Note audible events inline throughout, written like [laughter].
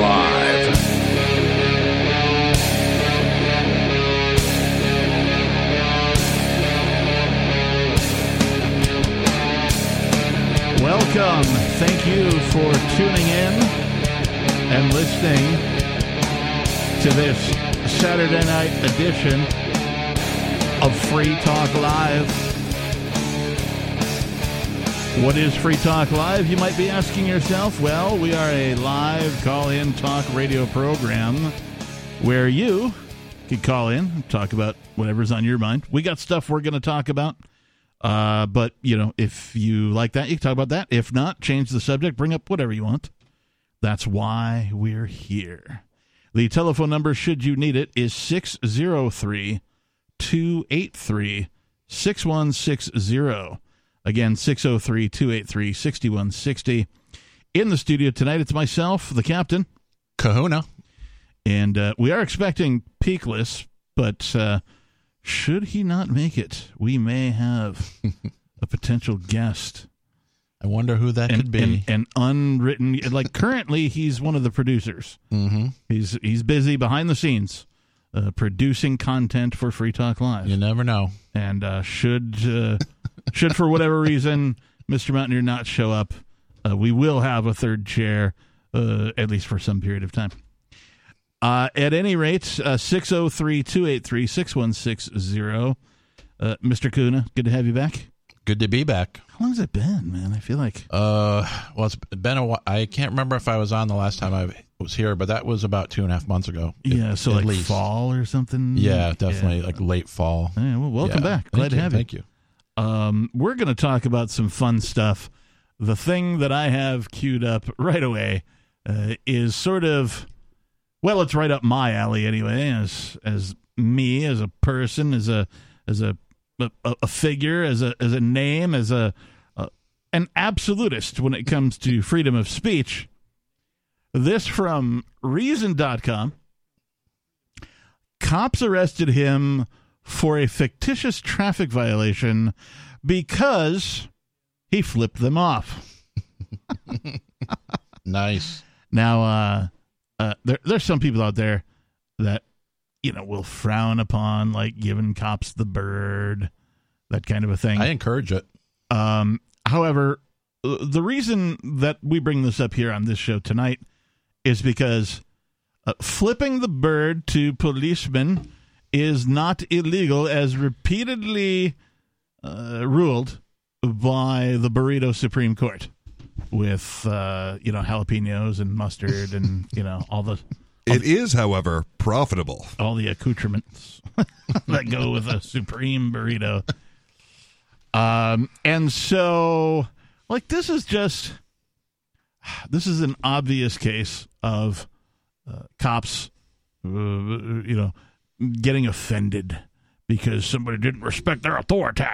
Live. Welcome. Thank you for tuning in and listening to this Saturday night edition of Free Talk Live. What is Free Talk Live? You might be asking yourself. Well, we are a live call in talk radio program where you can call in and talk about whatever's on your mind. We got stuff we're going to talk about. Uh, but you know, if you like that, you can talk about that. If not, change the subject, bring up whatever you want. That's why we're here. The telephone number, should you need it, is 603 283 6160. Again, 603 283 6160. In the studio tonight, it's myself, the captain, Kahuna. and uh, we are expecting Peakless, but uh, should he not make it, we may have [laughs] a potential guest. I wonder who that An, could be. an, an unwritten, like currently, he's one of the producers. mm-hmm. He's he's busy behind the scenes, uh, producing content for Free Talk Live. You never know. And uh, should uh, should for whatever reason Mr. Mountaineer not show up, uh, we will have a third chair uh, at least for some period of time. Uh, at any rate, uh, 603 283 6160. Uh, Mr. Kuna, good to have you back. Good to be back. How long has it been, man? I feel like Uh, well, it's been a while. I can't remember if I was on the last time I was here, but that was about two and a half months ago. yeah, so at like least. fall or something. Yeah, definitely Yeah. like late fall. Yeah, well, welcome Yeah. back. Glad Thank to you. have you. Thank you. Um, we're going to talk about some fun stuff. The thing that I have queued up right away uh, is sort of, well, it's right up my alley anyway. As as me as a person, as a as a a, a figure, as a as a name, as a, a an absolutist when it comes to freedom of speech. This from Reason.com. Cops arrested him for a fictitious traffic violation because he flipped them off. [laughs] Nice. Now, uh, uh, there, there's some people out there that you know will frown upon like giving cops the bird, that kind of a thing. I encourage it. Um, however, the reason that we bring this up here on this show tonight is because uh, flipping the bird to policemen is not illegal, as repeatedly uh, ruled by the Burrito Supreme Court, with uh, you know jalapenos and mustard and you know all the [laughs] It is, however, profitable. all the accoutrements [laughs] that go with a supreme burrito. Um, and so, like, this is just this is an obvious case of uh, cops, uh, you know, getting offended because somebody didn't respect their authority,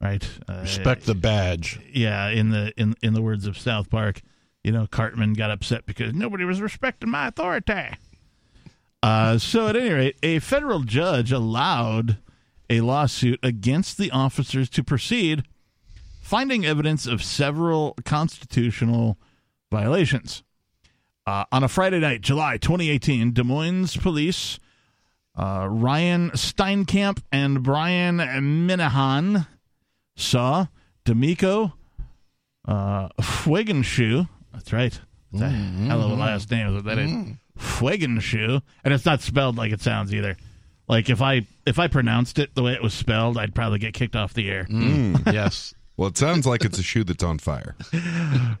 right? Uh, Respect the badge. yeah, in the in in the words of South Park, you know, Cartman got upset because nobody was respecting my authority. Uh, so at any rate, a federal judge allowed a lawsuit against the officers to proceed, finding evidence of several constitutional violations. Uh, on a Friday night, July 2018, Des Moines police, uh, Ryan Steinkamp and Brian Minahan saw D'Amico uh, Fugenschuh. That's right. That's a hell of a last name. Is what that is. Fugenschuh, and it's not spelled like it sounds either. Like if I if I pronounced it the way it was spelled, I'd probably get kicked off the air. yes. [laughs] Well, it sounds like it's a shoe that's on fire. [laughs]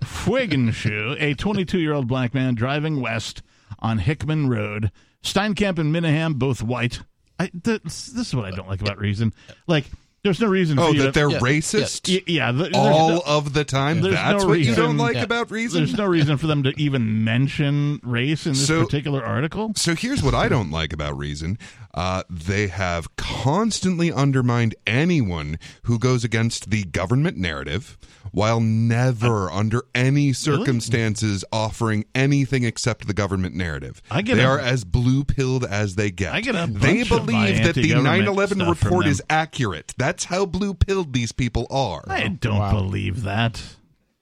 Fugenschuh, a 22 year old black man driving west on Hickman Road. Steinkamp and Minahan, both white. I, this, this is what I don't like about Reason. Like, there's no reason Oh, you that to, they're yeah, racist yeah, th- all no- of the time. there's That's no what you reason- don't like Yeah. about reason. There's no reason for them to even mention race in this So- particular article. So here's what I don't like about Reason. Uh, they have constantly undermined anyone who goes against the government narrative while never, under any circumstances, offering anything except the government narrative. I get they a- are as blue pilled as they get. I get a they believe that the 9 11 report is accurate. That's how blue pilled these people are. I don't Wow. believe that.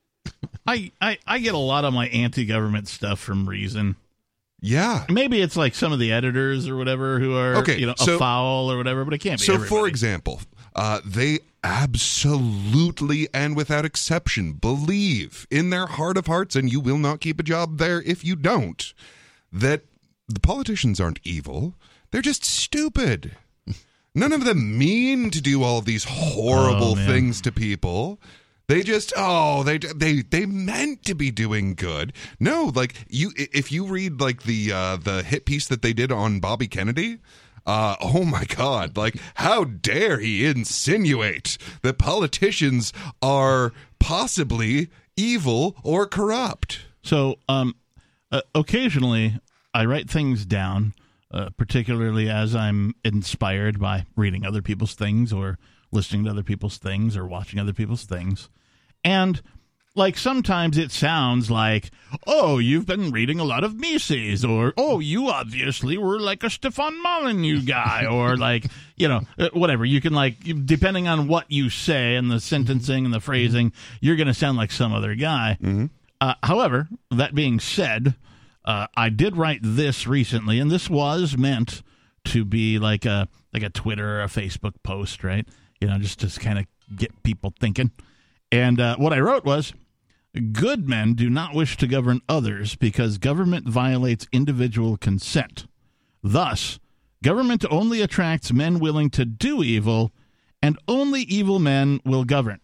[laughs] I, I I get a lot of my anti-government stuff from Reason. Yeah. Maybe it's like some of the editors or whatever who are Okay, you know so- a foul or whatever, but it can't be. So, for example, uh, they absolutely and without exception believe in their heart of hearts, and you will not keep a job there if you don't, that the politicians aren't evil. They're just stupid. None of them mean to do all of these horrible Oh, things to people. They just oh they they they meant to be doing good. No, like you if you read like the uh the hit piece that they did on Bobby Kennedy, uh oh my god, like how dare he insinuate that politicians are possibly evil or corrupt. So, um, uh, occasionally I write things down, uh, particularly as I'm inspired by reading other people's things or listening to other people's things or watching other people's things. And like sometimes it sounds like, oh, you've been reading a lot of Mises, or oh, you obviously were like a Stefan Molyneux guy, [laughs] or like, you know, uh, whatever. You can like, depending on what you say and the sentencing and the phrasing, you're going to sound like some other guy. Uh, however, that being said, uh, I did write this recently, and this was meant to be like a like a Twitter or a Facebook post, right? You know, just to kind of get people thinking. And uh, what I wrote was, "Good men do not wish to govern others because government violates individual consent. Thus, government only attracts men willing to do evil, and only evil men will govern."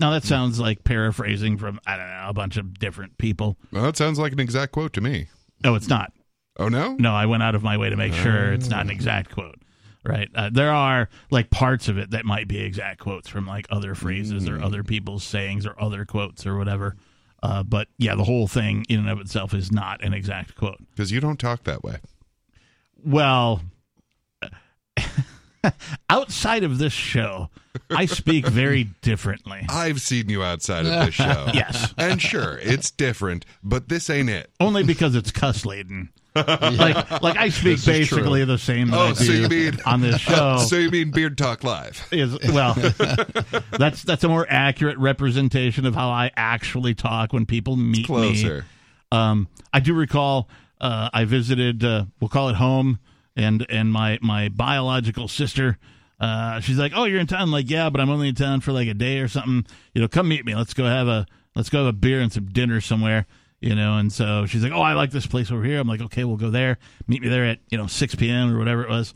Now that sounds like paraphrasing from I don't know a bunch of different people. Well, that sounds like an exact quote to me. No, it's not. Oh no? No, I went out of my way to make sure it's not an exact quote. Right. Uh, there are like parts of it that might be exact quotes from like other phrases or other people's sayings or other quotes or whatever. Uh, but yeah, the whole thing in and of itself is not an exact quote. Because you don't talk that way. Well, [laughs] outside of this show, I speak very differently. I've seen you outside of this show. [laughs] Yes. And sure, it's different, but this ain't it. Only because it's cuss laden. [laughs] like, like I speak basically the same that Oh, do so you mean- on this [laughs] show. So you mean Beard Talk Live? is well that's that's a more accurate representation of how I actually talk when people meet me. Closer. Um, I do recall uh, I visited uh, we'll call it home and and my my biological sister uh, she's like, "Oh, you're in town." I'm like, "Yeah, but I'm only in town for like a day or something. You know, come meet me. Let's go have a let's go have a beer and some dinner somewhere." You know, and so she's like, "Oh, I like this place over here." I'm like, "Okay, we'll go there. Meet me there at you know 6 p.m. or whatever it was."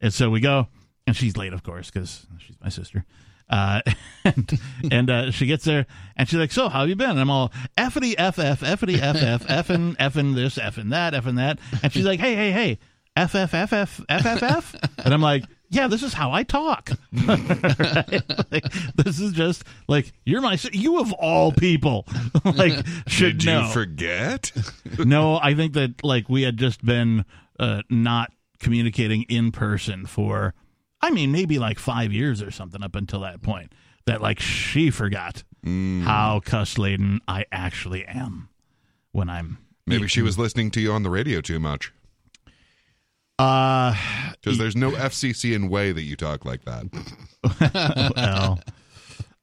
And so we go, and she's late, of course, because she's my sister. Uh, [laughs] and and uh, she gets there, and she's like, "So, how have you been?" And I'm all effity f f effity f f effing effing this effing that effing that, and she's like, "Hey, hey, hey, f f f f f f f," and I'm like, "Yeah, this is how I talk. [laughs] [laughs] Right? Like, this is just like you're my you of all people, [laughs] like should Did know." you forget? no, I think that like we had just been uh, not communicating in person for, I mean, maybe like five years or something up until that point. That like she forgot how cuss laden I actually am when I'm. Maybe she was listening to you on the radio too much. Uh, Because there's no FCC in way that you talk like that. well,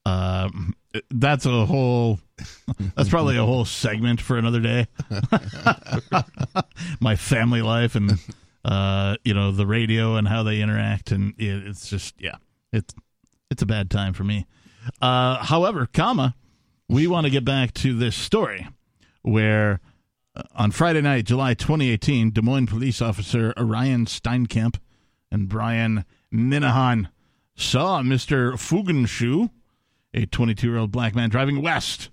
um, that's a whole. That's probably a whole segment for another day. [laughs] My family life and uh, you know the radio and how they interact, and it, it's just yeah, it's it's a bad time for me. Uh, however, comma, we want to get back to this story where uh, on Friday night, July 2018, Des Moines police officer Orion Steinkamp and Brian Minahan saw Mr. Fugenschuh, a 22 year old black man, driving west.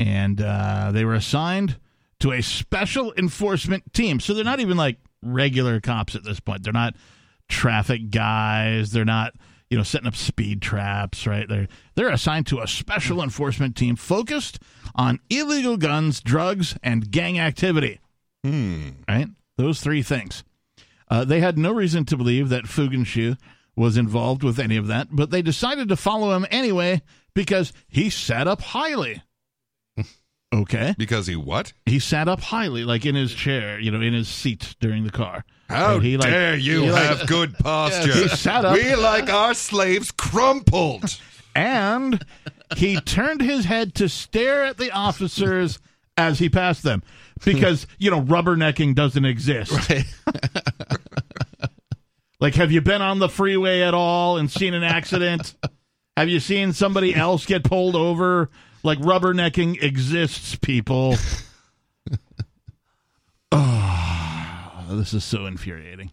And uh, they were assigned to a special enforcement team. So they're not even like regular cops at this point. They're not traffic guys. They're not, you know, setting up speed traps, right? They're they're assigned to a special enforcement team focused on illegal guns, drugs, and gang activity. Hmm. Right? Those three things. Uh, they had no reason to believe that Fugenschuh was involved with any of that, but they decided to follow him anyway because he sat up highly. Okay. Because he what? He sat up highly, like in his chair, you know, in his seat during the car. How And he, like- dare you he, like- have good [laughs] posture? He sat up- We like our slaves crumpled. and he turned his head to stare at the officers as he passed them because you know rubbernecking doesn't exist. [laughs] like, have you been on the freeway at all and seen an accident? have you seen somebody else get pulled over? Like rubbernecking exists, people. oh, [laughs] this is so infuriating.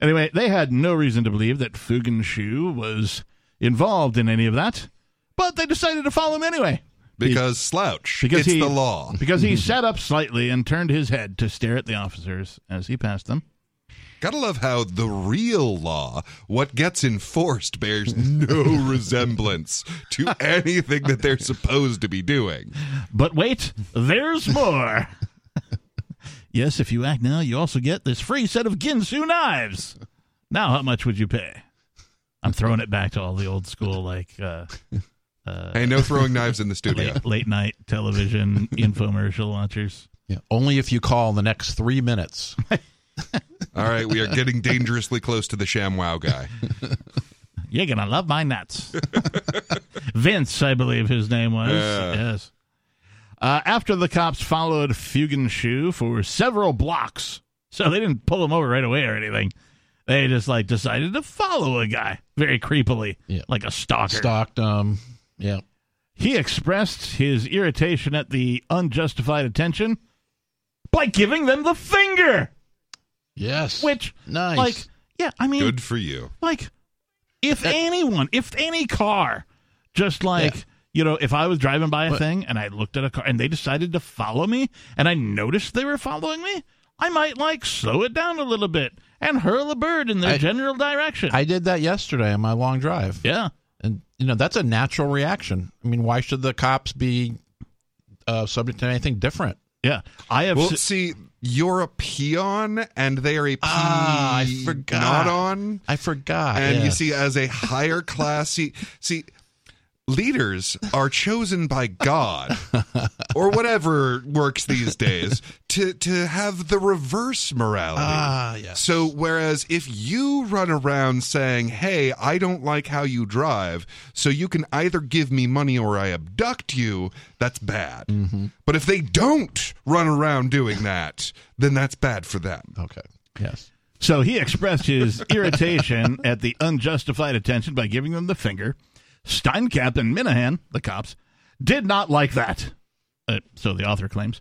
Anyway, they had no reason to believe that Fugenschuh was involved in any of that, but they decided to follow him anyway. Because slouch. Because it's he- the law. Because he [laughs] sat up slightly and turned his head to stare at the officers as he passed them. Gotta love how the real law, what gets enforced, bears no [laughs] resemblance to anything that they're supposed to be doing. But wait, there's more. yes, if you act now, you also get this free set of Ginsu knives. Now, how much would you pay? I'm throwing it back to all the old school, like uh, Hey, no throwing knives in the studio. late, late night television [laughs] infomercial watchers. Yeah. Only if you call in the next three minutes. [laughs] All right, we are getting dangerously close to the ShamWow guy. You're gonna love my nuts. Vince, I believe his name was. Yeah. Yes. Uh, after the cops followed Fugenschuh for several blocks, so they didn't pull him over right away or anything. They just like decided to follow a guy very creepily, Yeah. like a stalker. Stalked um yeah. he expressed his irritation at the unjustified attention by giving them the finger, Yes. which, nice. like, yeah, I mean, Good for you. like if anyone if any car just like Yeah. you know if i was driving by a But- thing and i looked at a car and they decided to follow me and i noticed they were following me i might like slow it down a little bit and hurl a bird in their I- general direction I did that yesterday on my long drive. yeah And you know, that's a natural reaction. I mean, why should the cops be uh, subject to anything different? Yeah i have Well, se- see, you're a peon and they are a Ah, I forgot. not on. I forgot. And you see, as a higher class, see, see, leaders are chosen by God or whatever works these days to to have the reverse morality. Ah, yes. So whereas if you run around saying, "Hey, I don't like how you drive," so you can either give me money or I abduct you, that's bad. Mm-hmm. But if they don't run around doing that, then that's bad for them. Okay. Yes. so he expressed his irritation at the unjustified attention by giving them the finger steinkamp and minahan the cops did not like that uh, so the author claims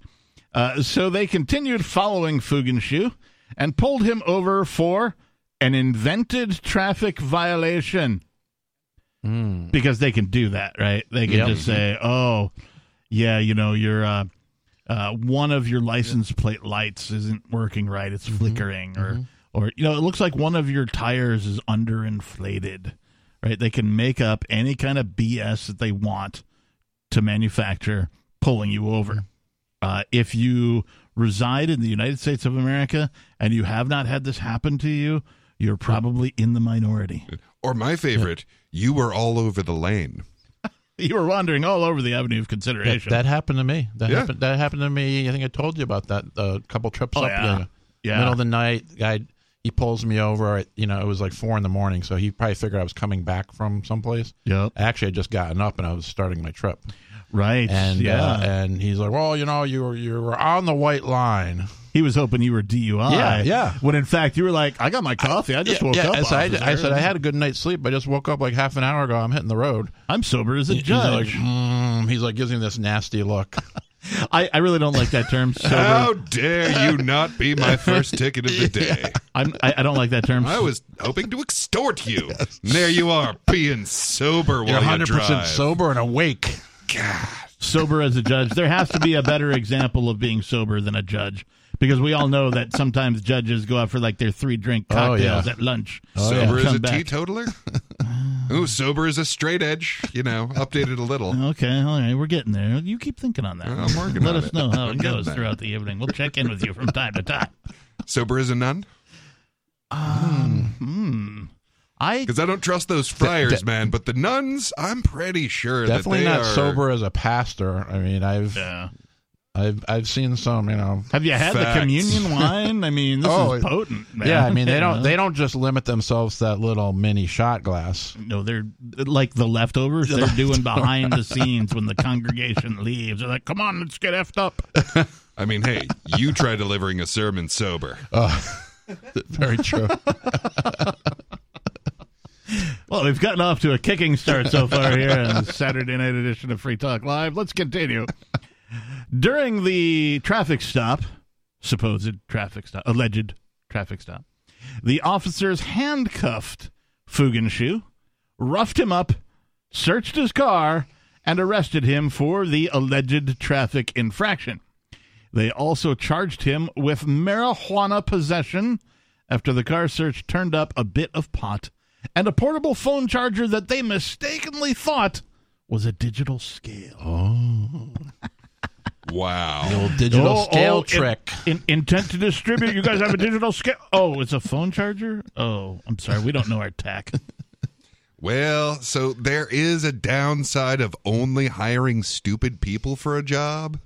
Uh, so they continued following Fugenschuh and pulled him over for an invented traffic violation. Mm. Because they can do that, right? They can Yep. just say, "Oh, yeah, you know, your uh, uh, one of your license plate lights isn't working right; it's flickering, or or you know, it looks like one of your tires is underinflated." Right? They can make up any kind of BS that they want to manufacture pulling you over. Uh, if you reside in the United States of America and you have not had this happen to you, you're probably in the minority. Or my favorite, you were all over the lane. [laughs] You were wandering all over the avenue of consideration. that happened to me. That Yeah. happened. That happened to me. I think I told you about that a couple trips Oh, up. yeah. there. yeah. Middle of the night, guy he pulls me over. At, you know, it was like four in the morning, so he probably figured I was coming back from someplace. yep. I actually i just gotten up and I was starting my trip, Right. and yeah. uh, and he's like, "Well, you know, you were you were on the white line." he was hoping you were DUI. Yeah, yeah. When in fact you were like, I got my coffee. I just yeah, woke yeah, up. I said, I. I said I had a good night's sleep. I just woke up like half an hour ago. I'm hitting the road. I'm sober as a He's judge. like, mm, he's like gives me this nasty look. [laughs] I, I really don't like that term. [laughs] Sober. How dare you not be my first ticket of the [laughs] day? I'm, I, I don't like that term. I was hoping to extort you. [laughs] And there you are, being sober while You're you 100 percent drive. sober and awake. God. sober as a judge. There has to be a better example of being sober than a judge. Because we all know that sometimes judges go out for like their three drink Oh, cocktails yeah. at lunch. Sober and as a back. teetotaler? [laughs] Ooh, sober as a straight edge. You know, updated a little. Okay, all right, we're getting there. You keep thinking on that. I'm working Let on us it. know how it goes there. throughout the evening. We'll check in with you from time to time. [laughs] Sober as a nun? Hmm. I Because I don't trust those friars, de- man. But the nuns, I'm pretty sure Definitely that they not are sober as a pastor. I mean, I've yeah. I've I've seen some, you know. Have you had Facts. the communion [laughs] wine? I mean, this Oh, is potent. Man. Yeah, I mean they don't [laughs] they don't just limit themselves to that little mini shot glass. No, they're like the leftovers. They're [laughs] doing behind the scenes when the congregation leaves. They're like, "Come on, let's get effed up." I mean, hey, you try delivering a sermon sober. Oh, very true. Well, we've gotten off to a kicking start so far here on the Saturday night edition of Free Talk Live. Let's continue. During the traffic stop, supposed traffic stop, alleged traffic stop, the officers handcuffed Fugenschuh, roughed him up, searched his car, and arrested him for the alleged traffic infraction. They also charged him with marijuana possession after the car search turned up a bit of pot and a portable phone charger that they mistakenly thought was a digital scale. Oh. [laughs] Wow. The old digital Oh, scale oh, in- trick. In, intent to distribute. You guys have a digital scale. Oh, it's a phone charger? Oh, I'm sorry. We don't know our tech. Well, so there is a downside of only hiring stupid people for a job.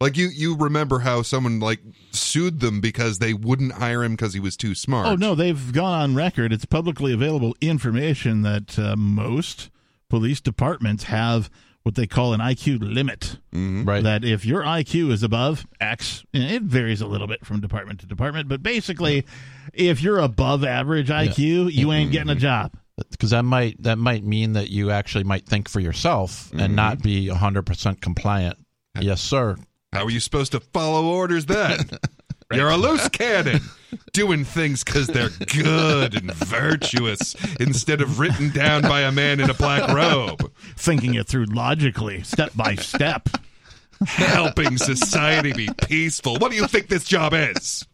Like you, you remember how someone like sued them because they wouldn't hire him because he was too smart. Oh, no. They've gone on record. It's publicly available information that uh, most police departments have what they call an IQ limit. Mm-hmm. Right. that if your IQ is above X, and it varies a little bit from department to department, but basically, if you're above average IQ, you ain't mm-hmm. getting a job. because that might that might mean that you actually might think for yourself and mm-hmm. not be 100% compliant. Yes, sir. How are you supposed to follow orders then? [laughs] You're a loose cannon, doing things because they're good and virtuous instead of written down by a man in a black robe, Thinking it through logically, step by step. helping society be peaceful. What do you think this job is?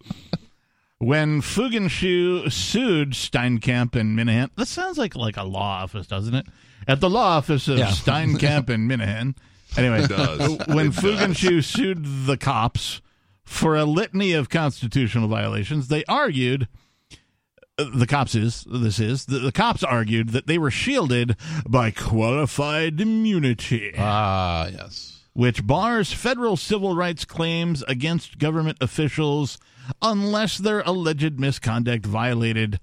When Fugenschuh sued Steinkamp and Minahan, this sounds like like a law office, doesn't it? At the law office of Yeah. Steinkamp and Minahan. Anyway, does. when It. Fugenschuh sued the cops for a litany of constitutional violations, they argued the cops is this is the, the cops argued that they were shielded by qualified immunity Ah, yes. which bars federal civil rights claims against government officials unless their alleged misconduct violated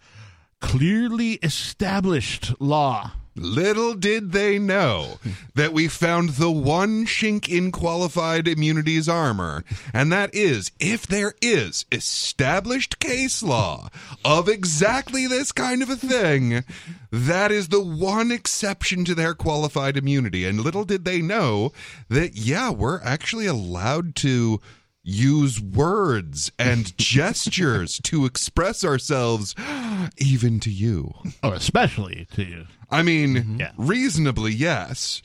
clearly established law. Little did they know that we found the one chink in qualified immunity's armor, and that is if there is established case law of exactly this kind of a thing, that is the one exception to their qualified immunity. And little did they know that, yeah, we're actually allowed to use words and [laughs] gestures to express ourselves, [gasps] even to you. Or especially to you. I mean, mm-hmm. Yeah. reasonably, yes.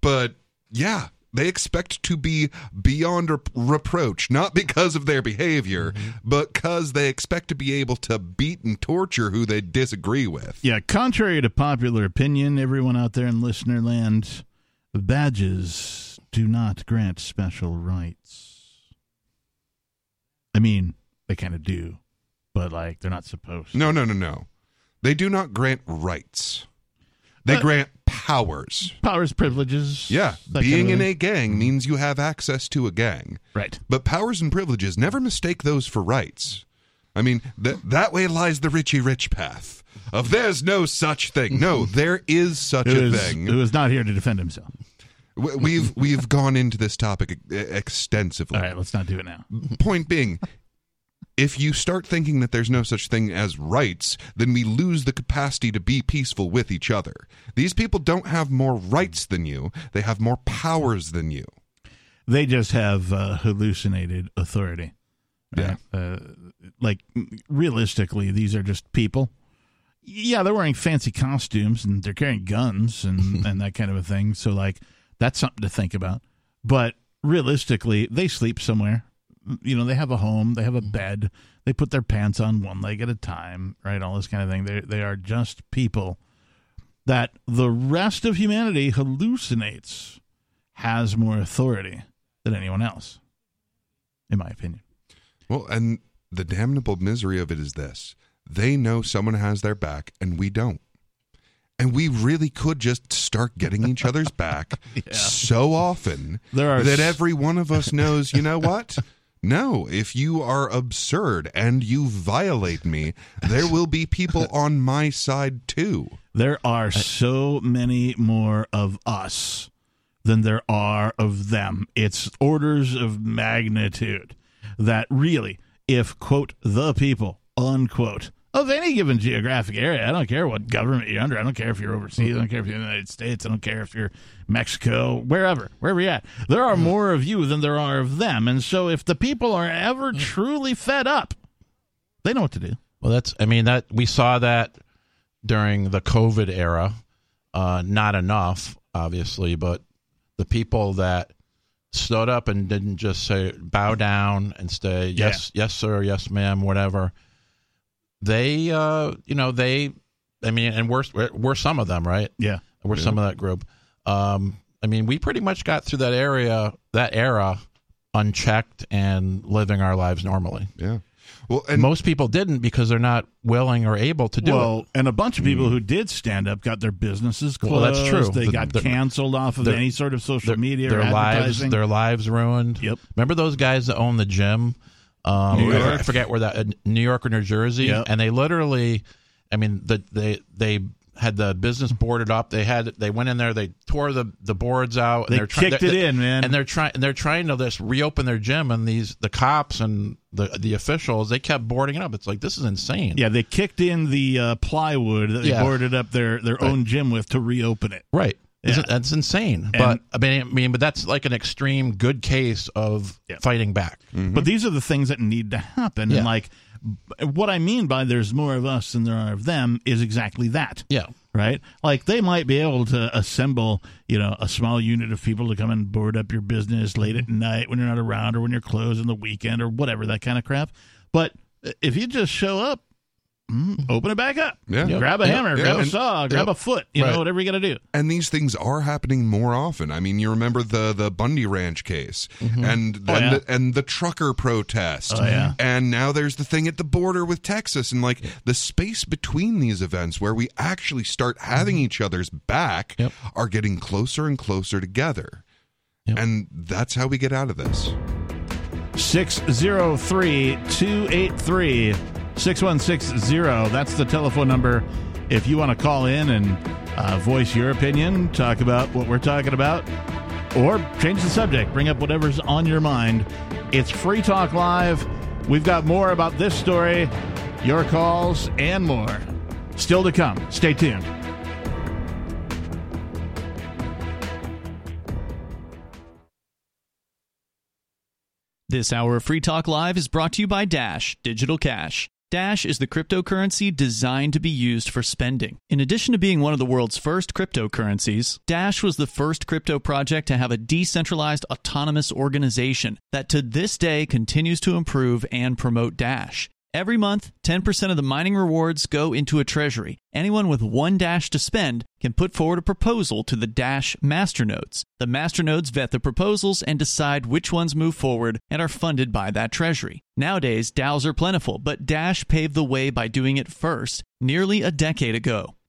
But yeah, they expect to be beyond rep- reproach, not because of their behavior, mm-hmm. but because they expect to be able to beat and torture who they disagree with. Yeah, contrary to popular opinion, everyone out there in listener land, badges do not grant special rights. I mean, they kind of do, but like they're not supposed. to. No, no, no, no. They do not grant rights. They Uh, grant powers. Powers, privileges. Yeah, being in a gang means you have access to a gang. right. But powers and privileges never mistake those for rights. I mean, th- that way lies the Richie Rich path of there's no such thing. No, [laughs] there is such Who a is, thing. who is not here to defend himself. We've we've gone into this topic extensively. All right, let's not do it now. Point being, if you start thinking that there's no such thing as rights, then we lose the capacity to be peaceful with each other. These people don't have more rights than you; they have more powers than you. They just have uh, hallucinated authority. Yeah. Uh, like realistically, these are just people. Yeah, they're wearing fancy costumes and they're carrying guns and [laughs] and that kind of a thing. So like that's something to think about. But realistically, they sleep somewhere. You know, they have a home, they have a mm-hmm. bed, they put their pants on one leg at a time, right? All this kind of thing. They they are just people that the rest of humanity hallucinates has more authority than anyone else, in my opinion. Well, and the damnable misery of it is this: they know someone has their back, and we don't. And we really could just start getting each other's back [laughs] so often There are that every one of us knows, you know what? No, if you are absurd and you violate me, there will be people on my side too. There are so many more of us than there are of them. It's orders of magnitude that really, if, quote, the people, unquote, of any given geographic area, I don't care what government you're under, I don't care if you're overseas, I don't care if you're in the United States, I don't care if you're Mexico, wherever, wherever you're at, there are more of you than there are of them. And so if the people are ever truly fed up, they know what to do. Well, that's. I mean that we saw that during the COVID era. Uh, not enough, obviously, but the people that stood up and didn't just say bow down and say yes, yes, sir, yes, ma'am, whatever. They, uh, you know, they. I mean, and we're we're some of them, right? Yeah. We're some of that group. Um, I mean, we pretty much got through that area, that era, unchecked and living our lives normally. Yeah. Well, and Most people didn't because they're not willing or able to do well, it. and a bunch of people who did stand up got their businesses closed. Well, that's true. They The- got the- canceled off of their- any sort of social Their, media their or lives, their lives ruined. Yep. Remember those guys that own the gym? Um, New I- York. I forget where that, uh, New York or New Jersey, Yep. and they literally, I mean, the, they they had the business boarded up. They had they went in there, they tore the, the boards out. They and they're try- kicked they- it in, man. and they're trying and they're trying to just reopen their gym. And these the cops and the the officials they kept boarding it up. It's like this is insane. yeah, they kicked in the uh, plywood that they Yeah. boarded up their, their own gym with to reopen it. Right. Yeah. Isn't, that's insane. but I mean, I mean, but that's like an extreme good case of Yeah. fighting back. Mm-hmm. But these are the things that need to happen. Yeah. And like, what I mean by there's more of us than there are of them is exactly that. Yeah. right? Like they might be able to assemble, you know, a small unit of people to come and board up your business late at mm-hmm. night when you're not around or when you're closed on the weekend or whatever that kind of crap. But if you just show up, mm, open it back up. Yeah. Yep. Grab a Yep. hammer, Yeah. grab a And- saw, grab a foot, you Right. know, whatever you got to do. and these things are happening more often. I mean, you remember the the Bundy Ranch case, and Oh, and, yeah. the, and the trucker protest, Oh, yeah. and now there's the thing at the border with Texas, and like the space between these events where we actually start having each other's back Yep. are getting closer and closer together, Yep. and that's how we get out of this. 603 283 6160. That's the telephone number if you want to call in and uh, voice your opinion, talk about what we're talking about, or change the subject, bring up whatever's on your mind. It's Free Talk Live. We've got more about this story, your calls, and more. Still to come. Stay tuned. This hour of Free Talk Live is brought to you by Dash Digital Cash. Dash is the cryptocurrency designed to be used for spending. In addition to being one of the world's first cryptocurrencies, Dash was the first crypto project to have a decentralized autonomous organization that to this day continues to improve and promote Dash. Every month, 10% of the mining rewards go into a treasury. Anyone with one Dash to spend can put forward a proposal to the Dash masternodes. The masternodes vet the proposals and decide which ones move forward and are funded by that treasury. Nowadays, DAOs are plentiful, but Dash paved the way by doing it first, nearly a decade ago.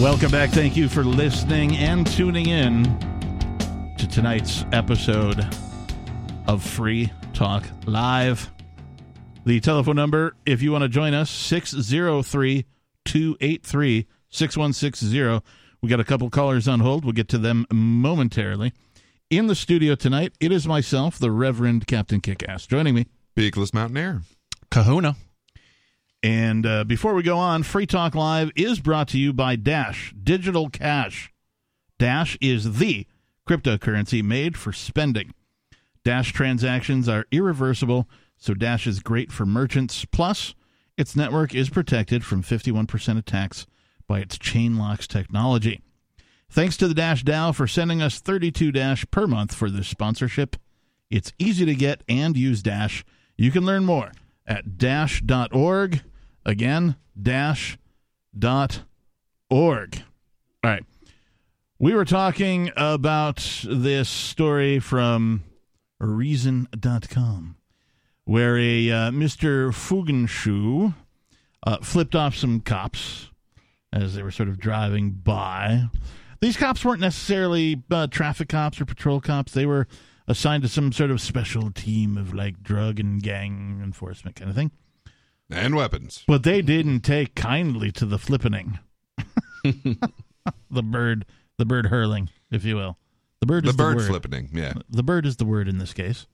Welcome back. Thank you for listening and tuning in to tonight's episode of Free Talk Live. The telephone number, if you want to join us, 603 283 6160. We got a couple callers on hold. We'll get to them momentarily. In the studio tonight, it is myself, the Reverend Captain Kickass, joining me. Peakless Mountaineer. Kahuna. And uh, before we go on, Free Talk Live is brought to you by Dash Digital Cash. Dash is the cryptocurrency made for spending. Dash transactions are irreversible, so Dash is great for merchants. Plus, its network is protected from 51% attacks by its chain locks technology. Thanks to the Dash DAO for sending us 32 Dash per month for this sponsorship. It's easy to get and use Dash. You can learn more at dash.org. Again, dash dot org. All right. We were talking about this story from Reason.com, where a uh, Mr. Fugenschuh uh, flipped off some cops as they were sort of driving by. These cops weren't necessarily uh, traffic cops or patrol cops. They were assigned to some sort of special team of like drug and gang enforcement kind of thing. And weapons. But they didn't take kindly to the flippening. [laughs] the bird, the bird hurling, if you will. The bird The is bird the word. flipping, yeah. The bird is the word in this case.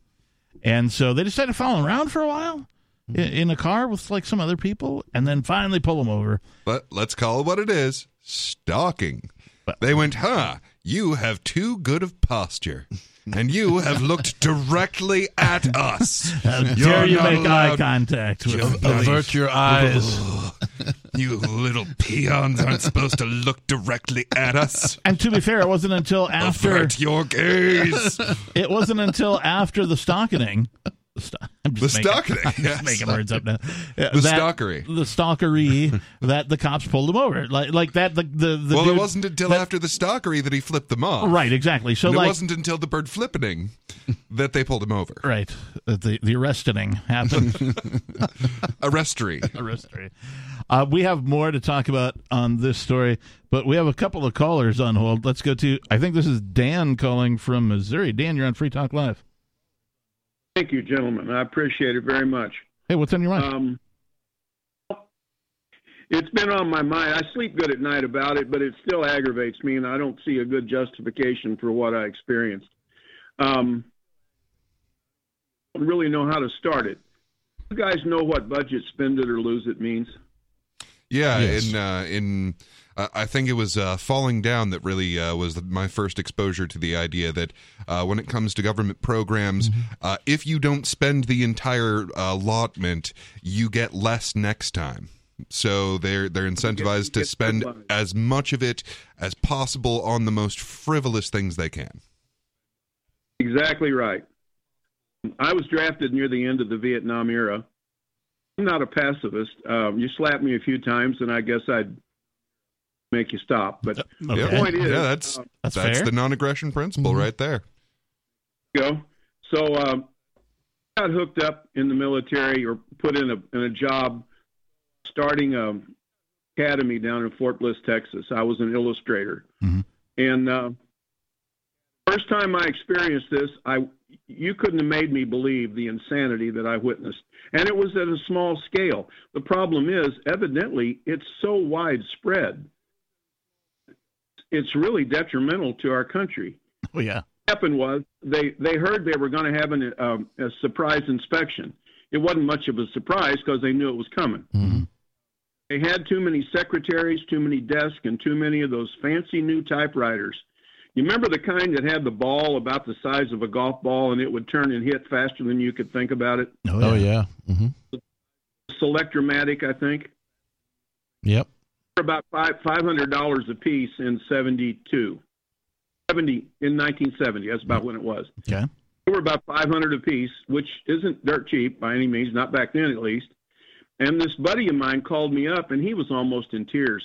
And so they decided to follow around for a while in, hmm. in a car with like some other people and then finally pull him over. But let's call it what it is stalking. But- They went, huh, you have too good of posture. And you have looked directly at us. How dare you make eye contact with You're- the police. Avert your eyes. You little peons aren't supposed to look directly at us. And to be fair, it wasn't until after Avert your gaze. [laughs] it wasn't until after the stocketing. The, sto- [laughs] I'm The making, [laughs] just yes. making words up now. The stalkery. The stalkery that the cops pulled him over. Like like that. The the, the well, dude- it wasn't until that- after the stalkery that he flipped them off. right. Exactly. So like it wasn't until the bird flipping that they pulled him over. right. uh, The the arresting happened. [laughs] Arrestery. Arrestery. Uh, we have more to talk about on this story, but we have a couple of callers on hold. Let's go to. I think this is Dan calling from Missouri. Dan, you're on Free Talk Live. Thank you, gentlemen. I appreciate it very much. Hey, what's on your mind? Um, it's been on my mind. I sleep good at night about it, but it still aggravates me, and I don't see a good justification for what I experienced. Um, I don't really know how to start it. You guys know what budget spend it or lose it means? Yeah, Yes. in uh, in I think it was uh, falling down that really uh, was my first exposure to the idea that uh, when it comes to government programs, uh, if you don't spend the entire uh, allotment, you get less next time. So they're they're incentivized to spend as much of it as possible on the most frivolous things they can. Exactly right. I was drafted near the end of the Vietnam era. I'm not a pacifist. Um, you slapped me a few times, and I guess I'd make you stop. But Okay. Yeah, point is, yeah, that's uh, That's that's the non-aggression principle right there. go. So um, got hooked up in the military or put in a in a job starting a academy down in Fort Bliss, Texas. I was an illustrator, Mhm. and uh, first time I experienced this, I you couldn't have made me believe the insanity that I witnessed, and it was at a small scale. The problem is, evidently, it's so widespread. It's really detrimental to our country oh yeah. happened was they they heard they were going to have an, um, a surprise inspection. It wasn't much of a surprise because they knew it was coming. Mhm. They had too many secretaries, too many desks, and too many of those fancy new typewriters. You remember the kind that had the ball about the size of a golf ball and it would turn and hit faster than you could think about it? Oh yeah. Oh yeah. hmm Selectromatic, I think. Yep. About five five hundred dollars a piece in seventy two. Seventy in nineteen seventy, that's about when it was. Okay. They were about 500 a piece, which isn't dirt cheap by any means, not back then at least. And this buddy of mine called me up, and he was almost in tears.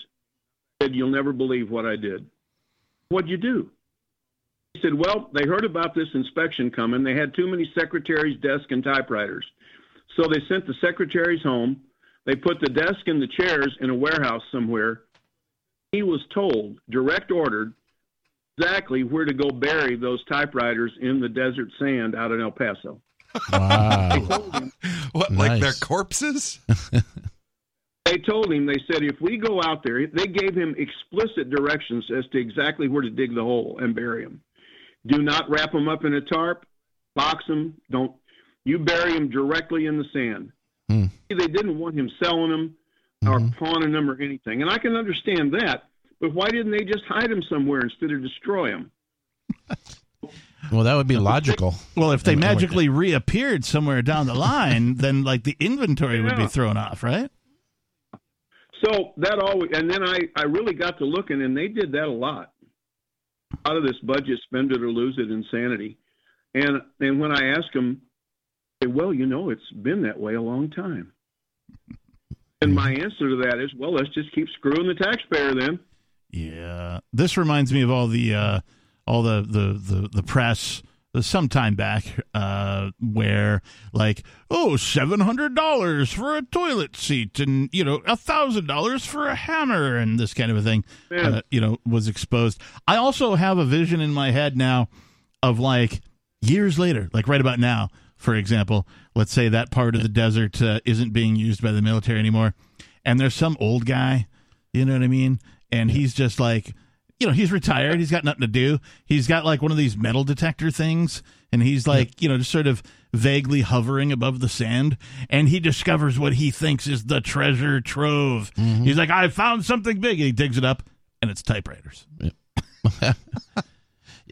He said, "You'll never believe what I did." What'd you do? He said, "Well, they heard about this inspection coming. They had too many secretaries, desks, and typewriters, so they sent the secretaries home. They put the desk and the chairs in a warehouse somewhere. He was told, direct ordered, exactly where to go bury those typewriters in the desert sand out in El Paso. Wow. [laughs] What, like their corpses? [laughs] They told him, they said, if we go out there, they gave him explicit directions as to exactly where to dig the hole and bury him. Do not wrap them up in a tarp, box them, don't, you bury them directly in the sand. They didn't want him selling them or Mhm. pawning them or anything. And I can understand that. But why didn't they just hide them somewhere instead of destroy them? Well, that would be logical. Well, if they And- and- magically reappeared somewhere down the line, [laughs] then like the inventory would be thrown off, right? So that always, and then I, I really got to looking, and they did that a lot. Out of this budget, spend it or lose it insanity. And and when I ask them, they, well, you know, it's been that way a long time. And my answer to that is, well, let's just keep screwing the taxpayer then. Yeah, this reminds me of all the uh, all the the the, the press uh, some time back uh, where like oh seven hundred dollars for a toilet seat and you know a thousand dollars for a hammer and this kind of a thing uh, you know was exposed. I also have a vision in my head now of like years later, like right about now, for example, let's say that part of the desert uh, isn't being used by the military anymore, and there's some old guy, you know what I mean, and he's just like, you know, he's retired, he's got nothing to do, he's got like one of these metal detector things, and he's like, you know, just sort of vaguely hovering above the sand, and he discovers what he thinks is the treasure trove. He's like, I found something big, and he digs it up, and it's typewriters. [laughs] [laughs]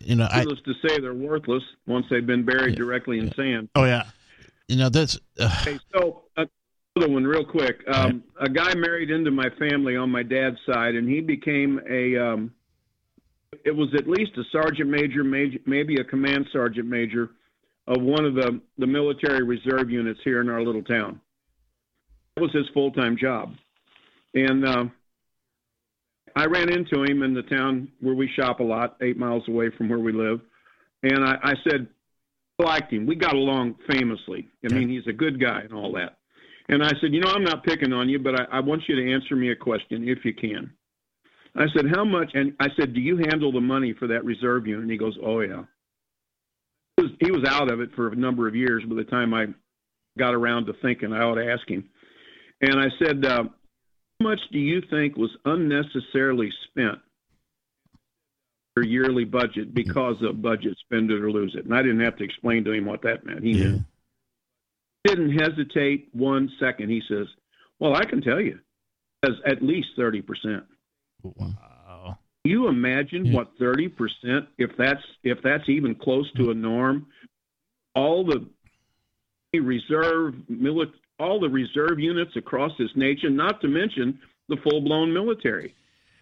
You know, I Needless to say, they're worthless once they've been buried directly in sand. Oh yeah, you know that's uh, Hey, so uh, another one, real quick. Um, A guy married into my family on my dad's side, and he became a. Um, it was at least a sergeant major, major, maybe a command sergeant major, of one of the the military reserve units here in our little town. That was his full time job, and uh, I ran into him in the town where we shop a lot, eight miles away from where we live, and I, I said, I liked him. We got along famously. I mean, he's a good guy and all that. And I said, you know, I'm not picking on you, but I, I want you to answer me a question if you can. I said, how much? And I said, do you handle the money for that reserve unit? And he goes, oh yeah. He was, he was out of it for a number of years. By the time I got around to thinking, I ought to ask him. And I said, uh, much do you think was unnecessarily spent? Your yearly budget because of budget spend it or lose it. And I didn't have to explain to him what that meant. He yeah. knew didn't hesitate one second. He says, "Well, I can tell you, as at least thirty percent. Wow. You imagine Yeah. what thirty percent, if that's if that's even close to a norm, all the reserve mili- all the reserve units across this nation, not to mention the full blown military.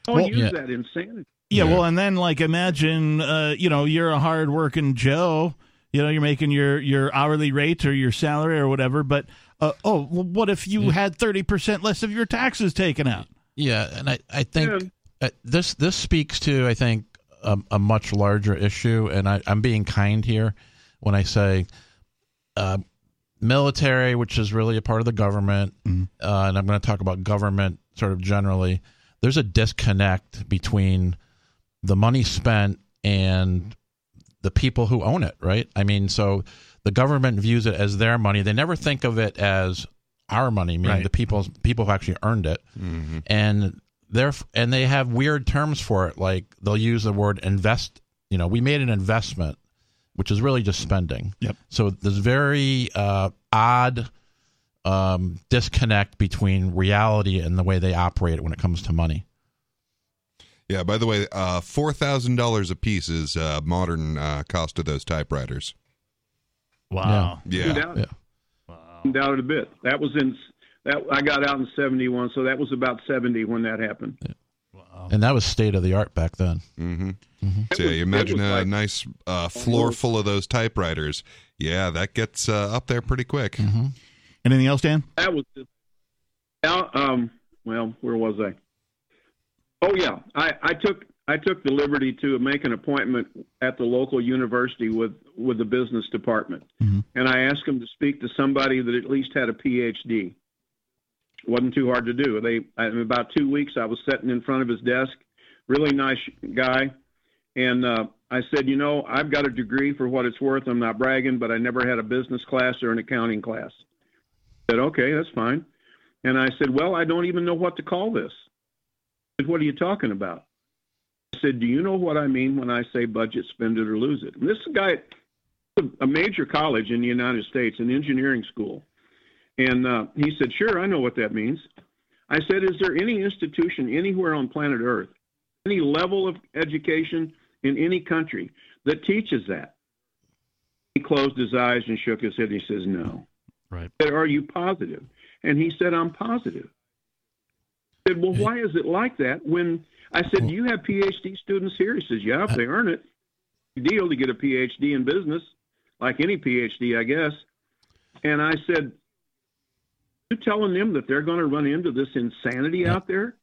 All Well, use yeah. that insanity. Yeah, Yeah. well, and then like imagine, uh, you know, you're a hard working Joe. You know, you're making your your hourly rate or your salary or whatever. But uh, oh, well, what if you had thirty percent less of your taxes taken out? yeah, and I I think Yeah. uh, this this speaks to I think a, a much larger issue, and I, I'm being kind here when I say uh, military, which is really a part of the government, uh, and I'm going to talk about government sort of generally. There's a disconnect between the money spent and the people who own it, right? I mean, so the government views it as their money. They never think of it as our money, meaning Right. the people people who actually earned it. And they're and they have weird terms for it, like they'll use the word invest. You know, we made an investment, which is really just spending. Yep. So there's very uh, odd um, disconnect between reality and the way they operate when it comes to money. Yeah. By the way, uh, four thousand dollars a piece is uh, modern uh, cost of those typewriters. Wow. Yeah. Doubt, Yeah. doubt it a bit. That was in that I got out in seventy one, so that was about seventy when that happened. And that was state of the art back then. Mm-hmm. It So yeah, you imagine was a like- nice uh, floor full of those typewriters. Yeah, that gets uh, up there pretty quick. Mm-hmm. Anything else, Dan? that was just, um well where was i oh yeah i i took i took the liberty to make an appointment at the local university with with the business department Mhm. and i asked them to speak to somebody that at least had a phd wasn't too hard to do they in about two weeks i was sitting in front of his desk really nice guy and uh, i said you know i've got a degree for what it's worth i'm not bragging but i never had a business class or an accounting class said, okay, that's fine. And I said, well, I don't even know what to call this. Said, what are you talking about? I said, do you know what I mean when I say budget, spend it or lose it? And this guy, a major college in the United States, an engineering school. And uh, he said, Sure, I know what that means. I said, Is there any institution anywhere on planet Earth, any level of education in any country that teaches that? He closed his eyes and shook his head. And he says, No. Right. I said, Are you positive? And he said, I'm positive. I said, Well, why is it like that? When I said, Do you have PhD students here? He says, Yeah, if they earn it. Deal to get a PhD in business, like any PhD, I guess. And I said, You telling them that they're going to run into this insanity out there?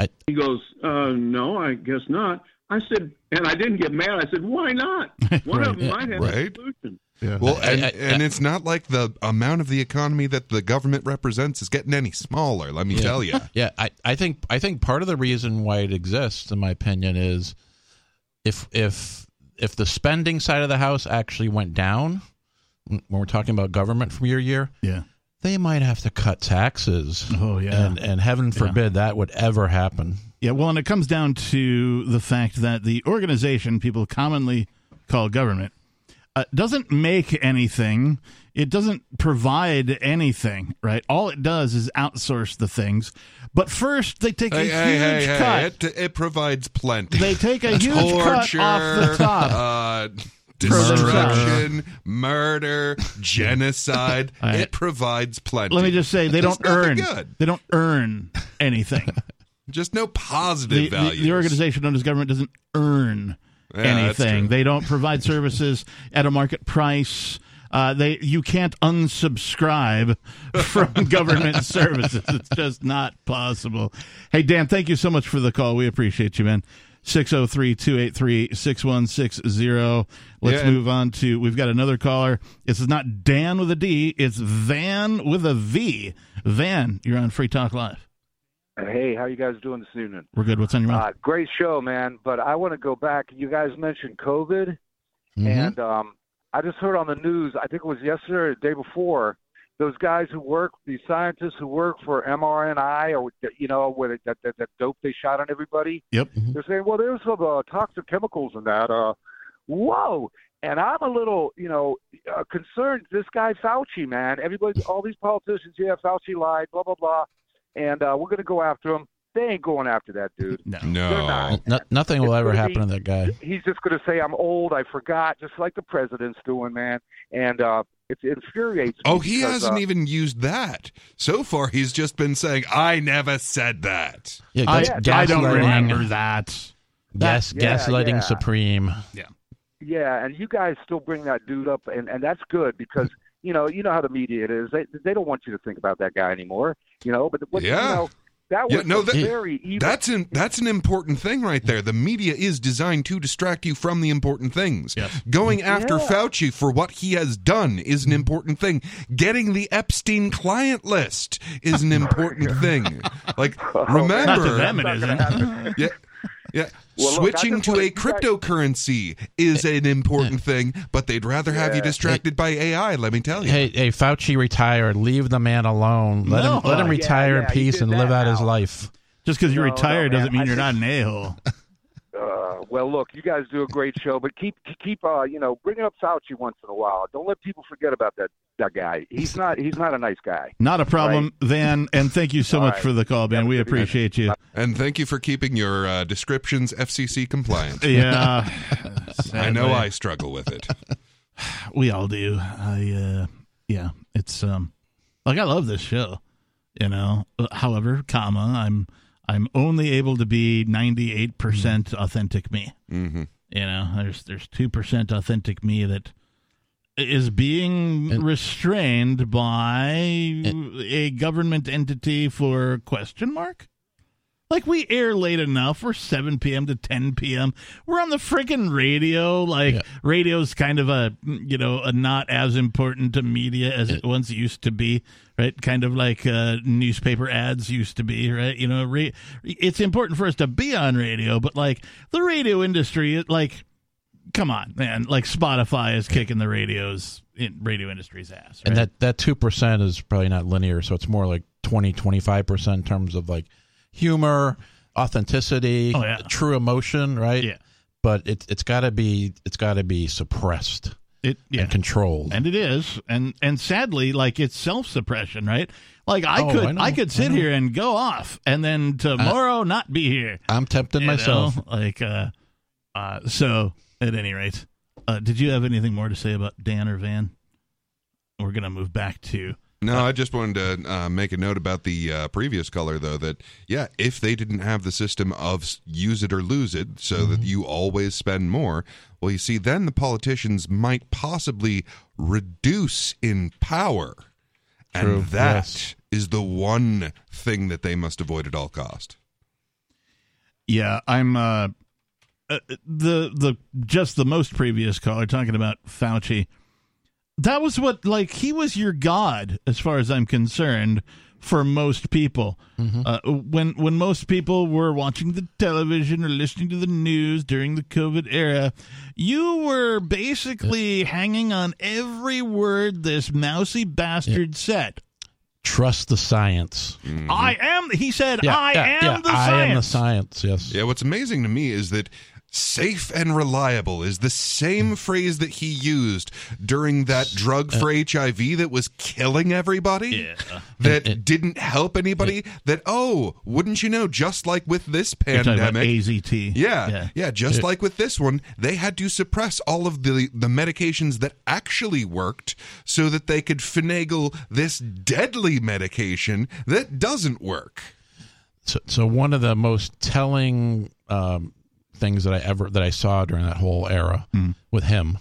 I- he goes, uh, No, I guess not. I said, and I didn't get mad. I said, Why not? [laughs] One of them might have Right. a solution. Yeah. Well, I- and, I- and it's not like the amount of the economy that the government represents is getting any smaller. Let me tell you. [laughs] Yeah, I, I think I think part of the reason why it exists, in my opinion, is if if if the spending side of the house actually went down, when we're talking about government from year to year, yeah. They might have to cut taxes. Oh, yeah. and and heaven forbid that would ever happen. Yeah, well, and it comes down to the fact that the organization people commonly call government uh, doesn't make anything. It doesn't provide anything, right? All it does is outsource the things. But first, they take a Hey, huge hey, hey, hey, cut. It, it provides plenty. They take a [laughs] huge cut off the top. uh, themselves. Destruction, murder, genocide. [laughs] I- it provides plenty. Let me just say, they don't earn. good. They don't earn anything. [laughs] Just no positive the, the, the organization known as government doesn't earn Yeah, anything. They don't provide services at a market price. Uh, they you can't unsubscribe from [laughs] government services. It's just not possible. Hey Dan, thank you so much for the call. We appreciate you, man. 603-283-6160. Let's Yeah, move on to we've got another caller. It's not Dan with a D, it's Van with a V. Van, you're on Free Talk Live. Hey, how you guys doing this evening? We're good. What's on your mind? Uh, great show, man. But I want to go back. You guys mentioned COVID, Mhm. and um, I just heard on the news. I think it was yesterday or the day before. Those guys who work, these scientists who work for MRNI or you know, with that, that that dope they shot on everybody. Yep. They're saying, well, there's some uh, toxic chemicals in that. Uh, whoa. And I'm a little, you know, uh, concerned. This guy Fauci, man. Everybody, [laughs] all these politicians, yeah, Fauci lied, blah blah blah, and uh, we're gonna go after him. They ain't going after that dude. No. They're no. not. No, nothing will It's ever happen be- to that guy. He's just gonna say, I'm old, I forgot, just like the president's doing, man. And uh, it, it infuriates me. Oh, he because, hasn't uh, even used that. So far, he's just been saying, I never said that. Yeah, I, I don't remember that. Gas, Yeah, gaslighting yeah. supreme. Yeah, and you guys still bring that dude up, and and that's good because you know you know how the media it is. They they don't want you to think about that guy anymore. You know, but what, Yeah. you know that Yeah, was no, that- very evil. That's an that's an important thing right there. The media is designed to distract you from the important things. Yes. Going mm-hmm. after Yeah. Fauci for what he has done is an important thing. Getting the Epstein client list is an [laughs] important thing. Like [laughs] oh, Not to remember, them, it Not isn't. [laughs] yeah, yeah. Well, Switching just to a you guys- cryptocurrency is an important thing, but they'd rather have you Yeah. distracted by AI. Let me tell you. Hey, hey, Fauci retired. Leave the man alone. Let No. him let him retire yeah, in peace and live out his life. Just because you're No, no, retired doesn't mean I you're think- not an a hole. Uh, well, look, you guys do a great show, but keep keep uh, you know bringing up Fauci once in a while. Don't let people forget about that that guy. He's not he's not a nice guy. Not a problem, Van. And thank you so All much right. for the call, man. We appreciate you. And thank you for keeping your uh, descriptions FCC compliant. Yeah, [laughs] I know. I struggle with it. [sighs] we all do. I uh yeah, it's um like I love this show, you know. However, comma, I'm I'm only able to be 98% authentic me. hmm You know, there's there's 2% authentic me that is being And- restrained by a government entity for question mark? Like we air late enough. We're 7 p.m. to 10 p.m. We're on the freaking radio. Like Yeah. radio's kind of a you know a not as important to media as it once used to be, right? Kind of like uh, newspaper ads used to be, right? You know, ra- it's important for us to be on radio, but like the radio industry, it, like, come on, man! Like Spotify is kicking the radio's in radio industry's ass, right? And that that two percent is probably not linear, so it's more like 20, 25 percent in terms of like humor, authenticity, Oh, yeah. true emotion, right? Yeah. But it's it's got to be it's got to be suppressed. It yeah. and controlled. and it is and and sadly like it's self-suppression right like i Oh, could I I, could sit know. here and go off and then tomorrow not be here I'm tempting you myself. know? like uh uh so at any rate uh did you have anything more to say about dan or van we're gonna move back to No, I just wanted to uh, make a note about the uh, previous color, though. That yeah, if they didn't have the system of use it or lose it, so Mm-hmm. that you always spend more, well, you see, then the politicians might possibly reduce in power, True, and that is yes. the one thing that they must avoid at all cost. Yeah, I'm uh, uh the the just the most previous caller talking about Fauci. That was what like he was your god as far as I'm concerned for most people. Uh, when when most people were watching the television or listening to the news during the COVID era, you were basically hanging on every word this mousy bastard said. Trust the science. I am. He said, Yeah, "I yeah, am yeah, the I science." am the science. Yes. Yeah, what's amazing to me is that safe and reliable is the same phrase that he used during that drug for HIV that was killing everybody. Yeah. That It- it- didn't help anybody. That, oh, wouldn't you know, just like with this You're talking about pandemic. AZT. Yeah, yeah, just like with this one, they had to suppress all of the the medications that actually worked so that they could finagle this deadly medication that doesn't work. So, so one of the most telling um, things that I ever that I saw during that whole era with him.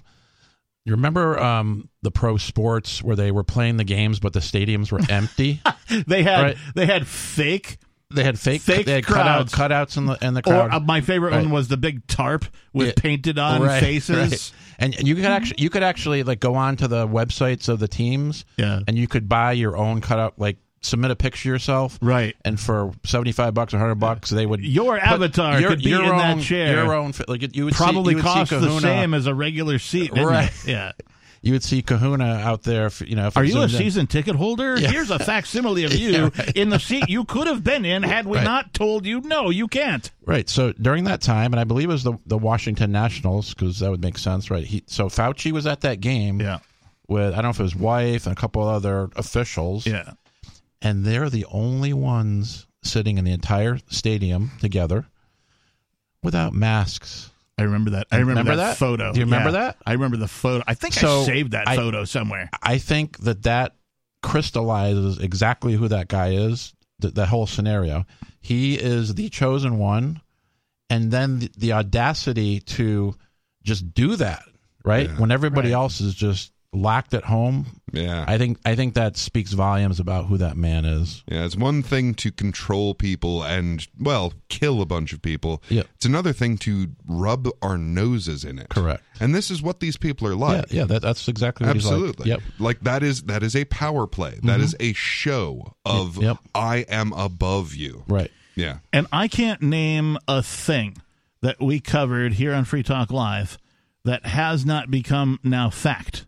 You remember um, the pro sports where they were playing the games, but the stadiums were [laughs] empty. They had Right. they had fake they had fake, Fake they had crowds. cutout, cutouts in the in the or crowd. uh, my favorite one was the big tarp with Yeah. painted on Right, faces. right. And you could actually you could actually like go on to the websites of the teams, Yeah. and you could buy your own cutout, like submit a picture yourself, Right. And for seventy five bucks or hundred bucks, they would Your avatar your, could be your in own, that chair. Your own, like you would Probably see, you would cost see the same as a regular seat. Right. it? [laughs] Yeah. You would see Kahuna out there. For, you know, if Are you a in. season ticket holder? Yeah. Here's a facsimile of [laughs] you Yeah, right. in the seat you could have been in had we Right. not told you no, you can't. Right. So during that time, and I believe it was the the Washington Nationals because that would make sense, right? He, so Fauci was at that game Yeah with I don't know if it was his wife and a couple other officials. Yeah. And they're the only ones sitting in the entire stadium together without masks. I remember that. I remember, Remember that, that? photo. Do you remember Yeah. that? I remember the photo. I think I saved that I- photo somewhere. I think that that crystallizes exactly who that guy is. The, that whole scenario. He is the chosen one, and then the, the audacity to just do that, right? Yeah. when everybody Right. else is just locked at home. Yeah. I think I think that speaks volumes about who that man is. Yeah, it's one thing to control people and, well, kill a bunch of people. Yeah. It's another thing to rub our noses in it. Correct. And this is what these people are like. yeah, that, that's exactly what Absolutely. he's like. Yep. Like that is that is a power play. That mm-hmm. is a show of Yep. I am above you. Right. Yeah. And I can't name a thing that we covered here on Free Talk Live that has not become now fact.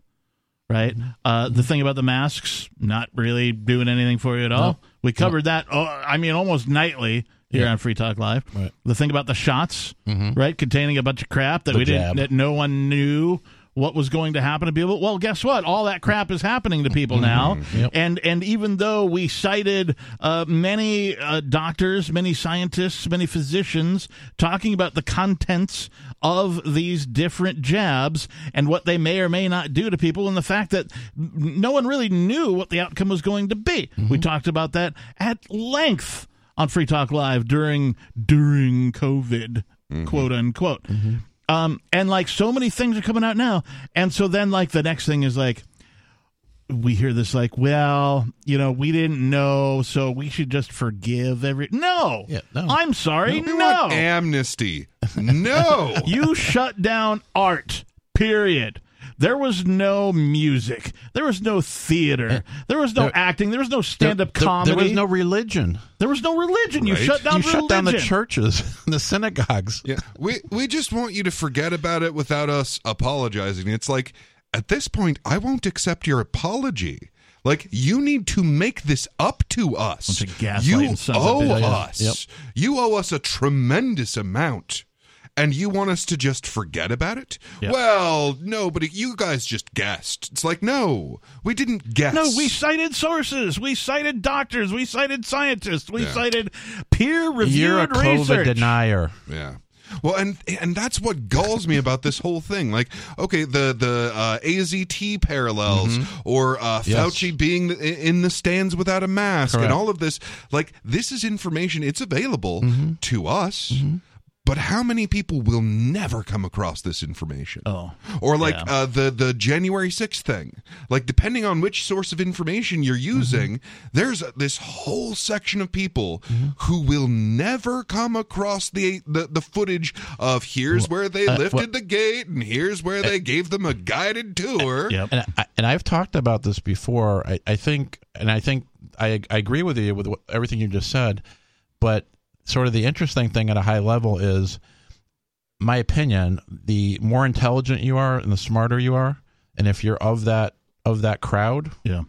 Right? Uh, the thing about the masks, not really doing anything for you at all. No. We covered that, oh, I mean, almost nightly here Yeah. on Free Talk Live. Right. The thing about the shots, right? Containing a bunch of crap that The we didn't, that no one knew what was going to happen to people. Well, guess what? All that crap is happening to people now. Yep. And and even though we cited uh, many uh, doctors, many scientists, many physicians talking about the contents of these different jabs and what they may or may not do to people, and the fact that no one really knew what the outcome was going to be, we talked about that at length on Free Talk Live during during COVID, quote unquote. Um, and like so many things are coming out now, and so then like the next thing is like we hear this like, well, you know, we didn't know, so we should just forgive every. No, Yeah, no. I'm sorry, We no. amnesty. No. [laughs] you shut down art. Period. There was no music. There was no theater. Eh, there was no There- acting. There was no stand-up There- there- comedy. There was no religion. There was no religion. You shut down. you shut down the religion. churches, [laughs] the synagogues. Yeah, we we just want you to forget about it without us apologizing. It's like at this point, I won't accept your apology. Like you need to make this up to us. Bunch of gaslighting You owe us. Yep. You owe us a tremendous amount. And you want us to just forget about it? Yeah. Well, But you guys just guessed. It's like, no, we didn't guess. No, we cited sources. We cited doctors. We cited scientists. We Yeah. cited peer reviewed You're a COVID research. denier. Yeah. Well, and and that's what galls me about this whole thing. Like, okay, the the uh, AZT parallels, or uh, Yes. Fauci being in the stands without a mask, Correct. and all of this. Like, this is information. It's available to us. But how many people will never come across this information? Oh, or like yeah. uh, the the January 6th thing. Like depending on which source of information you're mm-hmm. using, there's a, this whole section of people mm-hmm. who will never come across the the, the footage of here's where they uh, lifted the gate and here's where they gave them a guided tour. Uh, yep. and I, and I've talked about this before. I, I think, and I think I, I agree with you with what, everything you just said. But sort of the interesting thing at a high level is, my opinion: the more intelligent you are and the smarter you are, and if you're of that of that crowd, Yeah.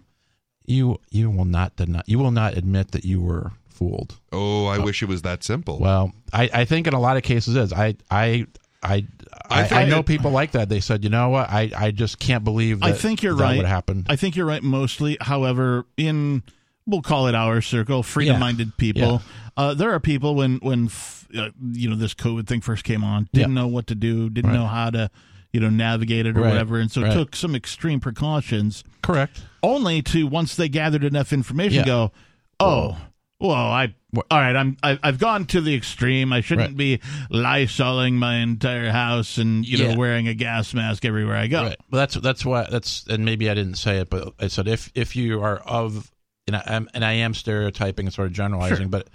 you you will not deny, you will not admit that you were fooled. Oh, I wish it was that simple. Well, I, I think in a lot of cases is. I I I I I, I know it- people like that. They said, you know what, I, I just can't believe that I think you're that right. what happened. I think you're right mostly. However, in we'll call it our circle, freedom-minded people, uh, there are people when when f- uh, you know this COVID thing first came on, didn't know what to do, didn't Right. know how to you know navigate it or Right. whatever, and so Right. took some extreme precautions. Correct. Only to once they gathered enough information, Yeah. go, oh. Well, I all right. I'm I, I've gone to the extreme. I shouldn't Right. be lysoling my entire house and you know Yeah. wearing a gas mask everywhere I go. Right. Well, that's that's why that's and maybe I didn't say it, but I said if if you are of and I am and I am stereotyping and sort of generalizing, but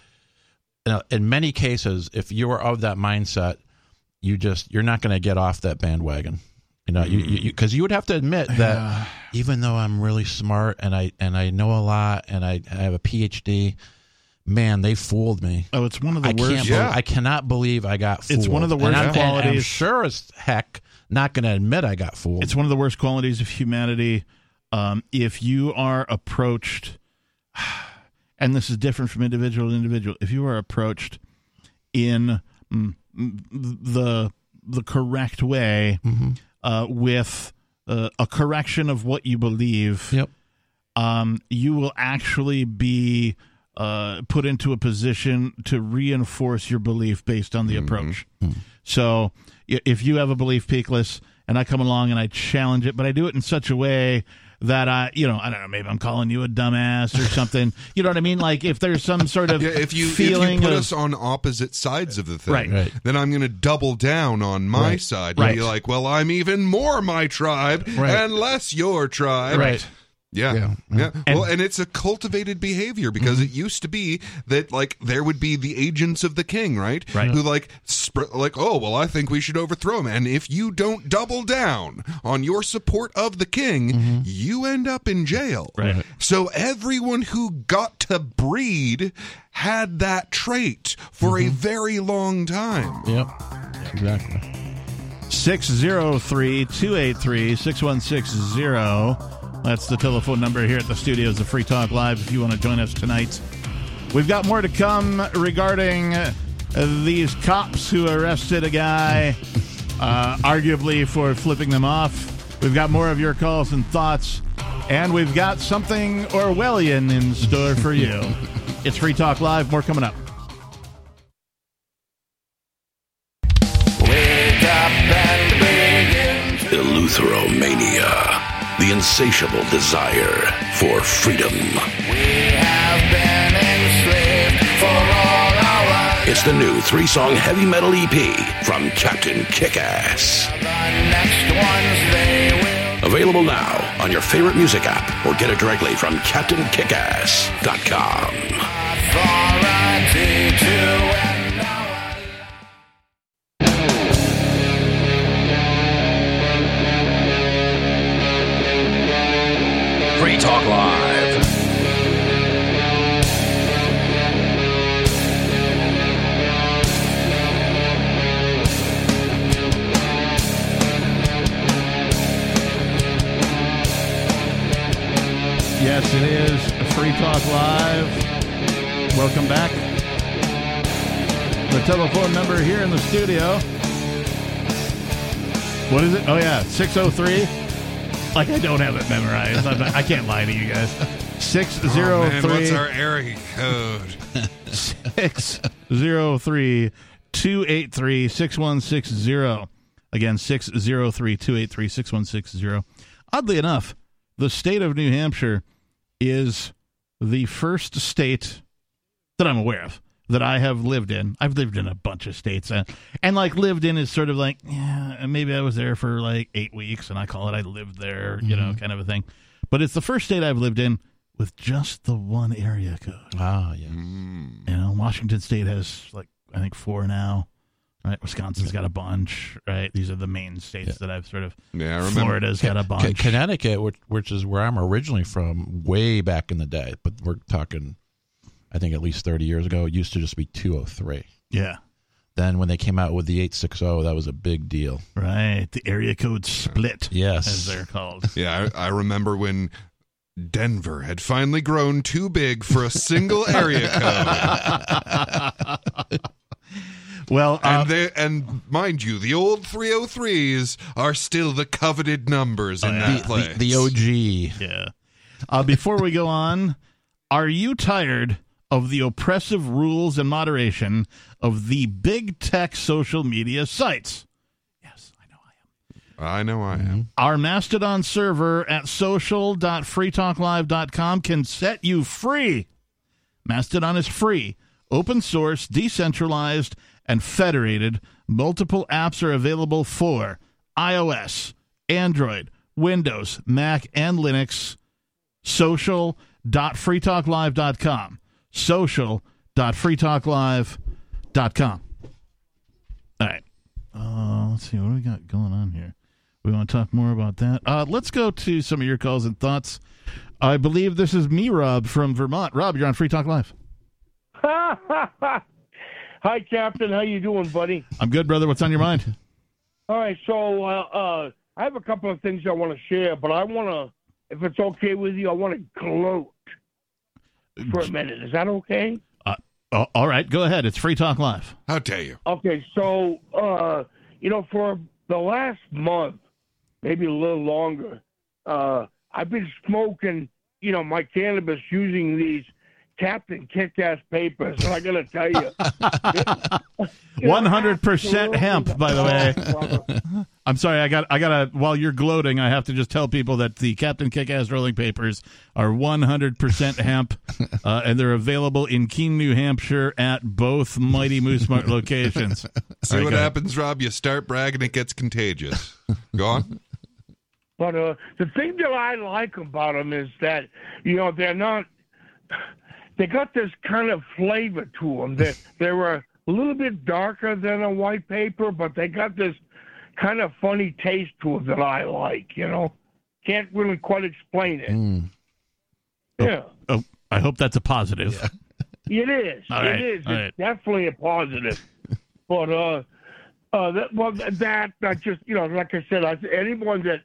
you know, in many cases, if you are of that mindset, you just you're not going to get off that bandwagon. You know, you you because you, would have to admit that even though I'm really smart and I and I know a lot and I, I have a PhD, man, they fooled me. Oh, it's one of the I worst. Yeah. believe- I cannot believe I got fooled. It's one of the worst and I'm, and I'm qualities- sure as heck not going to admit I got fooled. It's one of the worst qualities of humanity. Um, if you are approached, [sighs] and this is different from individual to individual, if you are approached in mm, mm, the the correct way Mm-hmm. uh, with uh, a correction of what you believe, Yep. um, you will actually be uh, put into a position to reinforce your belief based on the approach. So if you have a belief, Peakless, and I come along and I challenge it, but I do it in such a way that I, you know, I don't know, maybe I'm calling you a dumbass or something. you know what I mean? Like if there's some sort of Yeah, if you if you put of, us on opposite sides of the thing, Right. Right. then I'm going to double down on my Right. side. Right. Be like, well, I'm even more my tribe Right. and less your tribe. Right. Yeah. Yeah. Yeah. well, and it's a cultivated behavior because Mm-hmm. it used to be that like there would be the agents of the king, right? Right. Who like sp- like, oh, well, I think we should overthrow him. And if you don't double down on your support of the king, you end up in jail. Mm-hmm. Right. So everyone who got to breed had that trait for Mm-hmm. a very long time. Yep. Exactly. 603 283 6160. That's the telephone number here at the studios of Free Talk Live if you want to join us tonight. We've got more to come regarding uh, these cops who arrested a guy, [laughs] uh, arguably for flipping them off. We've got more of your calls and thoughts, and we've got something Orwellian in store for you. [laughs] it's Free Talk Live. More coming up. Eleutheromania, the insatiable desire for freedom. It's the new three song heavy metal EP from Captain Kickass. Available now on your favorite music app or get it directly from CaptainKickass.com. Free Talk Live. Yes, it is Free Talk Live. Welcome back. The telephone number here in the studio What is it? Oh yeah, six oh three. [laughs] Like I don't have it memorized. I'm not- I can't lie to you guys. Six Oh, zero man, what's three our area code? [laughs] six zero three two eight three six one six zero. Again, six zero three two eight three six one six zero. Oddly enough, the state of New Hampshire is the first state that I'm aware of that I have lived in. I've lived in a bunch of states, and, and like lived in is sort of like, yeah, maybe I was there for like eight weeks, and I call it I lived there, you know, kind of a thing. But it's the first state I've lived in with just the one area code. Ah, yeah. You know, Washington State has like I think four now. Right, Wisconsin's got a bunch. Right, these are the main states that I've sort of. Yeah, I remember. Florida's got a Con- bunch. Connecticut, which, which is where I'm originally from, way back in the day, but we're talking, I think at least 30 years ago, it used to just be 203. yeah, Then when they came out with the 860, that was a big deal. right. The area code split, Yes. as they're called. [laughs] Yeah, I, I remember when Denver had finally grown too big for a single area code. [laughs] Well, uh, And they and mind you, the old 303s are still the coveted numbers in that The, place. the OG. yeah. Uh, before we go on, are you tired of the oppressive rules and moderation of the big tech social media sites? Yes, I know I am. I know I am. Mm-hmm. Our Mastodon server at social.freetalklive.com can set you free. Mastodon is free, open source, decentralized, and federated. Multiple apps are available for iOS, Android, Windows, Mac, and Linux. Social.freetalklive.com. Social.freetalklive.com. All right. Uh, let's see. What do we got going on here? We want to talk more about that. Uh, let's go to some of your calls and thoughts. I believe this is me, Rob, from Vermont. Rob, you're on Free Talk Live. [laughs] Hi, Captain. How you doing, buddy? I'm good, brother. What's on your mind? All right, so uh, uh, I have a couple of things I want to share, but I want to, if it's okay with you, I want to gloat for a minute. Is that okay? Uh, oh, all right, go ahead. It's Free Talk Live. How dare you? Okay, so uh, you know, for the last month, maybe a little longer, uh, I've been smoking, you know, my cannabis using these Captain Kick-Ass papers, and I got to tell you, [laughs] [laughs] you 100% hemp, by the way. [laughs] I'm sorry. I got. I got to. While you're gloating, I have to just tell people that the Captain Kick-Ass rolling papers are 100% hemp, uh, and they're available in Keene, New Hampshire, at both Mighty Moose Mart locations. See All right, what happens, Rob? You start bragging, it gets contagious. Go on. But uh, the thing that I like about them is that you know they're not. They got this kind of flavor to them. They [laughs] they were a little bit darker than a white paper, but they got this kind of funny taste to them that I like. You know, can't really quite explain it. Mm. Yeah, Oh, I hope that's a positive. [laughs] it is. All right, It is. all It's definitely a positive. [laughs] but uh, uh, that well that that just you know, like I said, I, anyone that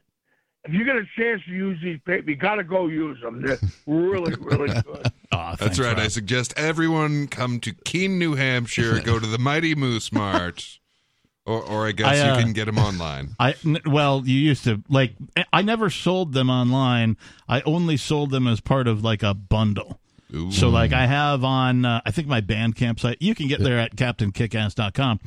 if you get a chance to use these papers, you got to go use them. They're really, really [laughs] good. Aw, That's thanks, right. I suggest everyone come to Keene, New Hampshire, go to the Mighty Moose Mart, [laughs] or, or I guess I, uh, you can get them online. [laughs] I n- well, you used to like. I never sold them online. I only sold them as part of like a bundle. Ooh. So like I have on I think my Bandcamp site. You can get there at captainkickass.com.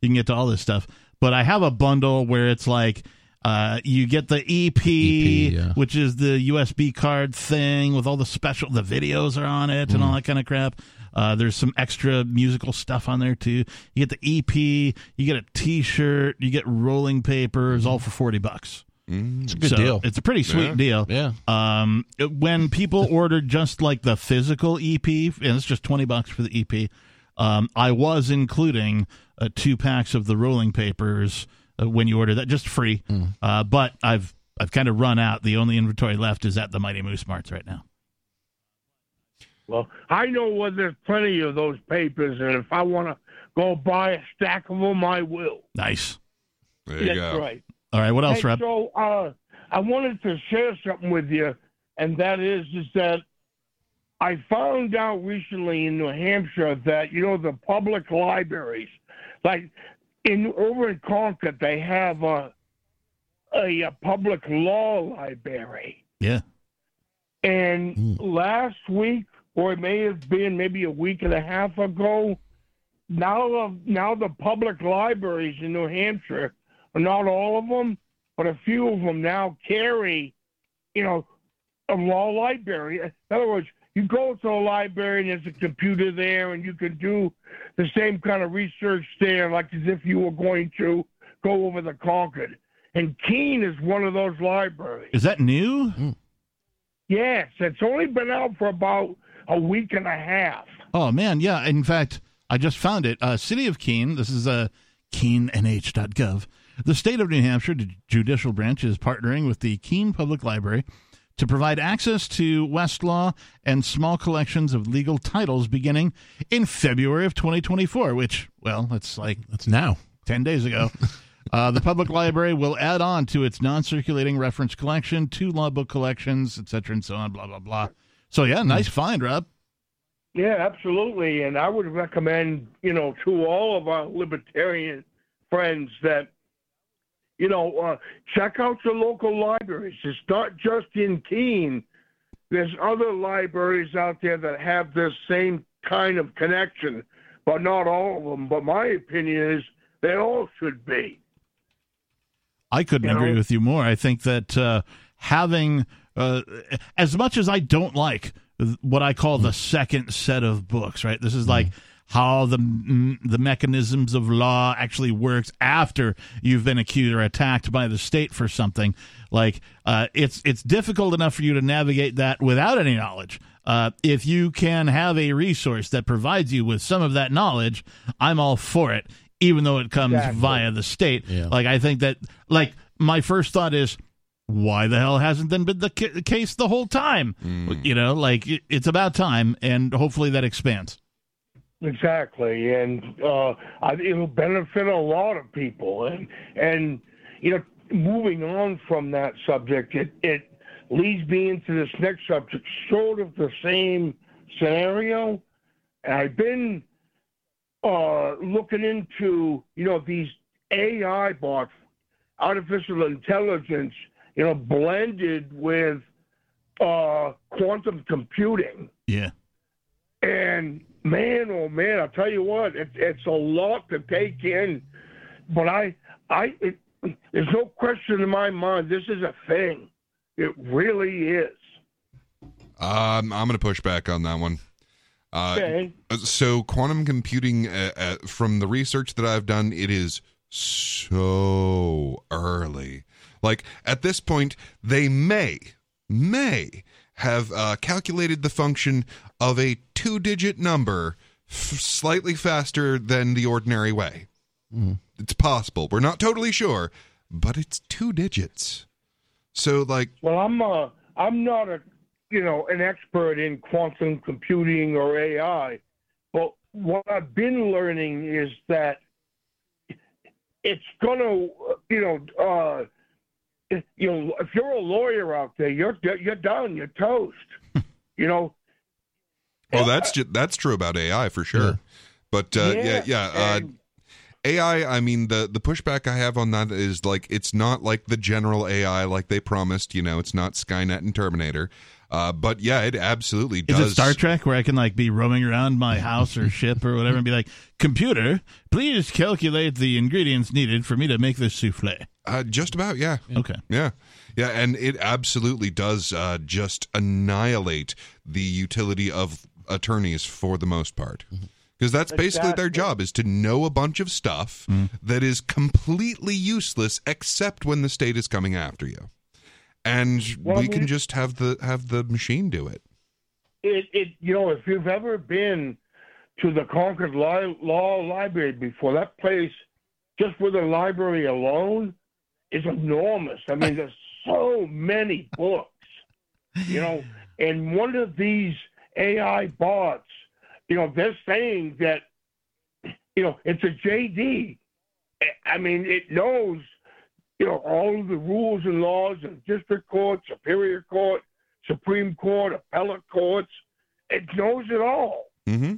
You can get to all this stuff. But I have a bundle where it's like uh, you get the EP, yeah. which is the USB card thing with all the special the videos are on it and all that kind of crap. Uh, there's some extra musical stuff on there too. You get the EP, you get a T-shirt, you get rolling papers, all for forty bucks. It's a good So deal. It's a pretty sweet Yeah. deal. Yeah. Um, it- when people [laughs] ordered just like the physical EP, and it's just twenty bucks for the EP, um, I was including uh, two packs of the rolling papers uh, when you order that, just free. Uh, but I've I've kind of run out. The only inventory left is at the Mighty Moose Marts right now. Well, I know where there's plenty of those papers, and if I want to go buy a stack of them, I will. Nice. There you That's go. right. All right, what else, Hey, Rob? so uh, I wanted to share something with you, and that is is that I found out recently in New Hampshire that you know the public libraries, like in over in Concord, they have uh, a, a public law library. Yeah. And last week, or it may have been maybe a week and a half ago, now the, now the public libraries in New Hampshire, not all of them, but a few of them now carry, you know, a law library. In other words, you go to a library and there's a computer there, and you can do the same kind of research there, like as if you were going to go over the Concord. And Keene is one of those libraries. Is that new? Yes, it's only been out for about a week and a half. Oh man, yeah. In fact, I just found it. Uh, City of Keene. This is uh, KeeneNH.gov. The state of New Hampshire judicial branch is partnering with the Keene Public Library to provide access to Westlaw and small collections of legal titles beginning in February of 2024. Which, well, that's like That's now. 10 days ago. [laughs] Uh, the public library will add on to its non-circulating reference collection, two law book collections, etc., and so on. Blah blah blah. So yeah, nice find, Rob. Yeah, absolutely. And I would recommend, you know, to all of our libertarian friends that, you know, uh, check out your local libraries. It's not just in Keene. There's other libraries out there that have this same kind of connection, but not all of them. But my opinion is they all should be. I couldn't You know? agree with you more. I think that uh, having, uh, as much as I don't like what I call the second set of books, right? This is like how the mm, the mechanisms of law actually works after you've been accused or attacked by the state for something. Like uh, it's it's difficult enough for you to navigate that without any knowledge. Uh, if you can have a resource that provides you with some of that knowledge, I'm all for it, even though it comes Exactly. via the state. Yeah. Like I think that, like my first thought is, why the hell hasn't then been the ca- case the whole time? You know, like it, it's about time, and hopefully that expands. Exactly, and uh, it'll benefit a lot of people. And and you know, moving on from that subject, it it leads me into this next subject, sort of the same scenario. And I've been uh, looking into you know these AI bots, artificial intelligence, you know, blended with uh, quantum computing. Yeah. And man, oh man, I'll tell you what, it, it's a lot to take in. But I, I, it, there's no question in my mind. This is a thing. It really is. Um, I'm going to push back on that one. Uh, Okay. So, quantum computing, uh, uh, from the research that I've done, it is so early. Like at this point, they may may have uh, calculated the function of a two-digit number f- slightly faster than the ordinary way. It's possible. We're not totally sure, but it's two digits. So, like, Well, I'm uh, I'm not a, you know, an expert in quantum computing or AI, but what I've been learning is that it's gonna, you know, uh, if, you know, if you're a lawyer out there, you're you're done, you're toast. you know, [laughs] oh, that's ju- that's true about AI for sure. Yeah. But uh, yeah, yeah. uh, and- AI, I mean the the pushback I have on that is like it's not like the general AI like they promised. You know, it's not Skynet and Terminator. Uh, but yeah, it absolutely Is does. it Star Trek where I can like be roaming around my house or [laughs] ship or whatever and be like, computer, please calculate the ingredients needed for me to make this souffle? Uh, just about, yeah. Okay. Yeah. Yeah, and it absolutely does uh, just annihilate the utility of attorneys for the most part. Because that's basically their job is to know a bunch of stuff that is completely useless except when the state is coming after you. And Well, I we can just have the have the machine do it. it, it you know if you've ever been to the Concord Li- Law Library before, that place just with the library alone is enormous. I mean, there's so many books, you know, and one of these AI bots, you know, they're saying that, you know, it's a JD. I mean, it knows, you know, all the rules and laws of district court, superior court, Supreme Court, appellate courts. It knows it all. hmm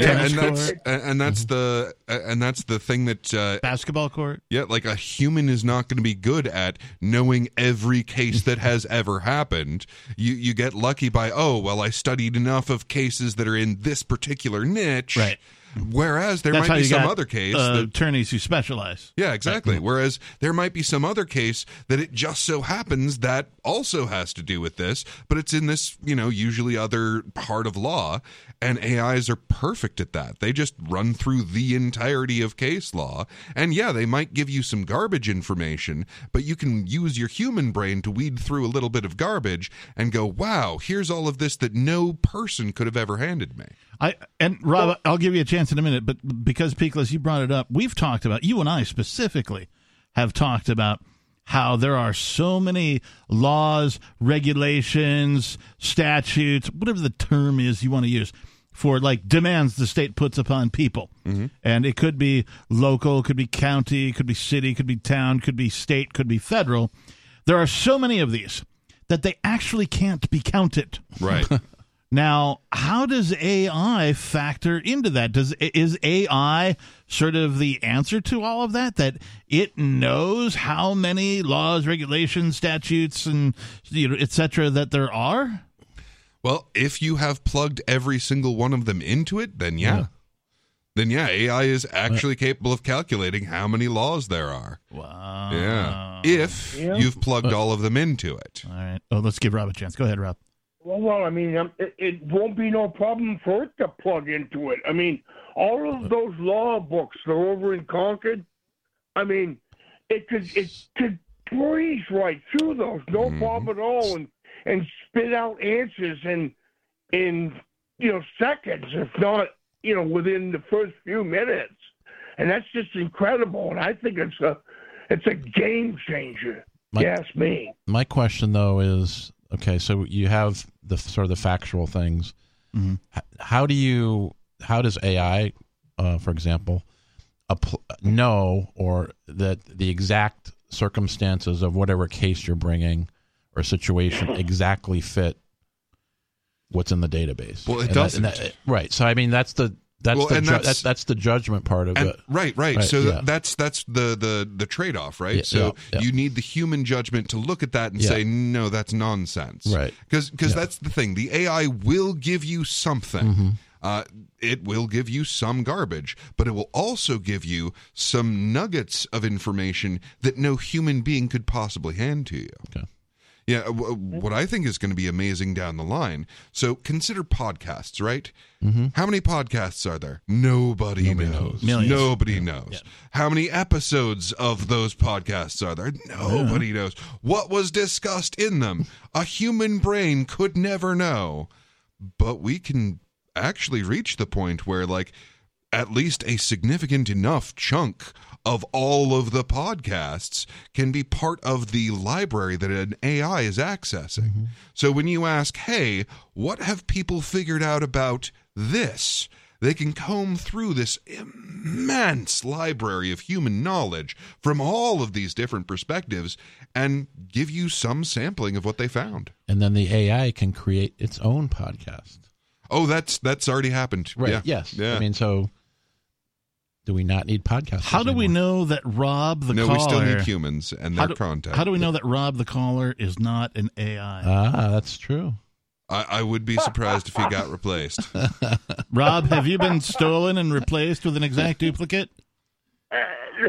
Yeah, and that's and and that's the and that's the thing that uh, basketball court. yeah, like a human is not going to be good at knowing every case that has ever happened. You you get lucky by oh well, I studied enough of cases that are in this particular niche, Right. Whereas there That's might be some got, other case uh, that attorneys who specialize. Yeah, exactly. Whereas there might be some other case that it just so happens that also has to do with this, but it's in this, you know, usually other part of law. And AIs are perfect at that. They just run through the entirety of case law. And yeah, they might give you some garbage information, but you can use your human brain to weed through a little bit of garbage and go, wow, here's all of this that no person could have ever handed me. I and Rob, I'll give you a chance in a minute, but because Peakless, you brought it up, we've talked about you and I specifically have talked about how there are so many laws, regulations, statutes, whatever the term is you want to use for like demands the state puts upon people. Mm-hmm. And it could be local, could be county, could be city, could be town, could be state, could be federal. There are so many of these that they actually can't be counted. Right. [laughs] Now, how does AI factor into that? Does is AI sort of the answer to all of that? That it knows how many laws, regulations, statutes, and you know, et cetera, that there are? Well, if you have plugged every single one of them into it, then yeah. Then yeah, AI is actually capable of calculating how many laws there are. Wow. Yeah. If Yeah. you've plugged all of them into it. All right. Oh, let's give Rob a chance. Go ahead, Rob. Well, well, I mean, um, it, it won't be no problem for it to plug into it. I mean, all of those law books that are over in Concord. I mean, it could it could breeze right through those, no Mhm. problem at all, and and spit out answers in in you know seconds, if not you know within the first few minutes, and that's just incredible. And I think it's a it's a game changer. My- you ask me. My question though is okay. So you have the sort of the factual things. Mhm. H- How do you? How does AI, uh, for example, appl- know or that the exact circumstances of whatever case you're bringing or situation [clears throat] exactly fit what's in the database? Well, it And doesn't. that- right. So I mean, that's the that's Well, the ju- that's- that's that's the judgment part of And, it. right, right. Right, So yeah. that's that's the the the trade off, right? Yeah, so yeah, you need the human judgment to look at that and say, no, that's nonsense. Right. Because Yeah. that's the thing. The AI will give you something. Mm-hmm. Uh, it will give you some garbage, but it will also give you some nuggets of information that no human being could possibly hand to you. Okay. Yeah, w- what I think is going to be amazing down the line. So consider podcasts, right? Mm-hmm. How many podcasts are there? Nobody, knows. Millions. Nobody knows. How many episodes of those podcasts are there? Nobody knows. What was discussed in them? A human brain could never know. But we can actually reach the point where, like, at least a significant enough chunk of all of the podcasts can be part of the library that an AI is accessing. Mm-hmm. So when you ask, hey, what have people figured out about this? They can comb through this immense library of human knowledge from all of these different perspectives and give you some sampling of what they found. And then the AI can create its own podcast. Oh, that's that's already happened. Right. Yeah. Yes. Yeah. I mean, so do we not need podcasts? How do we know that Rob the no, caller? we still need humans and how their do, content. How do we know that Rob the caller is not an AI? Ah, that's true. I, I would be surprised if he got replaced. [laughs] Rob, have you been stolen and replaced with an exact duplicate? Uh,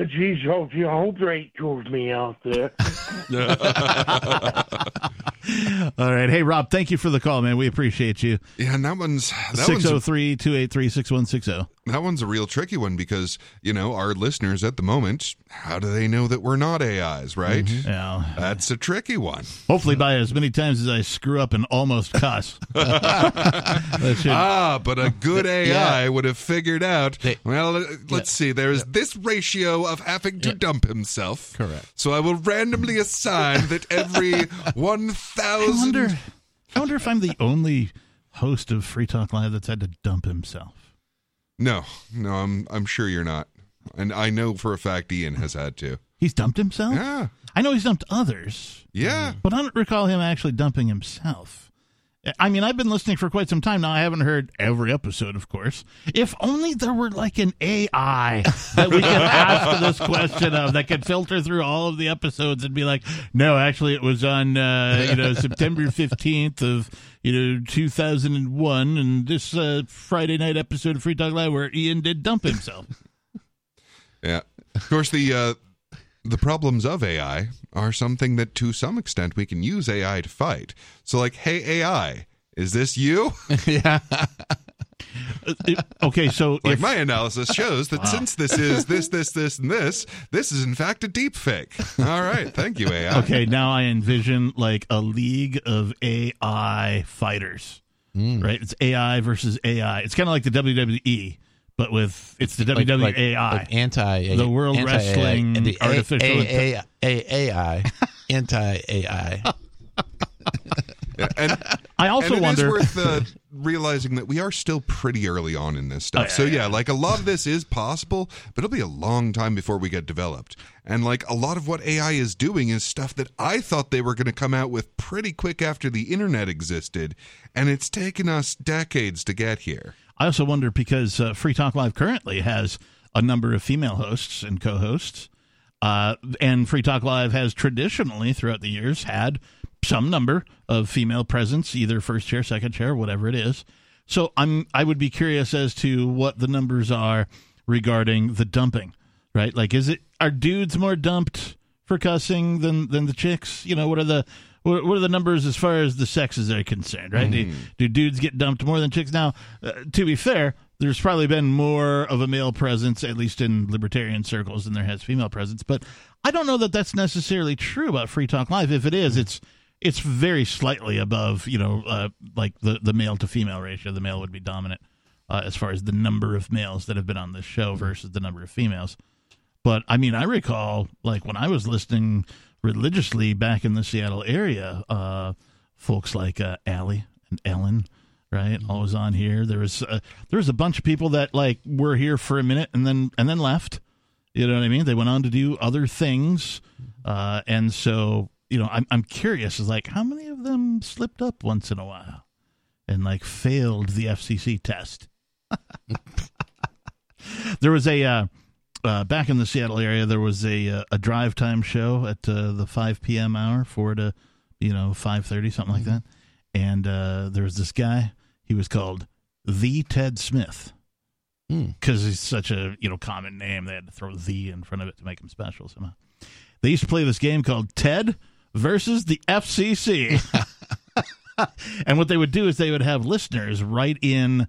geez, hope you hope there ain't two of me out there. [laughs] [laughs] [laughs] All right. Hey, Rob, thank you for the call, man. We appreciate you. Yeah, and that one's that 603 283 6160. that one's a real tricky one because you know our listeners at the moment. How do they know that we're not AIs? Right? Yeah. That's a tricky one. Hopefully, by as many times as I screw up and almost cuss. [laughs] [laughs] Ah, but a good AI would have figured out. They- well, let's see. There's this ratio of having to dump himself. Correct. So I will randomly assign that every one I wonder. I wonder if I'm the [laughs] only host of Free Talk Live that's had to dump himself. No, no, I'm I'm sure you're not, and I know for a fact Ian has had to. He's dumped himself. Yeah, I know he's dumped others, yeah. but I don't recall him actually dumping himself. I mean, I've been listening for quite some time now. I haven't heard every episode, of course. If only there were like an AI that we could [laughs] ask this question of that could filter through all of the episodes and be like, no, actually, it was on uh, you know September fifteenth of you know two thousand and one, and this uh, Friday night episode of Free Talk Live where Ian did dump himself. Yeah. Of course, the uh, the problems of AI are something that, to some extent, we can use AI to fight. So, like, hey AI, is this you? [laughs] [laughs] yeah. okay, so like if, my analysis shows that since this is [laughs] this, this, this, and this, this is in fact a deep fake. All right, thank you, AI. okay, now I envision like a league of AI fighters. Hmm. Right, it's AI versus AI. It's kind of like the WWE, but with it's the Like- WWE like- AI. like anti The World anti-AI, Wrestling the A- Artificial A- A- A- AI anti AI. Yeah, [laughs] and I also and it wonder. is worth uh, realizing that we are still pretty early on in this stuff. Oh, yeah, so yeah, yeah. like a lot of this is possible, but it'll be a long time before we get developed. And like a lot of what AI is doing is stuff that I thought they were going to come out with pretty quick after the internet existed, and it's taken us decades to get here. I also wonder because uh, Free Talk Live currently has a number of female hosts and co-hosts, uh, and Free Talk Live has traditionally throughout the years had some number of female presence, either first chair, second chair, whatever it is. So I'm I would be curious as to what the numbers are regarding the dumping, right? Like, is it are dudes more dumped for cussing than than the chicks? You know, what are the what what are the numbers as far as the sexes are concerned, right? Do, do dudes get dumped more than chicks? Now, uh, to be fair, there's probably been more of a male presence, at least in libertarian circles, than there has female presence. But I don't know that that's necessarily true about Free Talk Live. If it is, it's it's very slightly above, you know, uh, like the the male to female ratio. The male would be dominant uh, as far as the number of males that have been on this show versus the number of females. But I mean, I recall like when I was listening religiously back in the Seattle area, uh, folks like uh, Allie and Ellen, right, always on here. There was uh, there was a bunch of people that like were here for a minute and then and then left. You know what I mean? They went on to do other things, uh, and so you know, I'm I'm curious. Is like how many of them slipped up once in a while and like failed the FCC test. [laughs] there was a uh, back in the Seattle area. There was a uh, a drive time show at uh, the 5 p.m. hour, four to you know 5:30, something like that. And uh, there was this guy. He was called the Ted Smith because he's such a you know common name. They had to throw the in front of it to make him special somehow. They used to play this game called Ted versus the FCC. [laughs] and what they would do is they would have listeners write in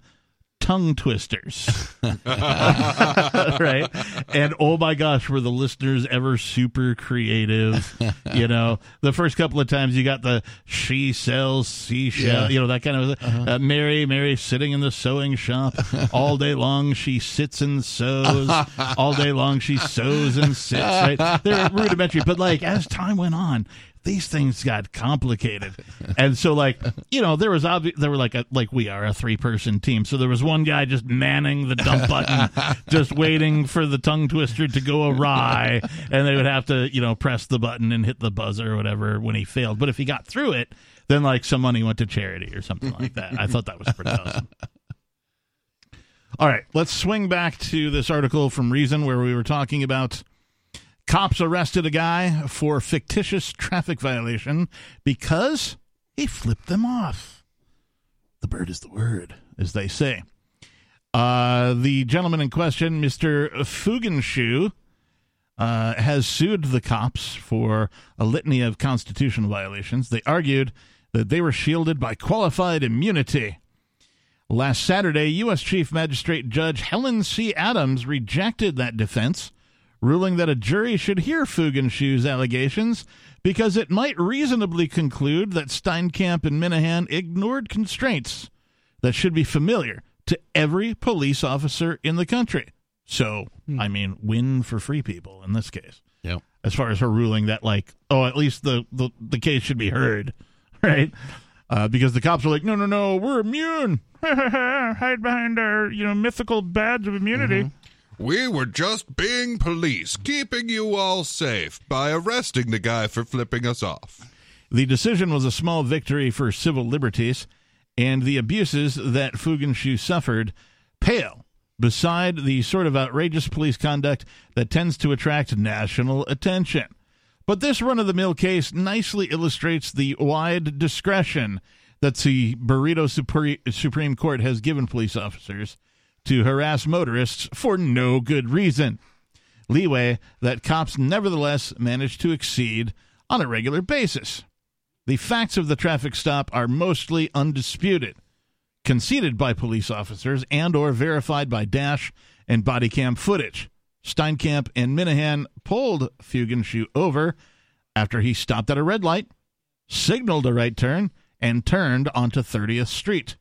tongue twisters. [laughs] right? And oh my gosh, were the listeners ever super creative? You know, the first couple of times you got the she sells seashell, Yeah. you know, that kind of uh, Mary, Mary sitting in the sewing shop all day long. She sits and sews. [laughs] all day long she sews and sits, right? They're rudimentary. But like as time went on, these things got complicated, and so like you know there was obvi- there were like a, like we are a three person team, so there was one guy just manning the dump button, just waiting for the tongue twister to go awry, and they would have to you know press the button and hit the buzzer or whatever when he failed. But if he got through it, then like some money went to charity or something like that. I thought that was pretty awesome. All right, let's swing back to this article from Reason where we were talking about cops arrested a guy for fictitious traffic violation because he flipped them off. The bird is the word, as they say. Uh, the gentleman in question, Mr. Fugenschuh, uh, has sued the cops for a litany of constitutional violations. They argued that they were shielded by qualified immunity. Last Saturday, U.S. Chief Magistrate Judge Helen C. Adams rejected that defense, ruling that a jury should hear Fugenschuh's allegations because it might reasonably conclude that Steinkamp and Minahan ignored constraints that should be familiar to every police officer in the country. So, I mean, win for free people in this case. Yep. As far as her ruling that, like, oh, at least the, the, the case should be heard, [laughs] right? Uh, because the cops are like, no, no, no, we're immune. [laughs] Hide behind our, you know, mythical badge of immunity. We were just being police, keeping you all safe by arresting the guy for flipping us off. The decision was a small victory for civil liberties and the abuses that Fugenschuh suffered pale beside the sort of outrageous police conduct that tends to attract national attention. But this run of the mill case nicely illustrates the wide discretion that the Burrito Supreme Court has given police officers to harass motorists for no good reason. Leeway that cops nevertheless manage to exceed on a regular basis. The facts of the traffic stop are mostly undisputed, conceded by police officers and or verified by dash and body cam footage. Steinkamp and Minahan pulled Fugenschuh over after he stopped at a red light, signaled a right turn, and turned onto 30th Street.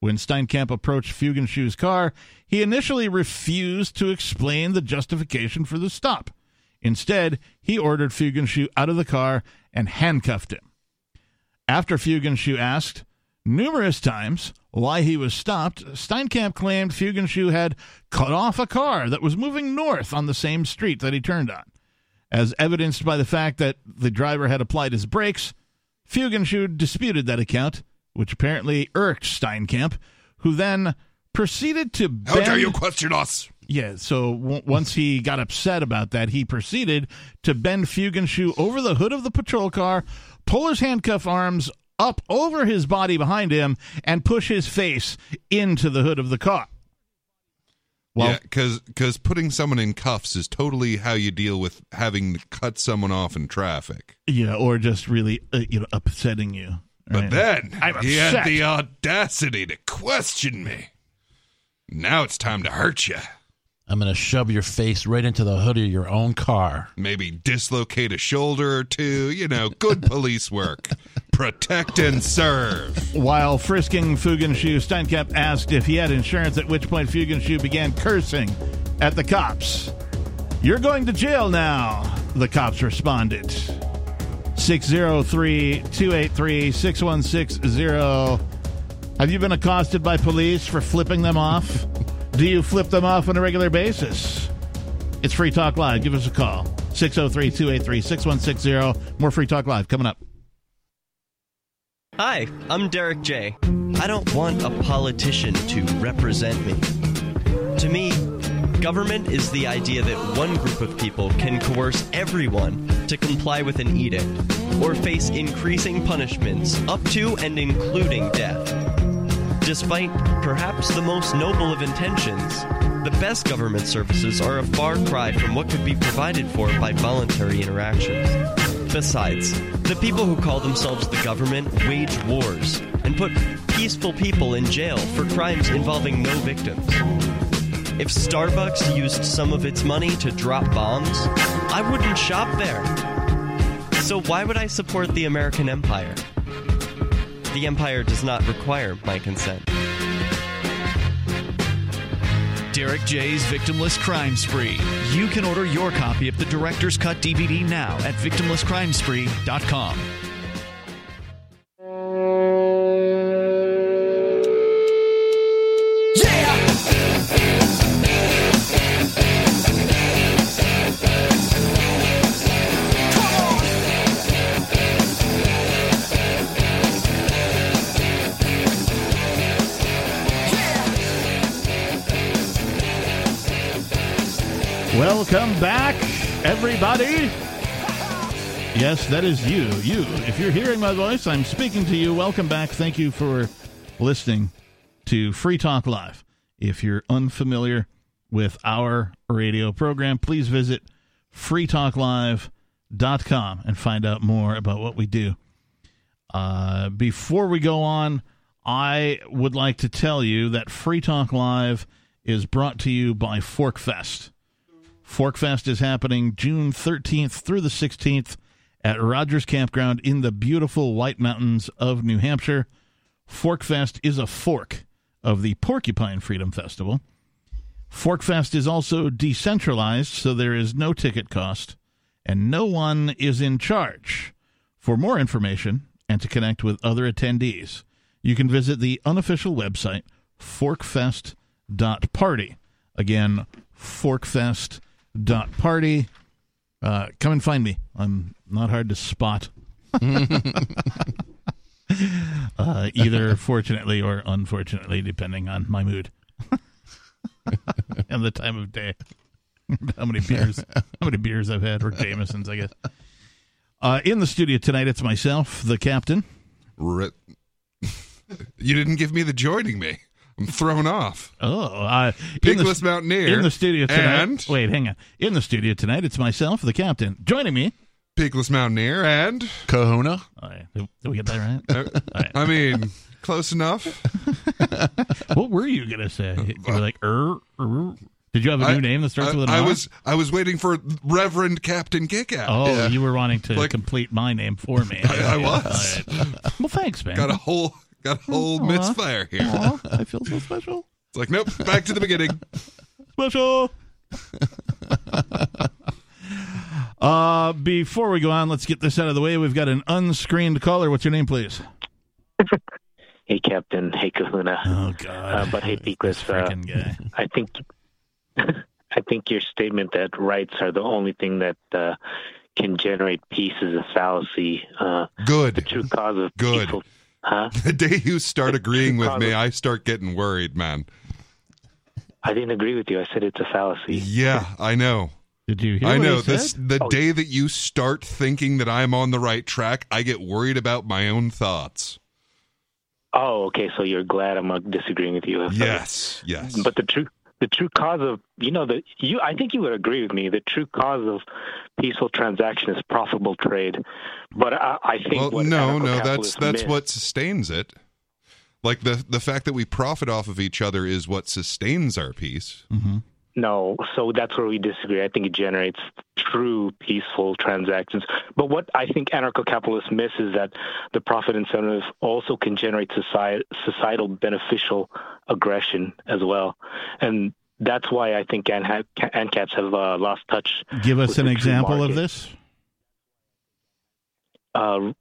When Steinkamp approached Fugenschuh's car, he initially refused to explain the justification for the stop. Instead, he ordered Fugenschuh out of the car and handcuffed him. After Fugenschuh asked numerous times why he was stopped, Steinkamp claimed Fugenschuh had cut off a car that was moving north on the same street that he turned on. As evidenced by the fact that the driver had applied his brakes, Fugenschuh disputed that account, which apparently irked Steinkamp, who then proceeded to How bend... dare you question us? Yeah, so w- once he got upset about that, he proceeded to bend Fugenschuh over the hood of the patrol car, pull his handcuff arms up over his body behind him, and push his face into the hood of the car. Well, yeah, because putting someone in cuffs is totally how you deal with having to cut someone off in traffic. yeah, or just really, uh, you know, upsetting you. But right? then I'm he had the audacity to question me. Now it's time to hurt you. I'm going to shove your face right into the hood of your own car. Maybe dislocate a shoulder or two. You know, good [laughs] police work. Protect and serve. While frisking Fugenschuh, Steinkamp asked if he had insurance, at which point Fugenschuh began cursing at the cops. You're going to jail now, the cops responded. 603 283 6160. Have you been accosted by police for flipping them off? Do you flip them off on a regular basis? It's Free Talk Live. Give us a call. 603 283 6160. More Free Talk Live coming up. Hi, I'm Derek J. I don't want a politician to represent me. To me, government is the idea that one group of people can coerce everyone to comply with an edict or face increasing punishments up to and including death. Despite perhaps the most noble of intentions, the best government services are a far cry from what could be provided for by voluntary interactions. Besides, the people who call themselves the government wage wars and put peaceful people in jail for crimes involving no victims. If Starbucks used some of its money to drop bombs, I wouldn't shop there. So why would I support the American empire? The empire does not require my consent. Derek J's Victimless Crime Spree. You can order your copy of the Director's Cut DVD now at victimlesscrimespree.com. Welcome back, everybody. Yes, that is you. You. If you're hearing my voice, I'm speaking to you. Welcome back. Thank you for listening to Free Talk Live. If you're unfamiliar with our radio program, please visit freetalklive.com and find out more about what we do. Uh, before we go on, I would like to tell you that Free Talk Live is brought to you by Forkfest. Forkfest is happening June 13th through the 16th at Rogers Campground in the beautiful White Mountains of New Hampshire. Forkfest is a fork of the Porcupine Freedom Festival. Forkfest is also decentralized, so there is no ticket cost, and no one is in charge. For more information and to connect with other attendees, you can visit the unofficial website, forkfest.party. Again, forkfest.party. Uh, come and find me. I'm not hard to spot. [laughs] uh, either fortunately or unfortunately, depending on my mood [laughs] and the time of day. [laughs] how many beers? How many beers I've had, or Jamesons, I guess. Uh, in the studio tonight, it's myself, the captain. Ri- you didn't give me the joining me. I'm thrown off. Oh, uh, in the- Mountaineer. in the studio tonight. And Wait, hang on. In the studio tonight, it's myself, the captain. Joining me. Peakless Mountaineer and Kahuna. All right, did, did we get that right? [laughs] uh, All right. I mean, close enough. [laughs] what were you gonna say? You were like, er, er. Did you have a new I- name that starts I, with an I R? was I was waiting for Reverend Captain Kickass. Oh, you were wanting to Like- complete my name for me. [laughs] I, I was. All right. Well, thanks, man. Got a whole got a whole Aw. misfire here. Aw, I feel so special. It's like nope. Back to the beginning. [laughs] Special. uh, before we go on, let's get this out of the way. We've got an unscreened caller. What's your name, please? [laughs] Hey, Captain. Hey, Kahuna. Oh God. Uh, but hey, Peakless. Uh, Freaking guy. I think [laughs] I think your statement that rights are the only thing that uh, can generate peace is a fallacy. Uh, the true cause of Good. peaceful. Huh? The day you start agreeing with me, I start getting worried, man. I didn't agree with you. I said it's a fallacy. Yeah, I know. Did you hear me? I what know. he This said? the Oh. day that you start thinking that I'm on the right track, I get worried about my own thoughts. Oh, okay. So you're glad I'm disagreeing with you. Yes, yes. But the true the true cause of you know the you I think you would agree with me. The true cause of peaceful transaction is profitable trade. But I, I think well, what no, no, that's that's miss- what sustains it. Like the the fact that we profit off of each other is what sustains our peace. Mm-hmm. No, so that's where we disagree. I think it generates true peaceful transactions. But what I think anarcho-capitalists miss is that the profit incentive also can generate society, societal beneficial aggression as well, and that's why I think ANCAP, ANCAPs have uh, lost touch. Give us an example of this. Uh,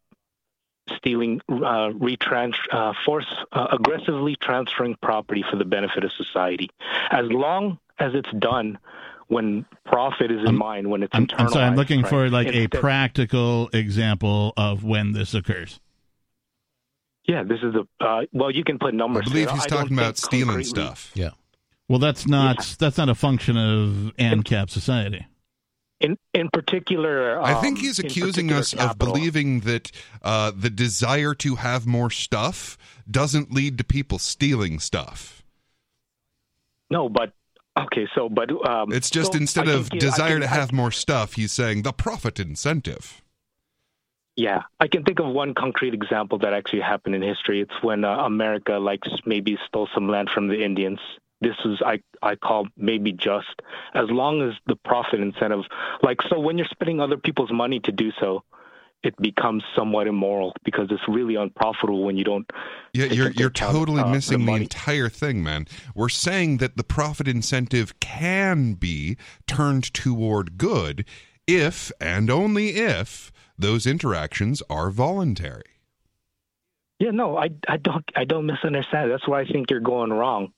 stealing, uh, retrans, uh, force, uh, aggressively transferring property for the benefit of society. As long as it's done when profit is in I'm- mind, when it's I'm, I'm sorry. I'm looking right? for like a practical example of when this occurs. Yeah, this is a. Uh, well, you can put numbers. I believe to he's I talking about stealing concretely- stuff. Yeah. Well, that's not that's not a function of ANCAP society. In in particular, I think um, he's accusing us of believing that uh, the desire to have more stuff doesn't lead to people stealing stuff. No, but okay. So, but um, It's just so instead I of think desire can- to have more stuff, he's saying the profit incentive. Yeah, I can think of one concrete example that actually happened in history. It's when uh, America, like, maybe stole some land from the Indians. This is I I call maybe just as long as the profit incentive, like, so when you're spending other people's money to do so, it becomes somewhat immoral because it's really unprofitable when you don't. Yeah, you're you're totally uh, missing the money. entire thing, man. We're saying that the profit incentive can be turned toward good if and only if those interactions are voluntary. Yeah, no, I I don't I don't misunderstand. That's where I think you're going wrong.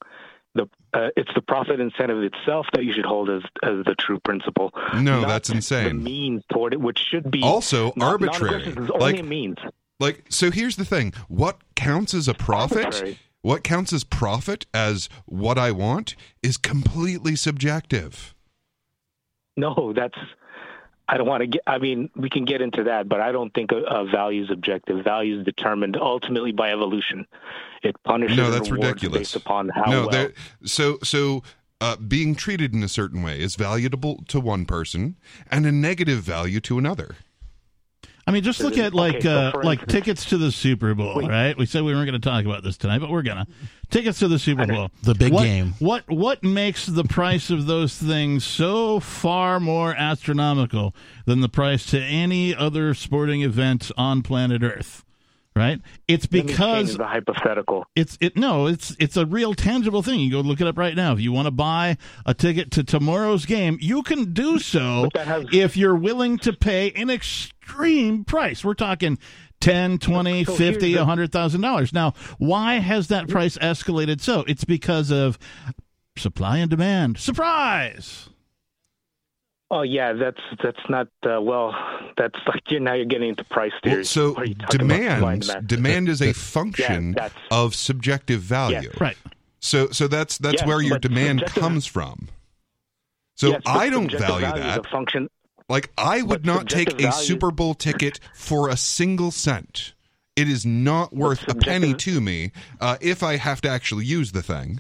Uh, it's the profit incentive itself that you should hold as as the true principle. No, not that's The insane. means toward it, which should be Also not- arbitrary. only Like- means. Like, so here's the thing: what counts as a profit? Arbitrary. What counts as profit as what I want is completely subjective. No, that's. I don't want to get. I mean, we can get into that, but I don't think a, a value is objective. Value is determined ultimately by evolution. It punishes No, that's ridiculous. based upon how no, well. so so uh, being treated in a certain way is valuable to one person and a negative value to another. I mean, just look at like so uh, for like instance- tickets to the Super Bowl, Wait. right? We said we weren't going to talk about this tonight, but we're gonna. Tickets to the Super Bowl, The big what, game. What what makes the price of those things so far more astronomical than the price to any other sporting event on planet Earth? Right? It's Let me change because the hypothetical. it's it no, it's it's a real tangible thing. You go look it up right now. If you want to buy a ticket to tomorrow's game, you can do so has- if you're willing to pay an extreme price. We're talking 10, 20, So 50, 100,000 dollars. Now, why has that price escalated so? It's because of supply and demand. Surprise. Oh yeah, that's that's not uh, well. That's like you're now you're getting into price Well, theory. so What are you talking about? Supply and demand demand. demand is a function that's- of subjective value. Yes. Right. So so that's that's Yes, where your demand comes from. So Yes, I don't value value is that. a function. Like I would But not take a Super Bowl ticket for a single cent. It is not worth a penny to me uh, if I have to actually use the thing.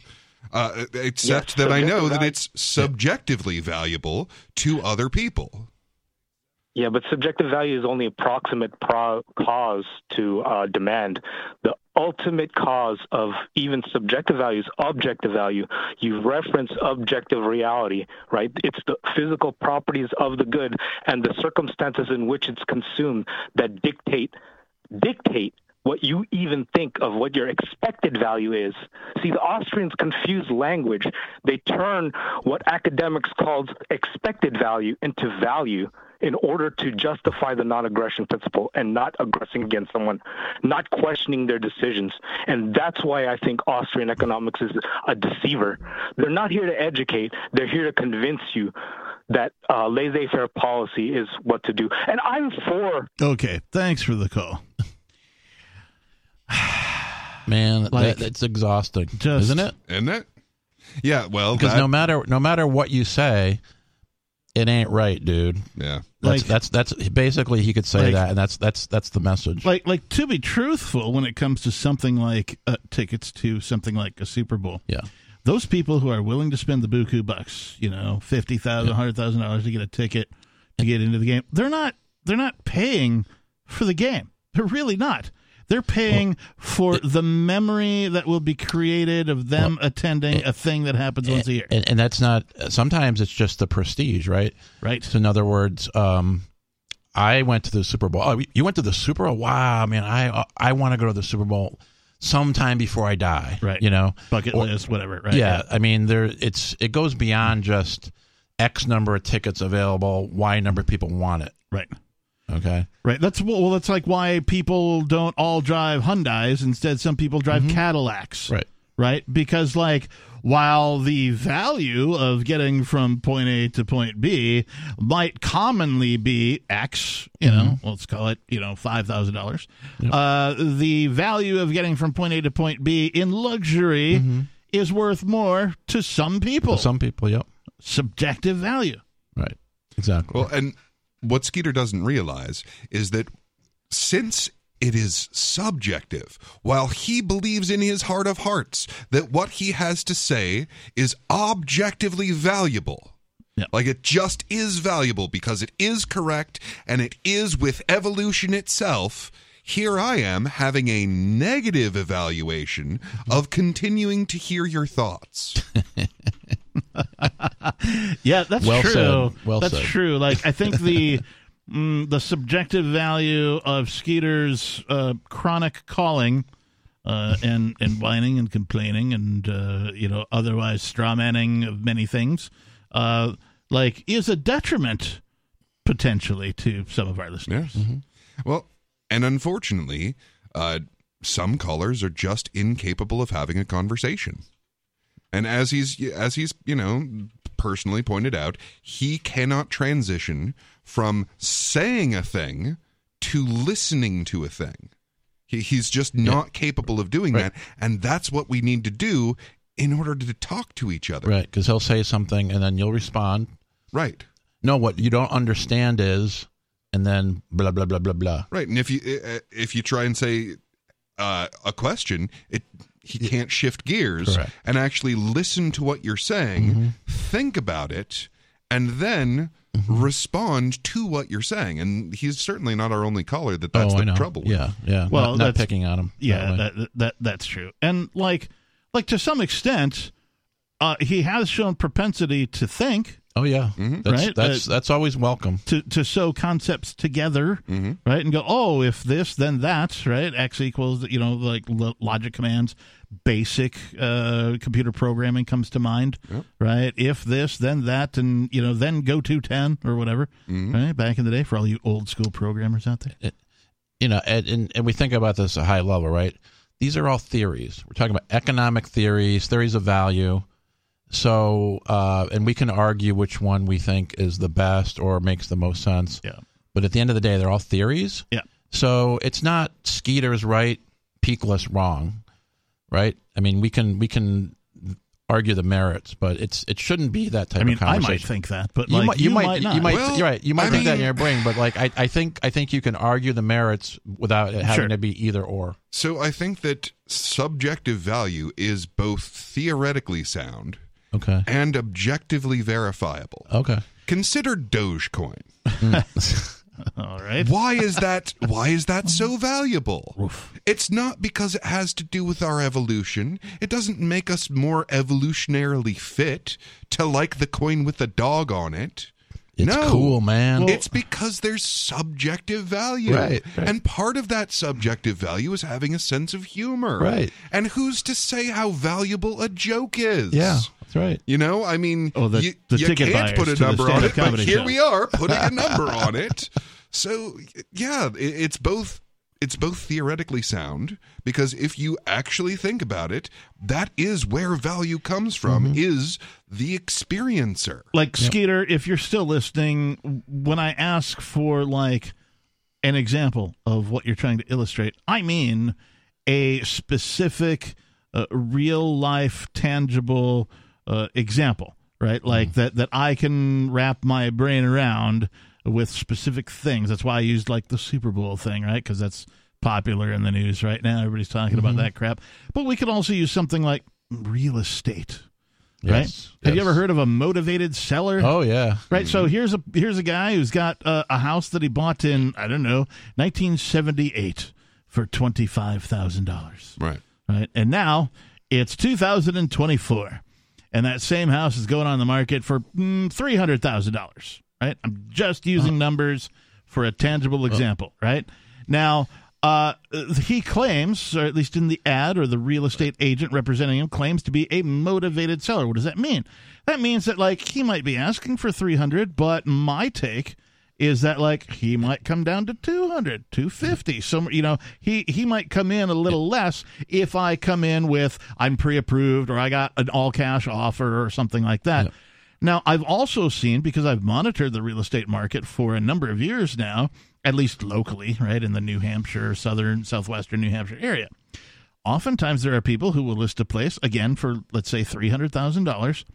Uh, except Yes, that I know that it's subjectively valuable to other people. Yeah, but subjective value is only approximate pro- cause to uh, demand. The ultimate cause of even subjective values, objective value. You reference objective reality, right? It's the physical properties of the good and the circumstances in which it's consumed that dictate dictate what you even think of what your expected value is. See, the Austrians confuse language. They turn what academics call expected value into value in order to justify the non-aggression principle and not aggressing against someone, not questioning their decisions. And that's why I think Austrian economics is a deceiver. They're not here to educate. They're here to convince you that uh, laissez-faire policy is what to do. And I'm for Okay. Thanks for the call. [sighs] Man, Like- that, it's exhausting, Just- isn't it? Isn't it? Yeah, well, Because that- no matter no matter what you say, it ain't right, dude. yeah. That's Like- that's that's basically he could say Like- that, and that's that's that's the message. Like, like to be truthful, when it comes to something like uh, tickets to something like a Super Bowl, yeah, those people who are willing to spend the buku bucks, you know, fifty thousand, hundred thousand 100000 dollars to get a ticket to get into the game, they're not they're not paying for the game. They're really not. They're paying for the memory that will be created of them attending a thing that happens once a year. and, and that's not. Sometimes it's just the prestige, right? Right. So in other words, um, I went to the Super Bowl. Oh, you went to the Super Bowl? Wow, man! I I want to go to the Super Bowl sometime before I die. Right. You know, Bucket Or- list, whatever. Right. yeah, I mean, there it's it goes beyond just X number of tickets available, Y number of people want it. Right. Okay. Right. That's well. That's like why people don't all drive Hyundai's. Instead, some people drive Cadillacs. Mm-hmm. Right. Right. Because like while the value of getting from point A to point B might commonly be X, you know, Mm-hmm. let's call it you know five thousand dollars. Uh, the value of getting from point A to point B in luxury is worth more to some people. For some people, yep. Subjective value. Right. Exactly. Well, and what Skeeter doesn't realize is that since it is subjective, while he believes in his heart of hearts that what he has to say is objectively valuable. Yeah. Like it just is valuable because it is correct and it is with evolution itself. Here I am having a negative evaluation of continuing to hear your thoughts. [laughs] [laughs] Yeah, that's Well true. said. Well that's said. true. Like I think the [laughs] mm, the subjective value of Skeeter's uh, chronic calling uh, and and whining and complaining and uh, you know otherwise strawmanning of many things, uh, like is a detriment potentially to some of our listeners. Well, and unfortunately, uh, some callers are just incapable of having a conversation. And as he's as he's you know personally pointed out, he cannot transition from saying a thing to listening to a thing. He, he's just not capable of doing that, and that's what we need to do in order to talk to each other. Right, because he'll say something and then you'll respond. Right. No, what you don't understand is, and then blah blah blah blah blah. Right, and if you uh, if you try and say uh, a question, it he can't shift gears Correct. and actually listen to what you're saying, think about it, and then respond to what you're saying. And he's certainly not our only caller that that's oh, I the know. trouble. with. Yeah, yeah. Well, not, not that's- picking on him. Yeah, way. that, that that's true. And like like to some extent, uh, he has shown propensity to think. Oh yeah. Mm-hmm. That's Right? that's Uh, that's always welcome. to to sew concepts together, Mm-hmm. right? And go, oh, if this, then that, right? X equals, you know, like lo- logic commands, basic uh, computer programming comes to mind, right? If this, then that, and you know, then go to ten or whatever, Mm-hmm. right? Back in the day, for all you old school programmers out there, you know, and, and, and we think about this at a high level, right? These are all theories. We're talking about economic theories, theories of value. So, uh, and we can argue which one we think is the best or makes the most sense. Yeah. But at the end of the day, they're all theories. Yeah. So it's not Skeeter's right, Peakless wrong, right? I mean, we can we can argue the merits, but it's it shouldn't be that type I mean, of I might think that, but you like, might, you, might, not. you might, Well, you're right. You might I think that in your brain, but like, I, I think, I think you can argue the merits without it having Sure. to be either or. So I think that subjective value is both theoretically sound Okay. and objectively verifiable. Okay. Consider Dogecoin. [laughs] All right. Why is that why is that so valuable? It's not because it has to do with our evolution. It doesn't make us more evolutionarily fit to like the coin with the dog on it. It's no. cool, man. it's because there's subjective value. Right, right. And part of that subjective value is having a sense of humor. Right. And who's to say how valuable a joke is? yeah, that's right. You know, I mean, Oh, the- you, the you ticket can't put a to the number on stand-up it, but here show. we are putting a number [laughs] on it. So, yeah, it, it's both it's both theoretically sound because if you actually think about it, that is where value comes from Mm-hmm. is the experiencer. like Skeeter, if you're still listening, when I ask for like an example of what you're trying to illustrate, I mean a specific, uh, real life, tangible uh, example, right? Like that that I can wrap my brain around with specific things. That's why I used like the Super Bowl thing, right? Because that's popular in the news right now. Everybody's talking about that crap. But we could also use something like real estate. Right? Yes, Have you ever heard of a motivated seller? Oh yeah. Right. So here's a here's a guy who's got uh, a house that he bought in I don't know 1978 for twenty five thousand dollars. Right. Right. And now it's 2024, and that same house is going on the market for mm, three hundred thousand dollars. Right. I'm just using numbers for a tangible example. Right. Now. Uh, he claims, or at least in the ad, or the real estate agent representing him claims to be a motivated seller. What does that mean? That means that like he might be asking for 300, but my take is that like he might come down to 200 250 so you know he he might come in a little less if i come in with i'm pre-approved or i got an all cash offer or something like that now i've also seen because i've monitored the real estate market for a number of years now at least locally right in the new hampshire southern southwestern new hampshire area oftentimes there are people who will list a place again for let's say $300000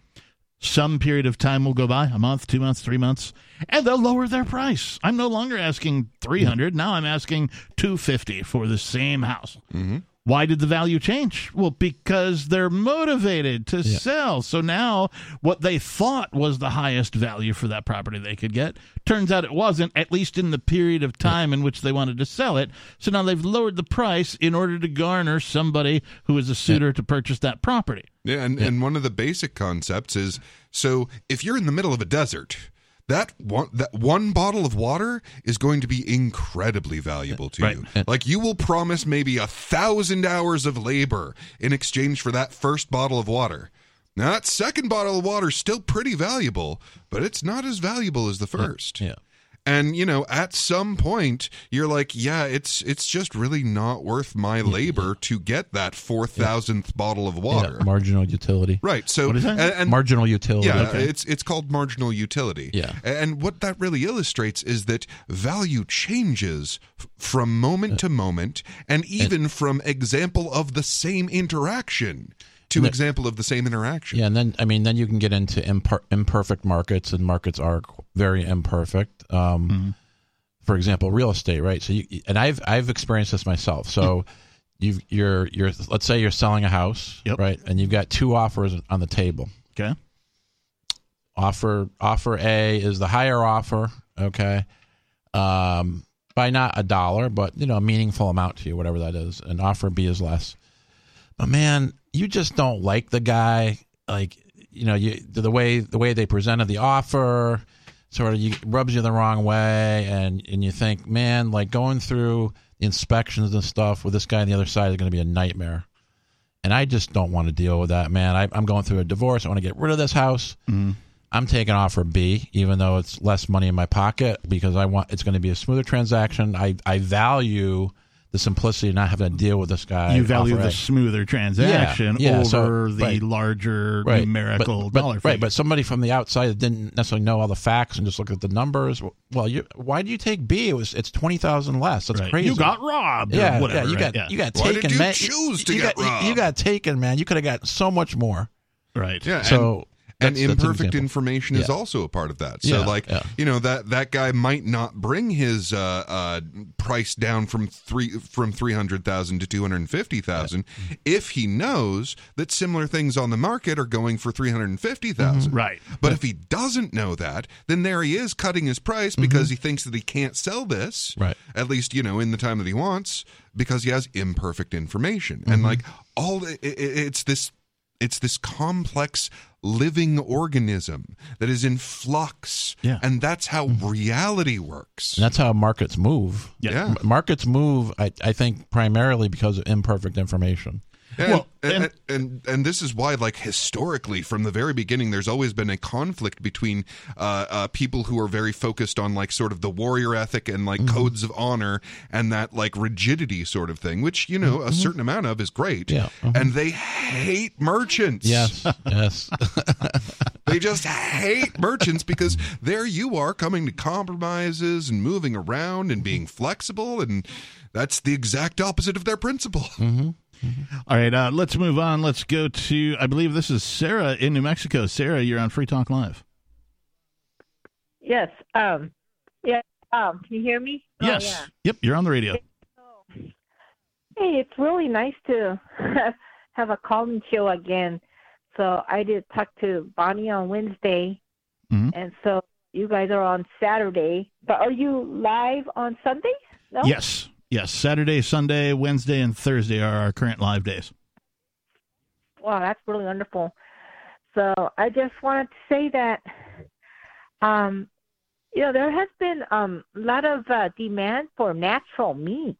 some period of time will go by a month two months three months and they'll lower their price. I'm no longer asking 300 now i'm asking 250 for the same house mm-hmm. Why did the value change? Well because they're motivated to sell. So now what they thought was the highest value for that property they could get turns out it wasn't at least in the period of time in which they wanted to sell it. So now they've lowered the price in order to garner somebody who is a suitor to purchase that property. Yeah, and, and one of the basic concepts is so if you're in the middle of a desert, that one that one bottle of water is going to be incredibly valuable to Right. you. Like you will promise maybe a thousand hours of labor in exchange for that first bottle of water. Now that second bottle of water is still pretty valuable, but it's not as valuable as the first. Yeah. And you know, at some point, you're like, yeah, it's it's just really not worth my labor to get that four thousandth bottle of water. Yeah, marginal utility. Right. So What is that? and, and Marginal utility. yeah, Okay. it's it's called marginal utility. Yeah. And what that really illustrates is that value changes f- from moment uh. to moment and even from example of the same interaction to example of the same interaction. Yeah, and then I mean, then you can get into imper- imperfect markets, and markets are very imperfect. Um, For example, real estate, right? So, you and I've I've experienced this myself. So, you you're you're let's say you're selling a house, Yep. right? And you've got two offers on the table. okay Offer offer A is the higher offer, okay, um, by not a dollar, but you know, a meaningful amount to you, whatever that is. And offer B is less. But man, you just don't like the guy. Like you know, you the way the way they presented the offer sort of you, rubs you the wrong way, and and you think, man, like going through the inspections and stuff with this guy on the other side is going to be a nightmare. And I just don't want to deal with that, man. I, I'm going through a divorce. I want to get rid of this house. Mm-hmm. I'm taking offer B, even though it's less money in my pocket, because I want it's going to be a smoother transaction. I I value the simplicity of not having to deal with this guy. you value the smoother transaction Yeah, yeah, over so- the right. larger Right. numerical but, but- dollar right, but somebody from the outside that didn't necessarily know all the facts and just look at the numbers. Well, you, why do you take B? It was it's twenty thousand less. That's Right. crazy. You got robbed. or Yeah, whatever, yeah. You right? got Yeah. you got Why taken. did you man. choose to you get got, you- You, got taken, man. You could have got so much more. right. Yeah, So and, that's- and an imperfect example. information is also a part of that. So, Yeah, like, yeah. you know that that guy might not bring his uh, uh, price down from three from three hundred thousand to two hundred fifty thousand if he knows that similar things on the market are going for three hundred fifty thousand. Right. But if he doesn't know that, then there he is cutting his price because he thinks that he can't sell this, Mm-hmm. Right. at least, you know, in the time that he wants, because he has imperfect information. And Mm-hmm. like all i- i- it's this it's this complex living organism that is in flux. Yeah. And that's how mm-hmm. reality works. And that's how markets move. Yeah. M- Markets move, I, I think, primarily because of imperfect information. And, Well, and, and- and, and this is why, like historically, from the very beginning, there's always been a conflict between uh, uh, people who are very focused on like sort of the warrior ethic and like Mm-hmm. codes of honor and that like rigidity sort of thing, which you know a certain amount of is great. Mm-hmm. Yeah. Mhm. and they hate merchants. Yes, yes. [laughs] they just hate merchants because there you are coming to compromises and moving around and being flexible, and that's the exact opposite of their principle. Mm-hmm. All right, uh, let's move on. Let's go to, I believe this is Sarah in New Mexico. Sarah, you're on Free Talk Live. Yes. Um. Yeah. Um. Can you hear me? Oh, yes. yeah. Yep, you're on the radio. Hey, it's really nice to [laughs] have a call-in show again. So I did talk to Bonnie on Wednesday, Mhm. and so you guys are on Saturday. But are you live on Sunday? No. Yes. Yes. Saturday, Sunday, Wednesday, and Thursday are our current live days. Wow, that's really wonderful. So I just wanted to say that, um, you know, there has been um, a lot of uh, demand for natural meat.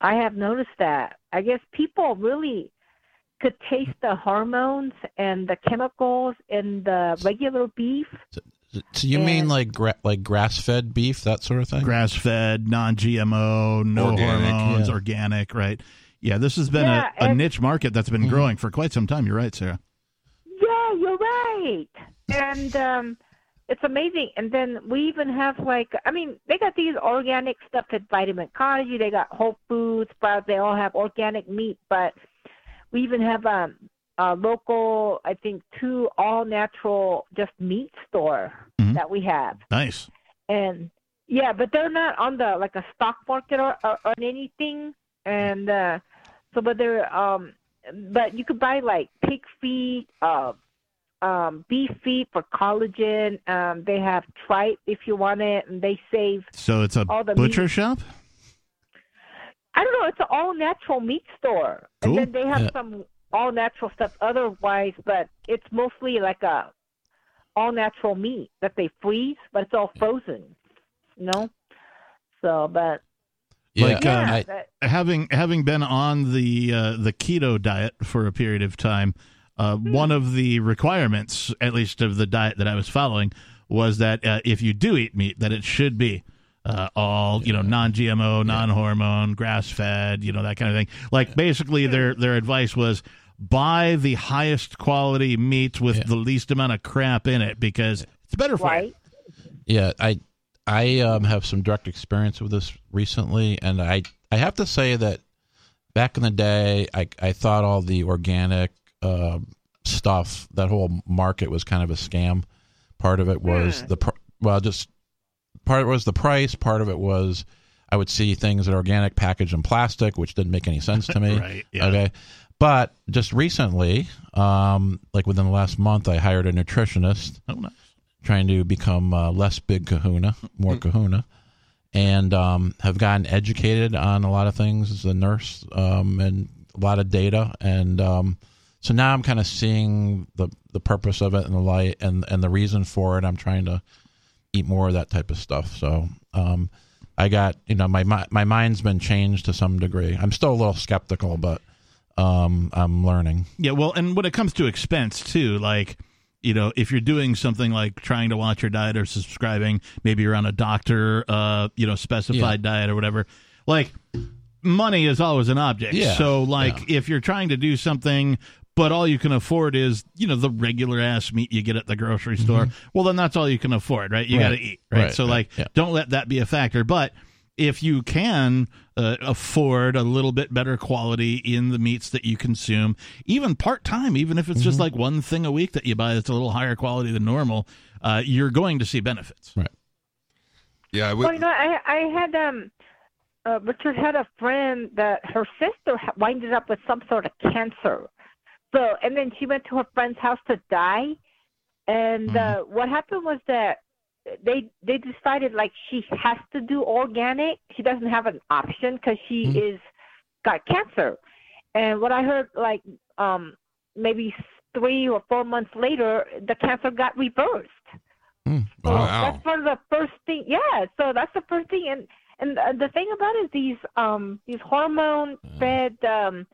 I have noticed that. I guess people really could taste the hormones and the chemicals in the regular beef. So you mean like gra- like grass fed beef, that sort of thing? Grass fed, non GMO, no Organic, hormones, yeah. organic, right? Yeah, this has been Yeah, a, a niche market that's been growing for quite some time. You're right, Sarah. Yeah, you're right. And um it's amazing. And then we even have like I mean, they got these organic stuff at Vitamin Cottage. they got Whole Foods, but they all have organic meat, but we even have um a local I think two all natural just meat store Mhm. that we have. Nice. And yeah, but they're not on the like a stock market or, or on anything. And uh so but they're um but you could buy like pig feet, uh um beef feet for collagen. Um they have tripe if you want it and they save So it's a All the butcher meat. shop? I don't know, it's an all natural meat store. Cool. And then they have Yeah. some all natural stuff otherwise, but it's mostly like a all natural meat that they freeze, but it's all frozen. You know? So but Like, yeah, um, I- that- having having been on the uh, the keto diet for a period of time, uh, Hmm. one of the requirements, at least of the diet that I was following, was that uh, if you do eat meat, that it should be uh, all you know non-GMO, non-hormone, grass-fed, you know that kind of thing. Like basically, their their advice was buy the highest quality meat with Yeah. the least amount of crap in it because it's better for you. Yeah, I I um, have some direct experience with this recently, and I I have to say that back in the day, I I thought all the organic uh, stuff, that whole market was kind of a scam. Part of it was the pr- well, just part of it was the price. Part of it was I would see things that are organic packaged in plastic, which didn't make any sense to me. [laughs] Right, yeah. Okay. But just recently, um, like within the last month, I hired a nutritionist Oh, nice. trying to become uh, less big kahuna, more kahuna, and um, have gotten educated on a lot of things as a nurse um, and a lot of data. And um, so now I'm kind of seeing the, the purpose of it and the light and, and the reason for it. I'm trying to eat more of that type of stuff. So um, I got, you know, my, mi- my mind's been changed to some degree. I'm still a little skeptical, but um, I'm learning. Yeah, well, and when it comes to expense too, like you know, if you're doing something like trying to watch your diet or subscribing, maybe you're on a doctor, uh, you know, specified diet or whatever, like money is always an object. Yeah, So, like, if you're trying to do something, but all you can afford is, you know, the regular ass meat you get at the grocery store, well, then that's all you can afford, right? You Mm-hmm. Right. got to eat, right? Right, So, right, like, yeah. don't let that be a factor. But if you can uh, afford a little bit better quality in the meats that you consume, even part time, even if it's Mm-hmm. just like one thing a week that you buy that's a little higher quality than normal, uh, you're going to see benefits. Right. Yeah, Well, you know, I I had um, uh, Richard had a friend that her sister ha- winded up with some sort of cancer. So, and then she went to her friend's house to die. And uh, what happened was that they they decided like she has to do organic. She doesn't have an option because she is got cancer. And what I heard, like um, maybe three or four months later, the cancer got reversed. So Wow. that's one of the first thing. Yeah, so that's the first thing, and and uh, the thing about it is these um these hormone fed um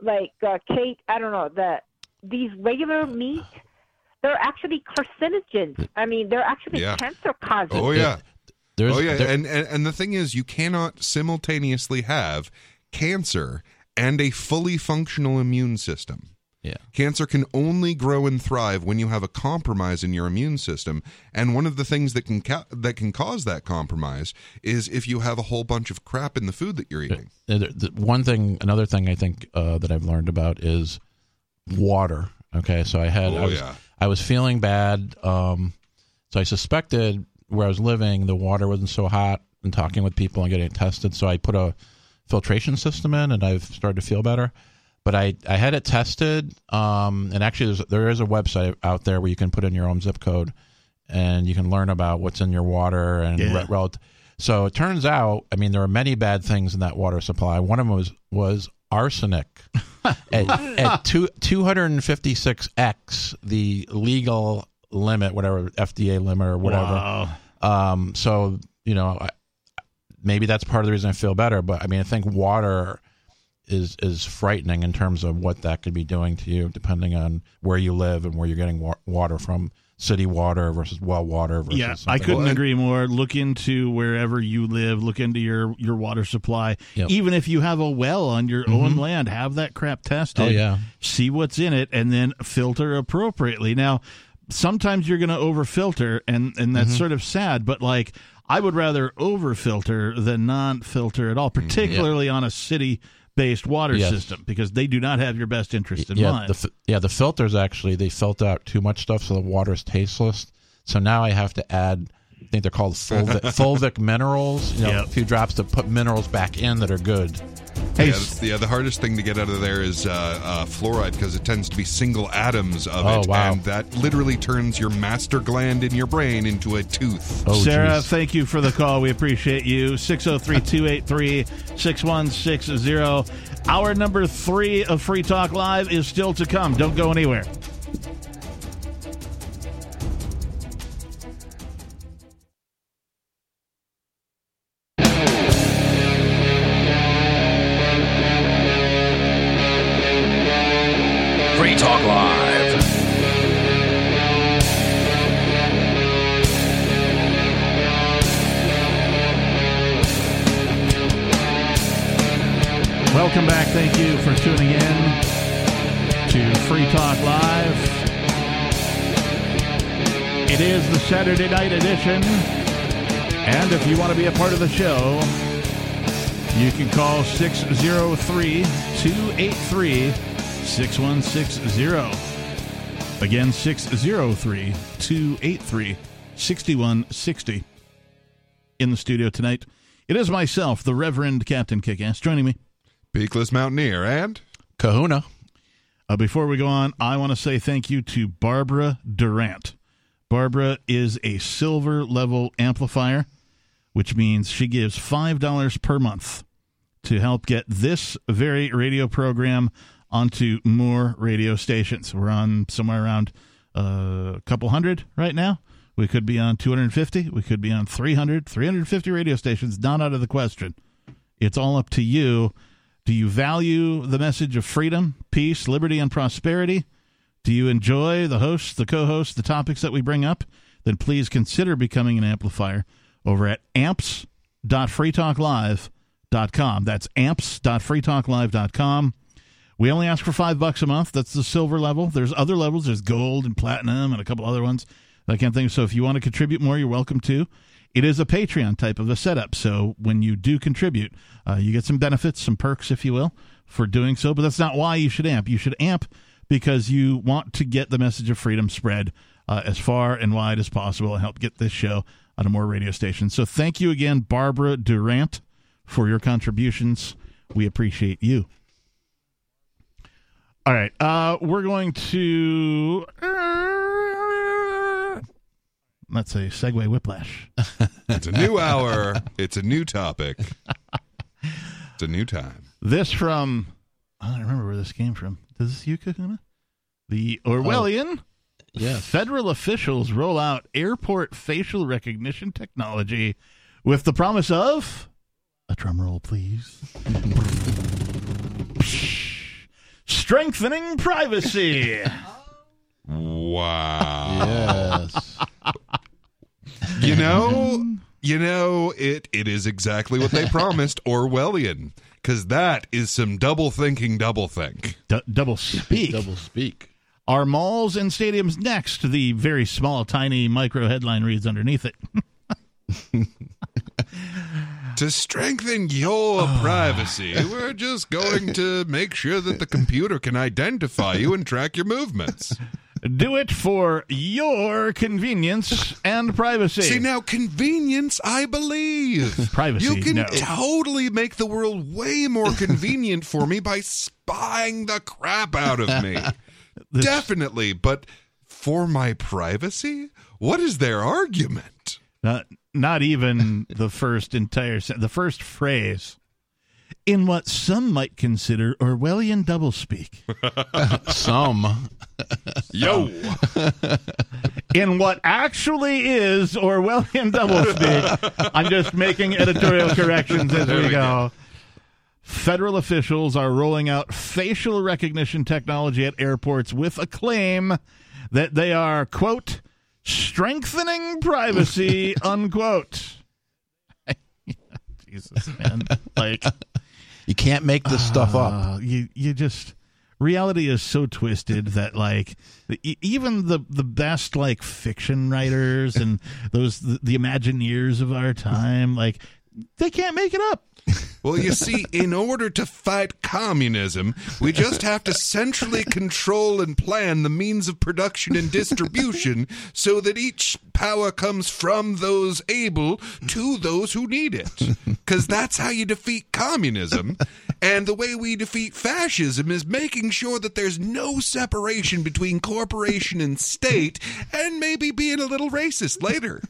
like uh, cake. I don't know that these regular meat. They're actually carcinogens. I mean, they're actually Yeah. cancer causing. Oh yeah. There's- oh yeah, there- and, and and the thing is, you cannot simultaneously have cancer and a fully functional immune system. Yeah. Cancer can only grow and thrive when you have a compromise in your immune system, and one of the things that can ca- that can cause that compromise is if you have a whole bunch of crap in the food that you're eating. The- one thing, another thing I think uh, that I've learned about is water. Okay, so I had, I Oh, was, yeah. I was feeling bad. Um, so I suspected where I was living, the water wasn't so hot, and talking with people and getting it tested. So I put a filtration system in, and I've started to feel better. But I, I had it tested, um, and actually, there's, there is a website out there where you can put in your own zip code, and you can learn about what's in your water and Yeah. re- rel- so it turns out, I mean, there are many bad things in that water supply. One of them was was arsenic [laughs] at, at two two hundred and fifty six x the legal limit, whatever FDA limit or whatever. Wow. Um, so you know, I, maybe that's part of the reason I feel better. But I mean, I think water is is frightening in terms of what that could be doing to you, depending on where you live and where you're getting wa- water from. City water versus well water versus Yeah, I couldn't Well, agree more. Look into wherever you live. Look into your your water supply. Yep. Even if you have a well on your own mm-hmm. land, have that crap tested. Oh, yeah. See what's in it, and then filter appropriately. Now, sometimes you're going to overfilter, and and that's mm-hmm. sort of sad. But like, I would rather overfilter than non-filter at all, mm, particularly on a city. Based water Yes. system because they do not have your best interest in yeah, mind. The, yeah, the filters actually they filter out too much stuff, so the water is tasteless. So now I have to add. I think they're called fulvic, [laughs] fulvic minerals. You know, Yep. a few drops to put minerals back in that are good. hey, yeah, the, yeah, the hardest thing to get out of there is uh, uh, fluoride because it tends to be single atoms of Oh, it, wow. and that literally turns your master gland in your brain into a tooth. Oh, Sarah, geez. thank you for the call. We appreciate you. 603 283 6160. Hour number three of Free Talk Live is still to come. Don't go anywhere. Talk Live. Welcome back. Thank you for tuning in to Free Talk Live. It is the Saturday night edition. And if you want to be a part of the show, you can call 603 283 6160. Again, 603 283 6160. In the studio tonight, it is myself, the Reverend Captain Kickass, joining me. Peakless Mountaineer and Kahuna. Uh, before we go on, I want to say thank you to Barbara Durant. Barbara is a silver level amplifier, which means she gives $5 per month to help get this very radio program onto more radio stations. We're on somewhere around uh, a couple hundred right now. We could be on 250. We could be on 300, 350 radio stations. Not out of the question. It's all up to you. Do you value the message of freedom, peace, liberty, and prosperity? Do you enjoy the hosts, the co hosts, the topics that we bring up? Then please consider becoming an amplifier over at amps.freetalklive.com. That's amps.freetalklive.com. We only ask for five bucks a month. That's the silver level. There's other levels. There's gold and platinum and a couple other ones. I can't think. of. So if you want to contribute more, you're welcome to. It is a Patreon type of a setup. So when you do contribute, uh, you get some benefits, some perks, if you will, for doing so. But that's not why you should amp. You should amp because you want to get the message of freedom spread uh, as far and wide as possible and help get this show on a more radio stations. So thank you again, Barbara Durant, for your contributions. We appreciate you. All right, uh, we're going to let's say segue whiplash. [laughs] It's a new hour. It's a new topic. It's a new time. This from I don't remember where this came from. Is this you, Kahuna? The Orwellian. Yes. Federal officials roll out airport facial recognition technology with the promise of a drum roll, please. [laughs] Strengthening privacy. Wow. Yes. You know, you know, it it is exactly what they promised, Orwellian. Because that is some double thinking, double think. D- double speak. Double speak. Are malls and stadiums next? The very small, tiny micro headline reads underneath it. [laughs] To strengthen your ah. privacy, we're just going to make sure that the computer can identify you and track your movements. Do it for your convenience and privacy. See, now, convenience, I believe. Privacy, You can no. totally make the world way more [laughs] convenient for me by spying the crap out of me. [laughs] Definitely. But for my privacy? What is their argument? Not, not even the first entire sen- the first phrase. In what some might consider Orwellian doublespeak. [laughs] Some. Yo. Um, in what actually is Orwellian doublespeak. I'm just making editorial corrections as There we we go. Federal officials are rolling out facial recognition technology at airports with a claim that they are, quote, strengthening privacy, [laughs] unquote. [laughs] Jesus, man. Like, You can't make this stuff up. uh, you you just reality is so twisted that like even the the best like fiction writers and those the, the imagineers of our time like they can't make it up. Well, you see, in order to fight communism, we just have to centrally control and plan the means of production and distribution so that each power comes from those able to those who need it. Because that's how you defeat communism. And the way we defeat fascism is making sure that there's no separation between corporation and state, and maybe being a little racist later.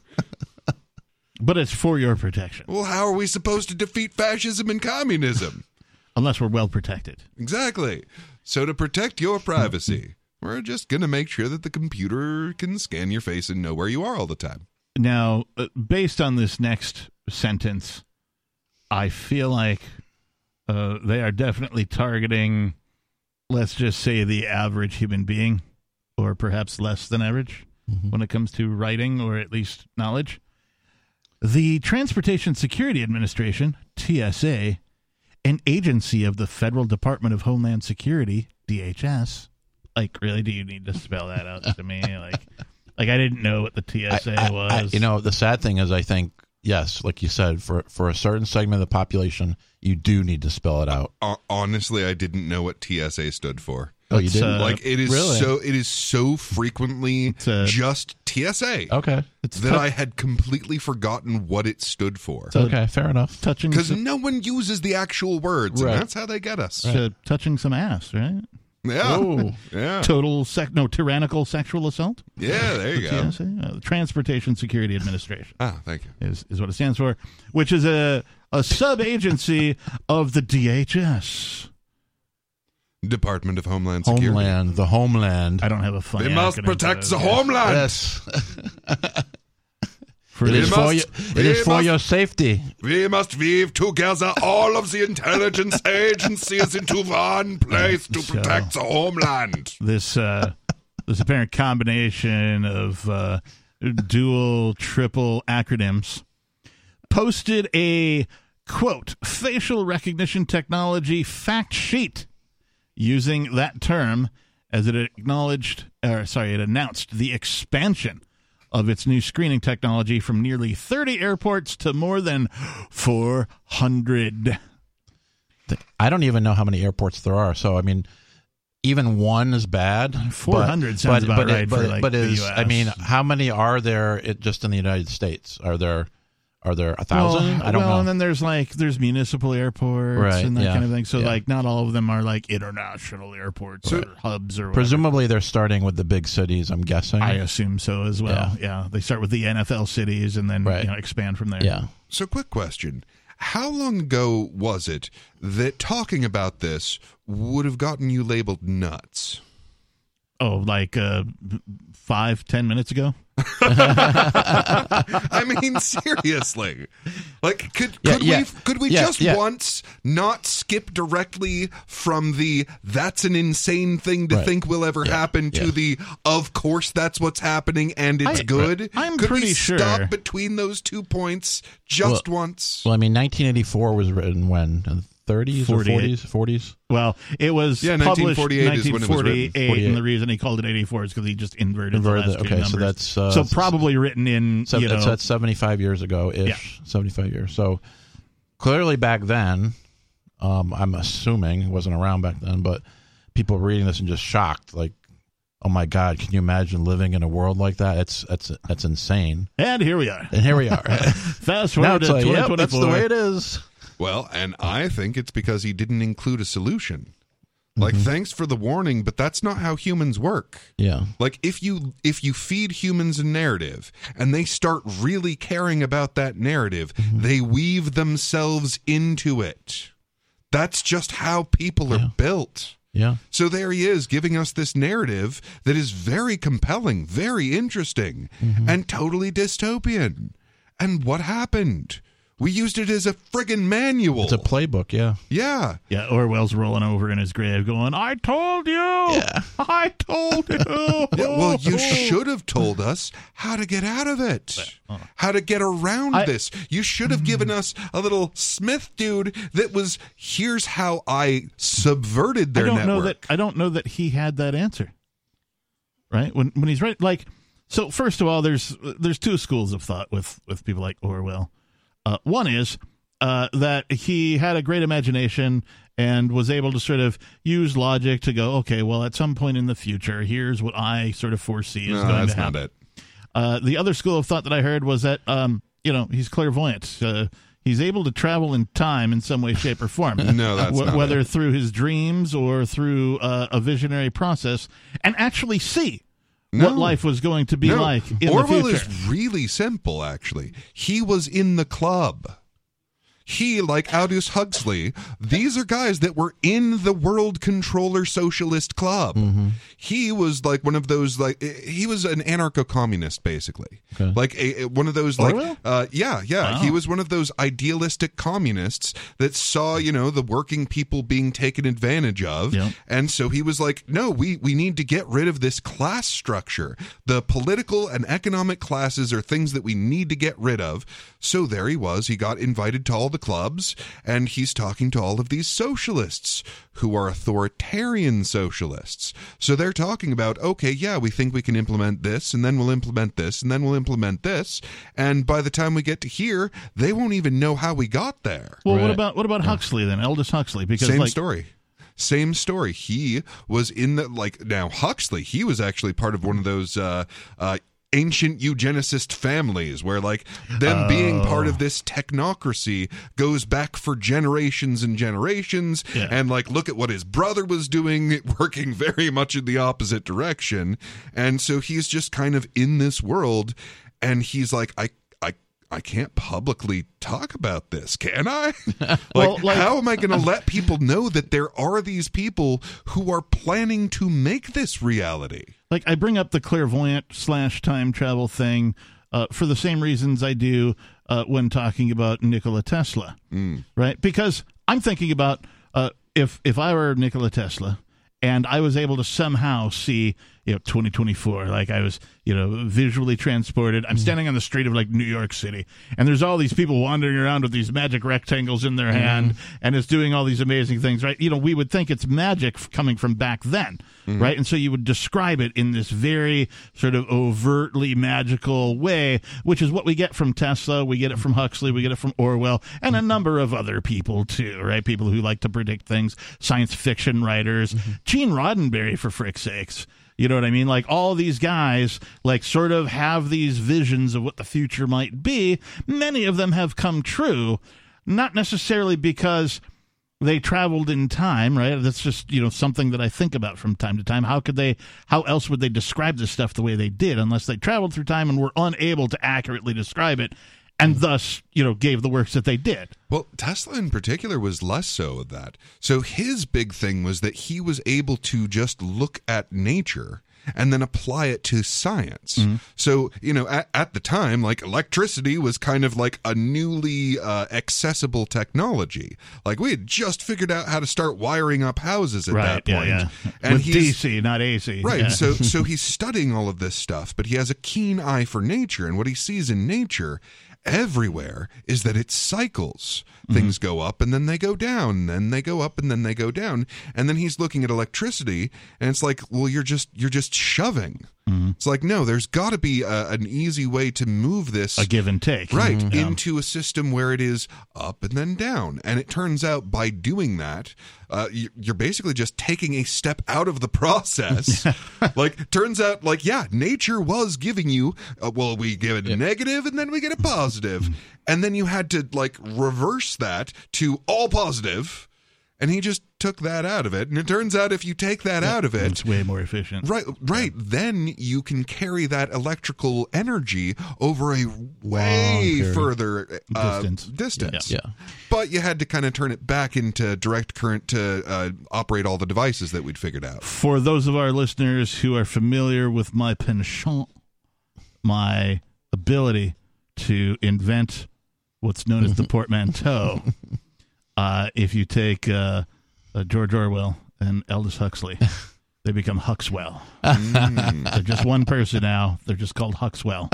But it's for your protection Well, how are we supposed to defeat fascism and communism? [laughs] unless we're well protected. Exactly. So to protect your privacy, [laughs] we're just going to make sure that the computer can scan your face and know where you are all the time. Now, uh, based on this next sentence, I feel like uh, they are definitely targeting, let's just say, the average human being, or perhaps less than average when it comes to writing or at least knowledge. The Transportation Security Administration, TSA, an agency of the Federal Department of Homeland Security, DHS. Like, really, do you need to spell that out to me? Like, like I didn't know what the TSA I- I- was. I- you know, the sad thing is, I think yes, like you said, for for a certain segment of the population, you do need to spell it out. Ho- Honestly, I didn't know what TSA stood for. Oh, you didn't? uh, Like it is really? so it is so frequently a- just TSA okay, it's that tou- I had completely forgotten what it stood for. okay, fair enough. touching Because no one uses the actual words, Right. and that's how they get us. uh, touching some ass, right? Yeah, Oh. [laughs] yeah, Total sec no tyrannical sexual assault. yeah. There you go. TSA, uh, Transportation Security Administration Ah, thank you. is is what it stands for, which is a a sub agency of the DHS. Department of Homeland Security. Homeland, the homeland. I don't have a funny. They must acronym for protect those the guys. homeland. Yes, [laughs] For it the- is We for must- you. It we is for must- your safety. We must weave together all of the intelligence [laughs] agencies into one place to So- protect the homeland. this uh, this apparent combination of uh, dual, triple acronyms posted a quote, facial recognition technology fact sheet using that term as it acknowledged, or sorry, it announced the expansion of its new screening technology from nearly 30 airports to more than 400. I don't even know how many airports there are. So I mean, even one is bad. 400 but, sounds but, about but, right But, for, like, but the is I mean, how many are there it, just in the United States? Are there are there a thousand? Well, I don't well, know. and then there's like there's municipal airports Right, and that yeah, kind of thing. So yeah. like not all of them are like international airports or hubs or whatever. Presumably, they're starting with the big cities. I'm guessing. I assume so as well. Yeah. they start with the NFL cities and then Right. you know expand from there. yeah. So, quick question. How long ago was it that talking about this would have gotten you labeled nuts? Oh, like uh, five ten minutes ago. [laughs] I mean, seriously. Like, could Yeah, could yeah. we could we Yeah, just once not skip directly from the "that's an insane thing to Right. think will ever happen" to the "of course that's what's happening and it's I- good"? I'm could pretty we sure- stop between those two points just Well- once? Well, I mean, 1984 was written when 30s or 48. 40s, 40s. Well, it was Yeah, published 1948 is when it was written. and the reason he called it 84 is because he just inverted, Inverted the the- last two okay, so numbers. that's, uh, so probably written in So you know that's, that's 75 years ago ish. Yeah. 75 years. So clearly back then, um, I'm assuming wasn't around back then, but people reading this and just shocked, like, oh my God, can you imagine living in a world like that? It's that's that's insane. and here we are. And here we are. [laughs] Fast now forward it's to like, yep, 2024. that's the way it is. Well, and I think it's because he didn't include a solution. Like, Mm-hmm. thanks for the warning, but that's not how humans work. Yeah. Like if you if you feed humans a narrative and they start really caring about that narrative, Mm-hmm. they weave themselves into it. That's just how people are built. Yeah. So there he is giving us this narrative that is very compelling, very interesting, Mm-hmm. and totally dystopian. And what happened? We used it as a friggin' manual. It's a playbook. Yeah. yeah. Yeah, Orwell's rolling over in his grave, going, "I told you, Yeah. I told you." [laughs] Yeah, well, you should have told us how to get out of it, uh-huh. how to get around I- this. You should have given us a little Smith dude that was, here's how I subverted I their don't network. know that. I don't know that he had that answer. Right when when he's right, like so. First of all, there's there's two schools of thought with with people like Orwell. Uh, one is uh, that he had a great imagination and was able to sort of use logic to go, okay, well, at some point in the future, here's what I sort of foresee is no, going to happen. Uh, the other school of thought that I heard was that um, you know he's clairvoyant. Uh, he's able to travel in time in some way, shape, or form. [laughs] No, that's not whether it. through his dreams or through uh, a visionary process, and actually see No. what life was going to be No. like in Orwell the future. is really simple, actually. He was in the club. He, like Aldous Huxley, these are guys that were in the World Controller Socialist Club. Mm-hmm. He was like one of those, like he was an anarcho-communist, basically, Okay. like a, a- one of those, like, Orwell? uh, yeah, yeah. Wow. He was one of those idealistic communists that saw, you know, the working people being taken advantage of, Yep. and so he was like, no, we, we need to get rid of this class structure. The political and economic classes are things that we need to get rid of. So there he was. He got invited to all the clubs, and he's talking to all of these socialists who are authoritarian socialists. So they're talking about, okay, yeah, we think we can implement this, and then we'll implement this, and then we'll implement this. And by the time we get to here, they won't even know how we got there. well, what about what about Huxley then? Aldous Huxley, because Same like story. Same story. He was in the like now Huxley. He was actually part of one of those uh, uh, ancient eugenicist families where like them being part Oh. of this technocracy goes back for generations and generations. Yeah. And like look at what his brother was doing, [laughs] working very much in the opposite direction. And so he's just kind of in this world, and he's like, I. I can't publicly talk about this, can I? [laughs] like, Well, like- how am I going to let people know that there are these people who are planning to make this reality? like I bring up the clairvoyant slash time travel thing uh, for the same reasons I do uh, when talking about Nikola Tesla, right? Because I'm thinking about uh, if if I were Nikola Tesla and I was able to somehow see you know 2024 like i was you know visually transported. I'm mm-hmm. standing on the street of like new york city and there's all these people wandering around with these magic rectangles in their mm-hmm. hand and it's doing all these amazing things right? You know we would think it's magic coming from back then mm-hmm. right? And so you would describe it in this very sort of overtly magical way which is what we get from tesla we get it from huxley we get it from orwell and a number of other people too right? People who like to predict things science fiction writers. Gene roddenberry for frick's sakes you know what I mean? Like all these guys, like sort of have these visions of what the future might be. Many of them have come true, not necessarily because they traveled in time, right? That's just you know something that I think about from time to time. How could they? How else would they describe this stuff the way they did, unless they traveled through time and were unable to accurately describe it, and thus you know gave the works that they did? Well, Tesla in particular was less so of that. So his big thing was that he was able to just look at nature and then apply it to science. So, you know, at, at the time, like electricity was kind of like a newly uh, accessible technology. Like we had just figured out how to start wiring up houses at right? that point. Yeah, yeah. And With he's, DC, not AC. Right. Yeah. So [laughs] so he's studying all of this stuff, but he has a keen eye for nature and what he sees in nature everywhere is that it cycles. Mm-hmm. Things go up and then they go down, then they go up and then they go down. And then he's looking at electricity and it's like, well, you're just you're just shoving. It's like, no, there's got to be a, an easy way to move this a give and take, right Mhm. Into a system where it is up and then down. And it turns out by doing that uh, you- you're basically just taking a step out of the process. [laughs] Like turns out like yeah nature was giving you uh, well we give it a negative and then we get a positive. And then you had to like reverse that to all positive and he just took that out of it and it turns out if you take that out of it it's way more efficient. Right, right. Then you can carry that electrical energy over a way further uh, Distance. distance. Yeah. But you had to kind of turn it back into direct current to uh, operate all the devices that we'd figured out. For those of our listeners who are familiar with my penchant, my ability to invent what's known as the [laughs] portmanteau, uh, if you take uh, uh, George Orwell and Aldous Huxley, [laughs] they become Huxwell. They're just one person now. They're just called Huxwell.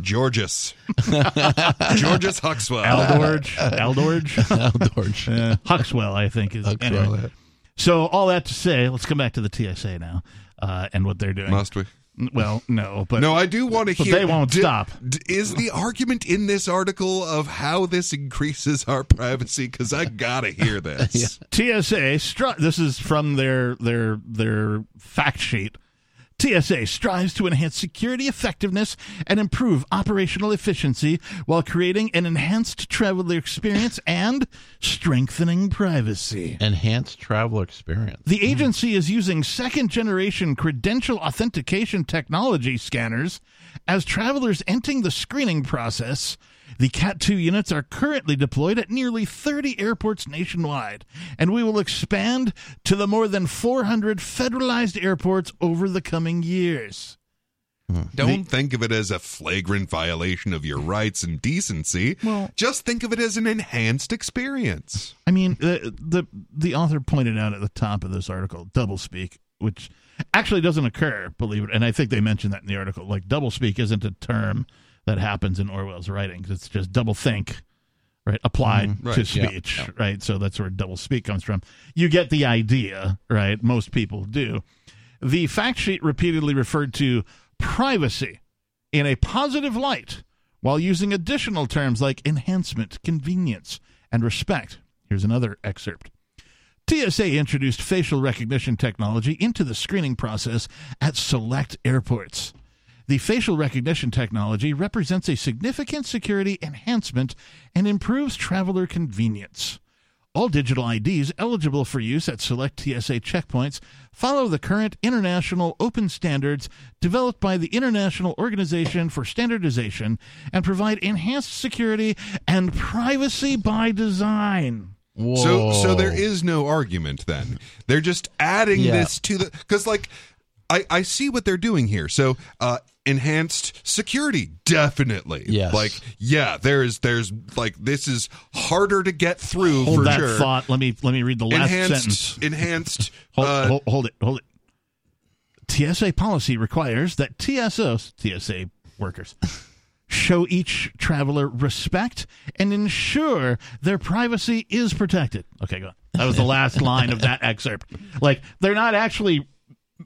Georges. [laughs] Georges Huxwell. Aldorge. [laughs] Aldorge. Aldorge. Uh, Huxwell, I think is. Huxwell, anyway. yeah. So all that to say, let's come back to the TSA now uh, and what they're doing. Must we? Well, no, but no, I do want to but hear. they won't d- stop. d- is the argument in this article of how this increases our privacy? Because I gotta hear this. [laughs] TSA stri- this is from their their their fact sheet. TSA strives to enhance security effectiveness and improve operational efficiency while creating an enhanced traveler experience and strengthening privacy. Enhanced travel experience. The agency is using second generation credential authentication technology scanners as travelers entering the screening process. The CAT 2 units are currently deployed at nearly 30 airports nationwide, and we will expand to the more than 400 federalized airports over the coming years. Hmm. Don't think of it as a flagrant violation of your rights and decency. Well- just think of it as an enhanced experience. I mean, the, the the author pointed out at the top of this article, doublespeak, which actually doesn't occur, believe it. And I think they mentioned that in the article. Like doublespeak isn't a term that happens in Orwell's writings. It's just double think, right? Applied mm-hmm. to Right, yeah, speech, yeah. right? So that's where double speak comes from. You get the idea, right? Most people do. The fact sheet repeatedly referred to privacy in a positive light while using additional terms like enhancement, convenience, and respect. Here's another excerpt. TSA introduced facial recognition technology into the screening process at select airports. The facial recognition technology represents a significant security enhancement and improves traveler convenience. All digital IDs eligible for use at select TSA checkpoints follow the current international open standards developed by the International Organization for Standardization and provide enhanced security and privacy by design. So so there is no argument then. They're just adding Yeah. this to the cuz like I I see what they're doing here. So uh enhanced security definitely. Yes. Like yeah, there's there's like this is harder to get through Hold for that sure. thought. Let me let me read the last enhanced sentence. enhanced [laughs] Hold, uh, hold, hold it. Hold it. TSA policy requires that TSOs, TSA workers, show each traveler respect and ensure their privacy is protected. Okay, go on. That was the last line of that [laughs] excerpt. Like, they're not actually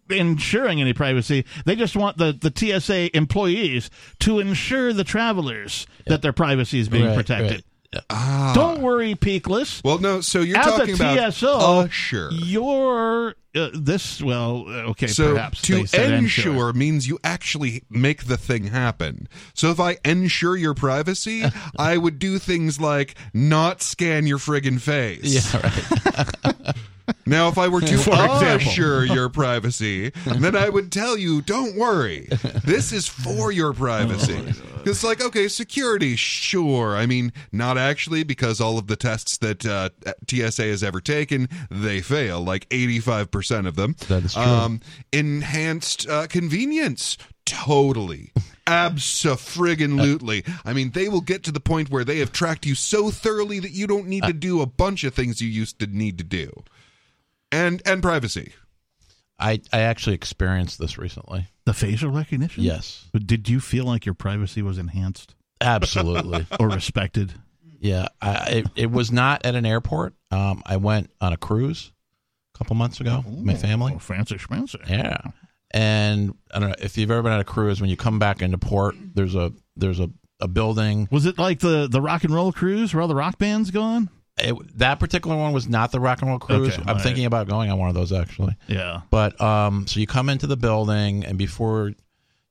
ensuring any privacy. They just want the, the TSA employees to ensure the travelers that their privacy is being Right, protected. right. Ah. Don't worry, Peakless. Well, no. So you're As talking a about TSO, uh, sure. You're uh, this. Well, uh, okay. So perhaps to ensure means you actually make the thing happen. So if I ensure your privacy, [laughs] I would do things like not scan your friggin' face. Yeah, right. [laughs] Now, if I were to For [laughs] example. assure [laughs] your privacy, then I would tell you, don't worry. This is for your privacy. It's like, okay, security, sure. I mean, not actually, because all of the tests that uh, TSA has ever taken, they fail, like 85% of them. That is true. Um, enhanced uh, convenience, totally. Abso-friggin-lutely. I mean, they will get to the point where they have tracked you so thoroughly that you don't need to do a bunch of things you used to need to do and and privacy. I, I actually experienced this recently. the facial recognition. Yes. But did you feel like your privacy was enhanced Absolutely. [laughs] or respected? yeah. I, it, it was not at an airport. Um, I went on a cruise a couple months ago with my family. Oh, fancy schmancy. Yeah. And I don't know if you've ever been on a cruise, when you come back into port, there's a there's a, a building. Was it like the the rock and roll cruise where all the rock bands go on? It, that particular one was not the rock and roll cruise. Okay, I'm right. thinking about going on one of those actually. Yeah. But um, so you come into the building, and before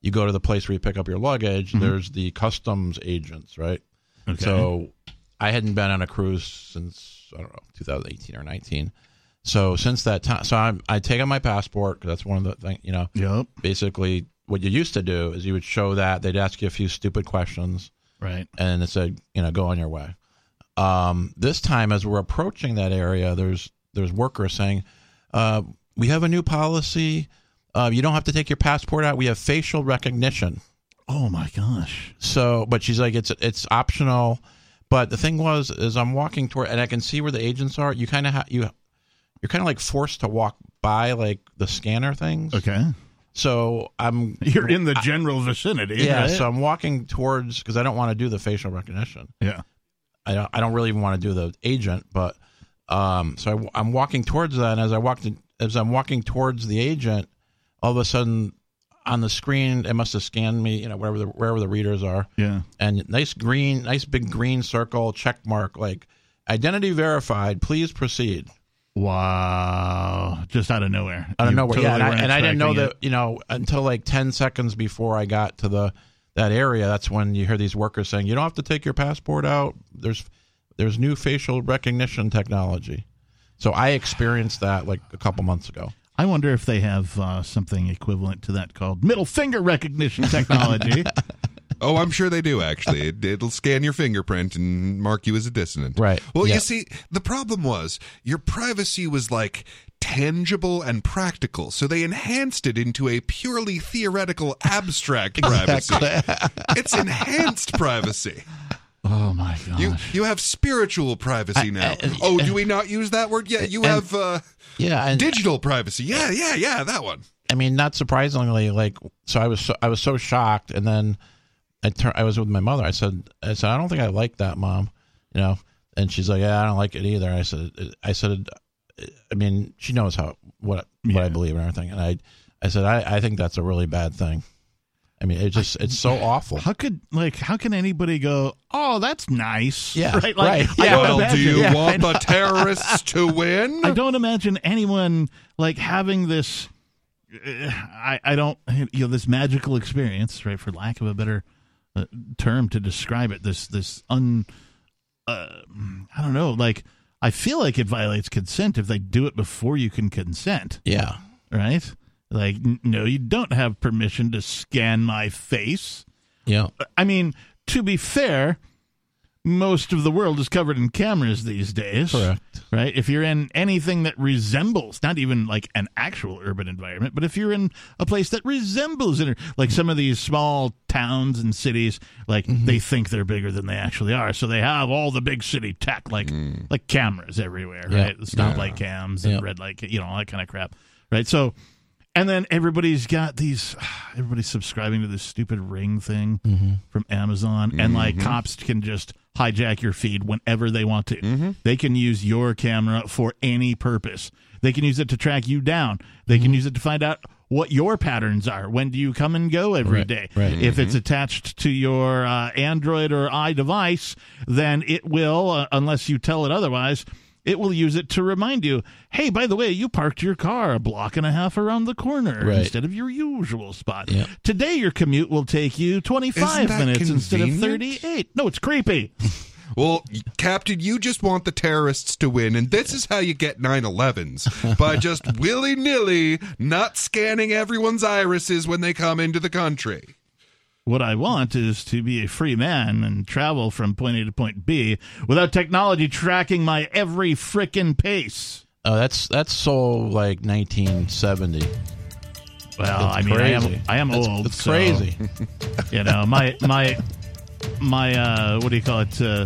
you go to the place where you pick up your luggage, there's the customs agents, right? Mm-hmm. Okay. So I hadn't been on a cruise since I don't know 2018 or 19. So since that time, so I'm, I take out my passport because that's one of the things you know. Yep. Basically, what you used to do is you would show that they'd ask you a few stupid questions, Right. and it said you know go on your way. Um, this time, as we're approaching that area, there's there's workers saying, uh, "We have a new policy. Uh, you don't have to take your passport out. We have facial recognition." Oh my gosh. So, but she's like, "It's it's optional." But the thing was, is I'm walking toward, and I can see where the agents are. You kind of ha- you you're kind of like forced to walk by like the scanner things. Okay. So I'm [laughs] You're in the general vicinity. yeah. right? So I'm walking towards because I don't want to do the facial recognition. yeah. I don't, I don't really even want to do the agent, but um, so I, am walking towards that, and as I walked, as I'm walking towards the agent, all of a sudden on the screen, it must have scanned me, you know, wherever the wherever the readers are, Yeah. and nice green, nice big green circle check mark, like identity verified. Please proceed. Wow. Just out of nowhere. I don't You know where, totally yeah, and I, and I didn't know expecting that, you know, until like ten seconds before I got to the that area. That's when you hear these workers saying, "You don't have to take your passport out. There's there's new facial recognition technology." So I experienced that like a couple months ago. I wonder if they have uh, something equivalent to that called middle finger recognition technology. [laughs] Oh, I'm sure they do. Actually, it, it'll scan your fingerprint and mark you as a dissonant. Right. Well, Yeah. you see, the problem was your privacy was like tangible and practical, so they enhanced it into a purely theoretical, abstract [laughs] privacy. it's enhanced privacy. oh my god! You you have spiritual privacy now. oh, do we not use that word? Yeah, you And- have uh, Yeah, and digital privacy. Yeah, yeah, yeah, that one. I mean, not surprisingly, like so I was so, I was so shocked, and then I turned. I was with my mother. I said, I said, I don't think I like that, mom. You know, and she's like, Yeah, I don't like it either. I said, I said, I mean, she knows how what what I believe and everything, and I, I said, I, I think that's a really bad thing. I mean, it just it's so awful. How could like how can anybody go? Oh, that's nice. Yeah, [laughs] right. Like, right, yeah. Well, do you yeah, want the terrorists to win? [laughs] I don't imagine anyone like having this. uh, I I don't you know this magical experience right for lack of a better uh, term to describe it. This this un. Uh, I don't know. Like I feel like it violates consent if they do it before you can consent. Yeah, Right. Like n- no, you don't have permission to scan my face. yeah, I mean, to be fair, most of the world is covered in cameras these days. Correct. Right? If you're in anything that resembles, not even like an actual urban environment, but if you're in a place that resembles it, like some of these small towns and cities, like Mm-hmm. they think they're bigger than they actually are. So they have all the big city tech, like like cameras everywhere, Yeah. right? Stoplight cams and Yeah. red light, you know, all that kind of crap. Right? So And then everybody's got these. [sighs] Everybody's subscribing to this stupid ring thing Mm-hmm. from Amazon, and like Mhm. cops can just hijack your feed whenever they want to. Mhm. They can use your camera for any purpose. They can use it to track you down. They Mm-hmm. can use it to find out what your patterns are. When do you come and go every Right, day? right. If it's attached to your uh, Android or iDevice, then it will, uh, unless you tell it otherwise, it will use it to remind you, hey, by the way, you parked your car a block and a half around the corner Right. instead of your usual spot. Yep. Today, your commute will take you 25 Isn't that minutes instead of 38. No, it's creepy. [laughs] Well, Captain, you just want the terrorists to win, and this is how you get 9 11s [laughs] by just willy nilly not scanning everyone's irises when they come into the country. What I want is to be a free man and travel from point A to point B without technology tracking my every frickin' pace. Oh, that's that's so like 1970. Well, It's I mean, I am. I am It's- old. it's so, crazy. [laughs] You know, my my my uh, what do you call it? Uh,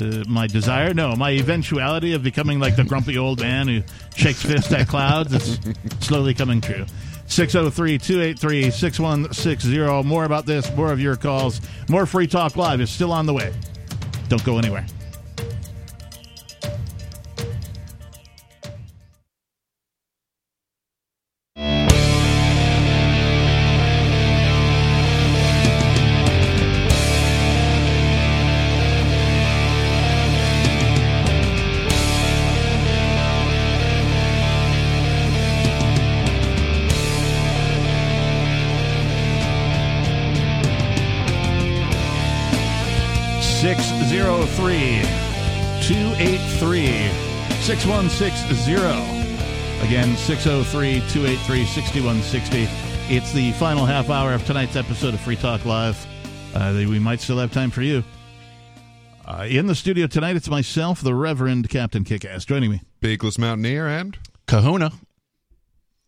uh, my desire? No, my eventuality of becoming like the grumpy old man who shakes fists at clouds. It's slowly coming true. 603 283 6160. More about this, more of your calls. More Free Talk Live is still on the way. Don't go anywhere. Six zero three two eight three six one six zero. Again, 603 283 6160. It's the final half hour of tonight's episode of Free Talk Live. Uh, we might still have time for you. Uh, in the studio tonight, it's myself, the Reverend Captain Kickass, joining me. Peakless Mountaineer and Kahuna.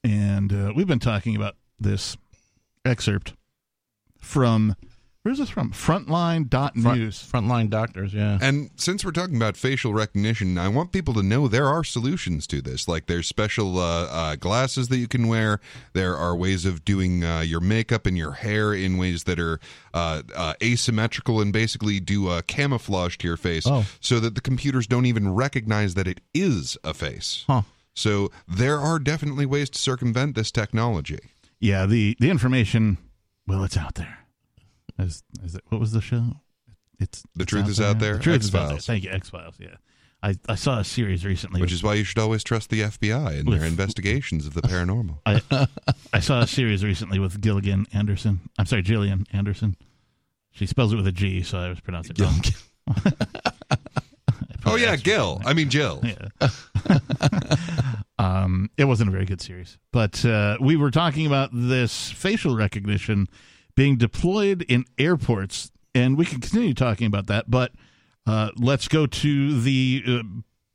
And uh, we've been talking about this excerpt from, where's this from? Frontline.news. Frontline doctors, yeah. And since we're talking about facial recognition, I want people to know there are solutions to this. Like there's special uh, uh, glasses that you can wear. There are ways of doing uh, your makeup and your hair in ways that are uh, uh, asymmetrical and basically do a camouflage to your face, Oh. so that the computers don't even recognize that it is a face. Huh. So there are definitely ways to circumvent this technology. Yeah, the, the information, well, it's out there. Is, is it, what was the show? It's The it's truth is out there? The truth is out there. X-Files. Thank you, X Files. Yeah, I, I saw a series recently. Which is why you should always trust the FBI in With- their investigations of the paranormal. [laughs] I I saw a series recently with Gilligan Anderson. I'm sorry, Gillian Anderson. She spells it with a G, so I was pronouncing it wrong. [laughs] Oh yeah, Gil. I mean Jill. [laughs] Yeah. um, it wasn't a very good series, but uh, we were talking about this facial recognition being deployed in airports, and we can continue talking about that. But uh, let's go to the uh,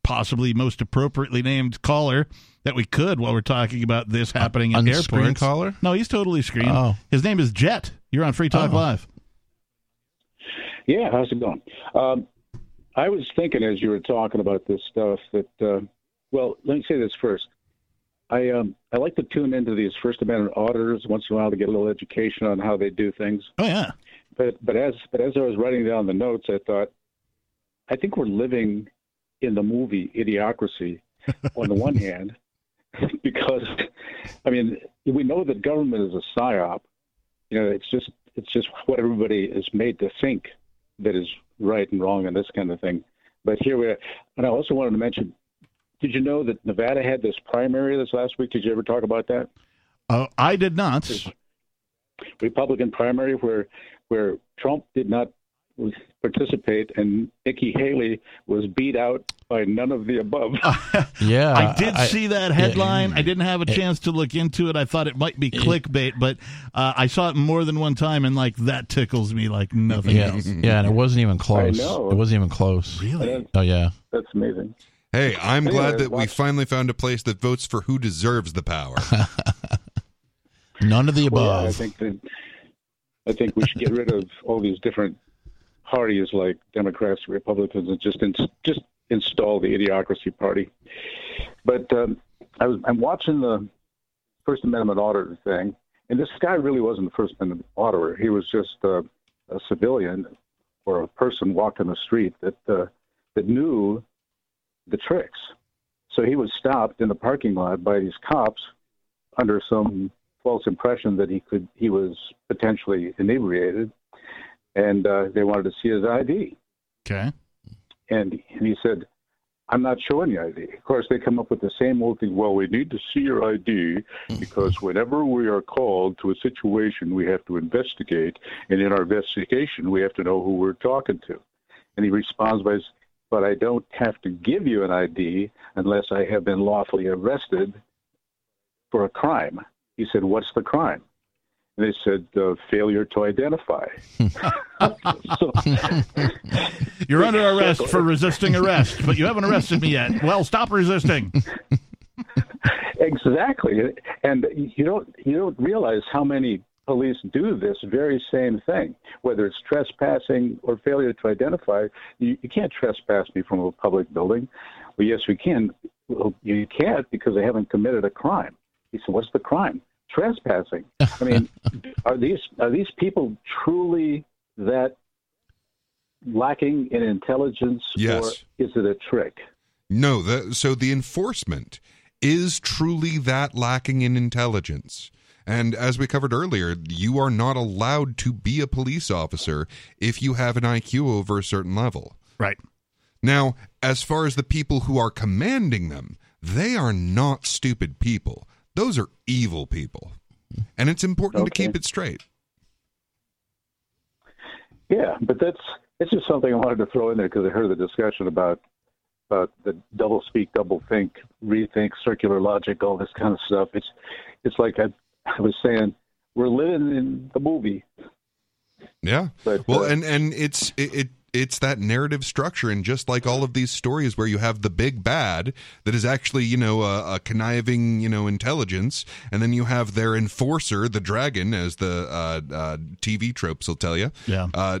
possibly most appropriately named caller that we could while we're talking about this happening in unscreened airports. caller? No, he's totally screened. Oh. His name is Jet. You're on Free Talk Oh. Live. Yeah, how's it going? Um, I was thinking as you were talking about this stuff that, uh, well, let me say this first. I um, I like to tune into these First Amendment auditors once in a while to get a little education on how they do things. Oh yeah. But but as but as I was writing down the notes, I thought, I think we're living in the movie Idiocracy. [laughs] on the one hand, [laughs] because I mean we know that government is a psyop. You know, it's just it's just what everybody is made to think that is right and wrong and this kind of thing. But here we are. And I also wanted to mention, did you know that Nevada had this primary this last week? Did you ever talk about that? Oh, I did not. Republican primary where where Trump did not participate and Nikki Haley was beat out by none of the above. [laughs] Yeah, I did I- see that yeah. headline. I didn't have a chance to look into it. I thought it might be clickbait, but uh, I saw it more than one time, and like that tickles me like nothing Yeah, else. yeah, and it wasn't even close. know. It wasn't even close. Really? Oh yeah. That's amazing. Hey, I'm Anyway, glad that we finally found a place that votes for who deserves the power. [laughs] None of the Well, yeah, I think that I think we should get rid of all these different parties like Democrats, Republicans, and just ins- just install the Idiocracy Party. But um, I was I'm watching the First Amendment auditor thing, and this guy really wasn't the First Amendment auditor. He was just uh, a civilian or a person walking the street that uh, that knew the tricks. So he was stopped in the parking lot by these cops under some false impression that he could he was potentially inebriated, and uh, they wanted to see his ID. Okay. And and he said, "I'm not showing you ID." Of course, they come up with the same old thing. Well, we need to see your ID because whenever we are called to a situation, we have to investigate, and in our investigation, we have to know who we're talking to. And he responds by, "But I don't have to give you an ID unless I have been lawfully arrested for a crime." He said, "What's the crime?" And they said, uh, "Failure to identify." [laughs] so, You're under arrest for resisting arrest, but you haven't arrested me yet. Well, stop resisting. [laughs] exactly, and you don't you don't realize how many police do this very same thing. Whether it's trespassing or failure to identify, you, you can't trespass me from a public building. Well, yes, we can. Well, you can't because they haven't committed a crime. He said, "What's the crime?" Trespassing. I mean, [laughs] are these are these people truly that lacking in intelligence, Yes. or is it a trick? No, the, so the enforcement is truly that lacking in intelligence. And as we covered earlier, you are not allowed to be a police officer if you have an IQ over a certain level. Right. Now, as far as the people who are commanding them, they are not stupid people. Those are evil people. And it's important to keep it straight. Yeah, but that's it's just something I wanted to throw in there because I heard the discussion about about the double speak, double think, rethink, circular logic, all this kind of stuff. It's it's like I, I was saying, we're living in the movie. Yeah. But, well, uh, and and it's it, it it's that narrative structure, and just like all of these stories where you have the big bad that is actually you know a, a conniving you know intelligence, and then you have their enforcer, the dragon, as the uh, uh, TV tropes will tell you, Yeah. uh,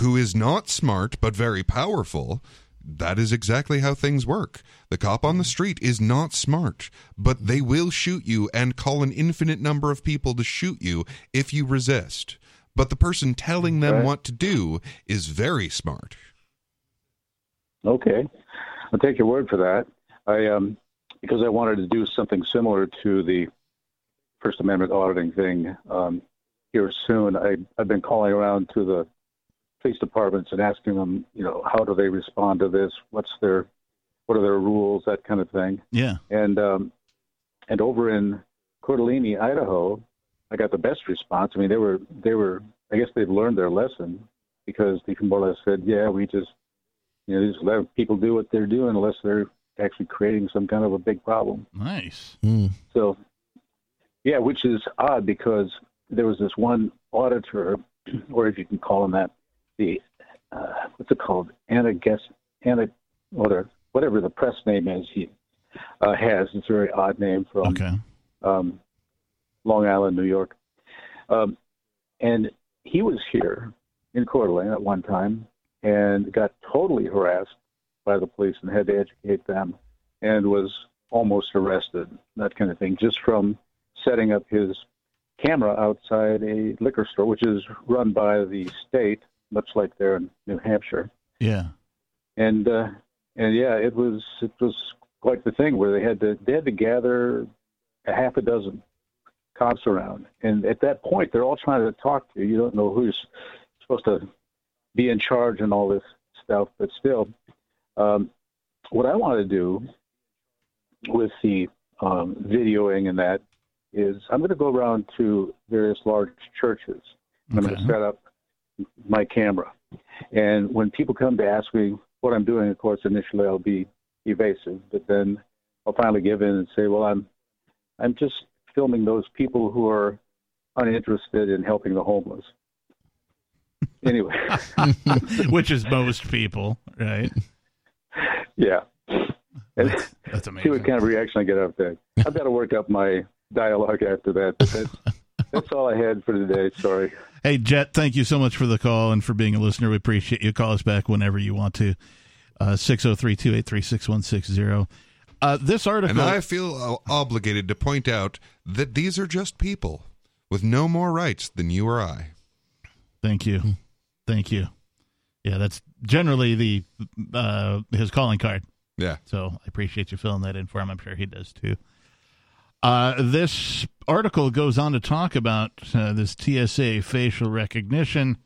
who is not smart but very powerful. That is exactly how things work. The cop on the street is not smart, but they will shoot you and call an infinite number of people to shoot you if you resist. But the person telling them Right. what to do is very smart. Okay, I'll take your word for that. I um because I wanted to do something similar to the First Amendment auditing thing um, here soon. I I've been calling around to the police departments and asking them, you know, how do they respond to this? What's their what are their rules? That kind of thing. Yeah. And um, and over in Coeur d'Alene, Idaho, I got the best response. I mean, they were they were I guess they've learned their lesson because the more said, yeah, we just you know just let people do what they're doing unless they're actually creating some kind of a big problem. Nice. So yeah, which is odd because there was this one auditor, or if you can call him that, the uh, what's it called, Anna Guess Anna whatever whatever the press name is he uh, has. It's a very odd name from Okay. um, Long Island, New York. Um, and he was here in Coeur d'Alene at one time and got totally harassed by the police and had to educate them and was almost arrested, that kind of thing, just from setting up his camera outside a liquor store, which is run by the state, much like there in New Hampshire Yeah. and uh, and yeah, it was it was quite the thing where they had to they had to gather a half a dozen cops around, and at that point they're all trying to talk to you. You don't know who's supposed to be in charge and all this stuff, but still, um, what I want to do with the um, videoing and that is I'm going to go around to various large churches. I'm going to set up my camera. And when people come to ask me what I'm doing, of course, initially I'll be evasive, but then I'll finally give in and say, "Well, I'm, I'm just filming those people who are uninterested in helping the homeless." [laughs] Anyway, [laughs] Which is most people, right? yeah. That's, that's [laughs] see what kind of reaction I get out there. I've got to work up my dialogue after that. But that's, that's all I had for today. Sorry. Hey, Jet, thank you so much for the call and for being a listener. We appreciate you. Call us back whenever you want to. Uh, 603 283 6160. Uh, this article. And I feel uh, obligated to point out that these are just people with no more rights than you or I. Thank you. Thank you. Yeah, that's generally the uh, his calling card. Yeah. So I appreciate you filling that in for him. I'm sure he does too. Uh, this article goes on to talk about uh, this TSA facial recognition.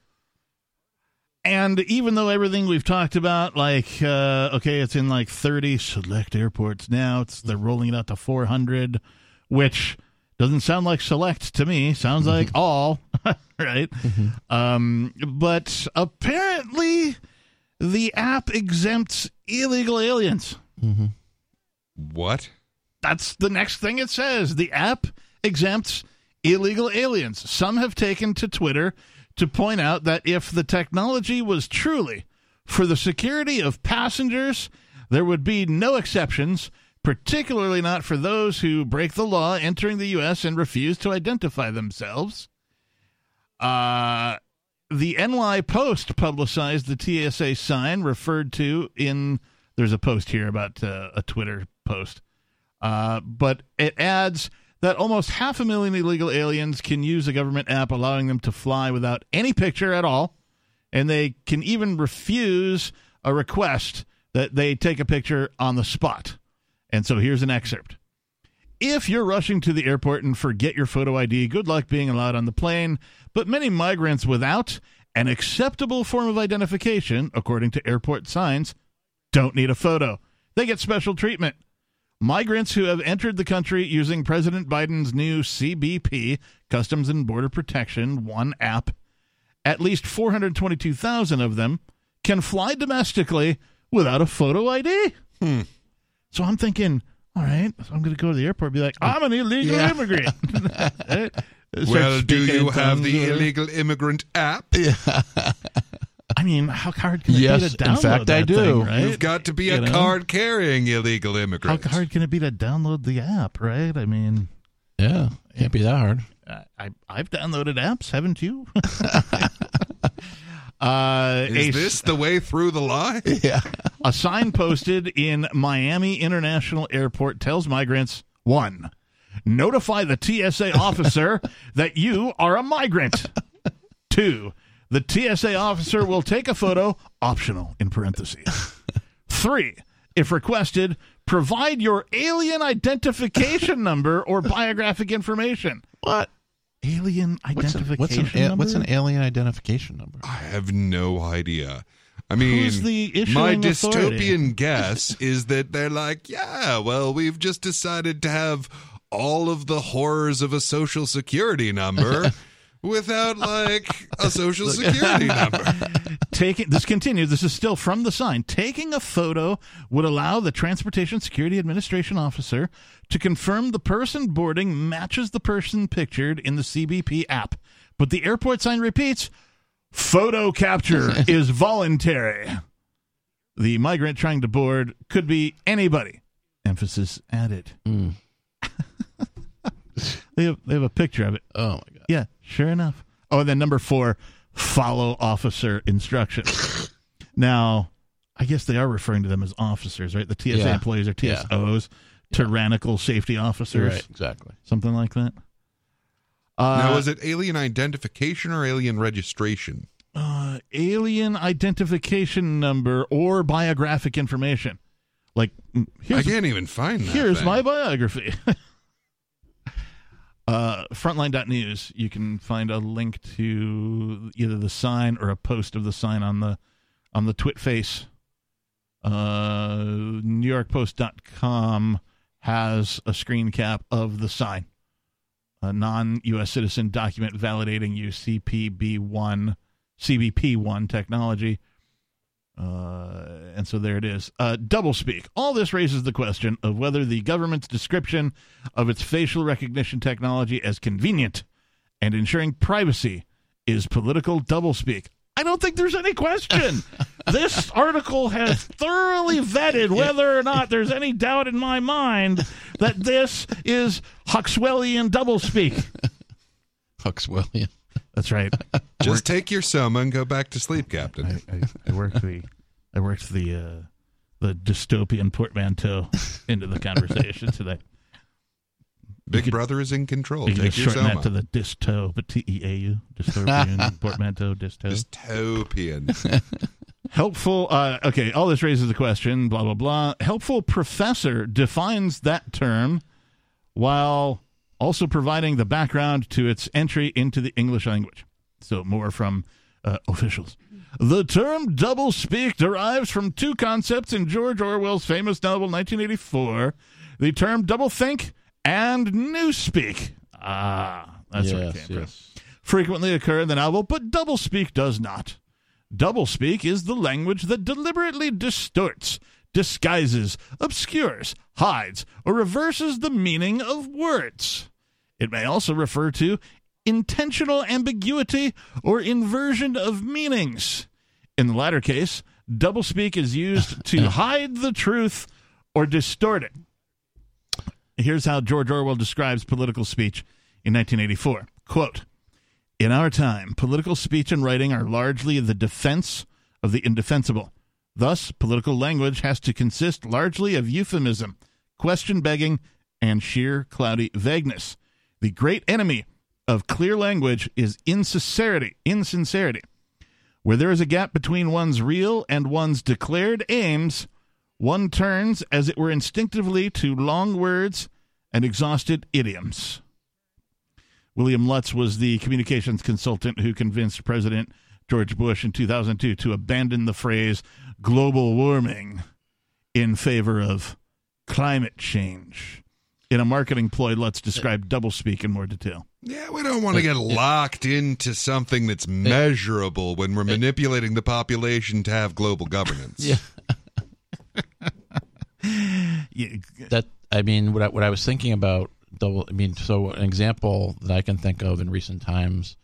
And even though everything we've talked about, like, uh, okay, it's in like 30 select airports now, it's they're rolling it out to 400, which doesn't sound like select to me. Sounds like all, [laughs] right? Um, but apparently, the app exempts illegal aliens. What? That's the next thing it says. The app exempts illegal aliens. Some have taken to Twitter to point out that if the technology was truly for the security of passengers, there would be no exceptions, particularly not for those who break the law entering the U.S. and refuse to identify themselves. Uh, the NY Post publicized the TSA sign referred to in. There's a post here about uh, a Twitter post. Uh, but it adds that almost half a million illegal aliens can use a government app allowing them to fly without any picture at all. And they can even refuse a request that they take a picture on the spot. And so here's an excerpt. If you're rushing to the airport and forget your photo ID, good luck being allowed on the plane. But many migrants without an acceptable form of identification, according to airport signs, don't need a photo. They get special treatment. Migrants who have entered the country using President Biden's new CBP, Customs and Border Protection, One app, at least 422,000 of them can fly domestically without a photo ID. Hmm. So I'm thinking, all right, so I'm going to go to the airport and be like, I'm an illegal Yeah. immigrant. [laughs] Well, do you have the illegal immigrant app? [laughs] I mean, how hard can it Yes, be to download the app? in download fact, I do. thing, right? You've got to be You a know? card carrying illegal immigrant. How hard can it be to download the app, right? I mean, Yeah, can't be that hard. I, I I've downloaded apps, haven't you? [laughs] uh, Is a- this the way through the lie? [laughs] Yeah. A sign posted in Miami International Airport tells migrants one, notify the TSA officer [laughs] that you are a migrant. Two, the TSA officer will take a photo, optional in parentheses. Three, if requested, provide your alien identification number or biographic information. What? Alien What's, a, identification what's an number? what's an alien identification number? I have no idea. I mean, Who's the my issuing authority? dystopian guess is that they're like, yeah, well, we've just decided to have all of the horrors of a social security number [laughs] without like a [laughs] social security [laughs] number. taking this continues. This is still from the sign. Taking a photo would allow the transportation security administration officer to confirm the person boarding matches the person pictured in the cbp app. But the airport sign repeats photo capture [laughs] is voluntary. The migrant trying to board could be anybody. Emphasis added. Mm. they, have, they have a picture of it. Oh my god. Yeah, sure enough. Oh, and then number four, follow officer instructions. [laughs] now, I guess they are referring to them as officers, right? The TSA Yeah. employees are Yeah. TSOs, tyrannical safety officers, Right, exactly. something like that. Uh, now, is it alien identification or alien registration? uh, alien identification number or biographic information? Like, mm, I can't even find that. here's thing. my biography. [laughs] uh, frontline.news, you can find a link to either the sign or a post of the sign on the on the twit face. Uh, NewYorkPost.com has a screen cap of the sign. A non-U.S. citizen document validating UCPB1, CBP1 technology. Uh, and so there it is. Uh, doublespeak. All this raises the question of whether the government's description of its facial recognition technology as convenient and ensuring privacy is political doublespeak. I don't think there's any question. [laughs] this article has thoroughly vetted whether or not there's any doubt in my mind that this is Huxwellian doublespeak. [laughs] Huxwellian. That's right. [laughs] Just take your soma and go back to sleep, Captain. I, I, I worked the I worked the uh, the dystopian portmanteau into the conversation [laughs] today. Big could- Brother is in control. You Take your shorten that to the disto, but T E A U, dystopian [laughs] portmanteau, disto. Dystopian. Helpful. Uh, okay, all this raises the question. Blah blah blah. Helpful professor defines that term while also providing the background to its entry into the English language. So more from uh, [laughs] officials. The term doublespeak derives from two concepts in George Orwell's famous novel 1984: the term doublethink and newspeak. Ah, that's where it Yes, from yes. frequently occur in the novel, but doublespeak does not. Doublespeak is the language that deliberately distorts, disguises, obscures, hides, or reverses the meaning of words. It may also refer to intentional ambiguity or inversion of meanings. In the latter case, doublespeak is used to [laughs] hide the truth or distort it. Here's how George Orwell describes political speech in 1984. Quote, in our time, political speech and writing are largely the defense of the indefensible. Thus, political language has to consist largely of euphemism, question begging, and sheer cloudy vagueness. The great enemy of clear language is insincerity. Insincerity. Where there is a gap between one's real and one's declared aims, one turns, as it were instinctively, to long words and exhausted idioms. William Lutz was the communications consultant who convinced President George Bush in 2002 to abandon the phrase global warming in favor of climate change. In a marketing ploy, let's describe doublespeak in more detail. Yeah, we don't want to get locked into something that's measurable when we're manipulating the population to have global governance. [laughs] Yeah. that I mean, what I, what I was thinking about double. I mean, so an example that I can think of in recent times,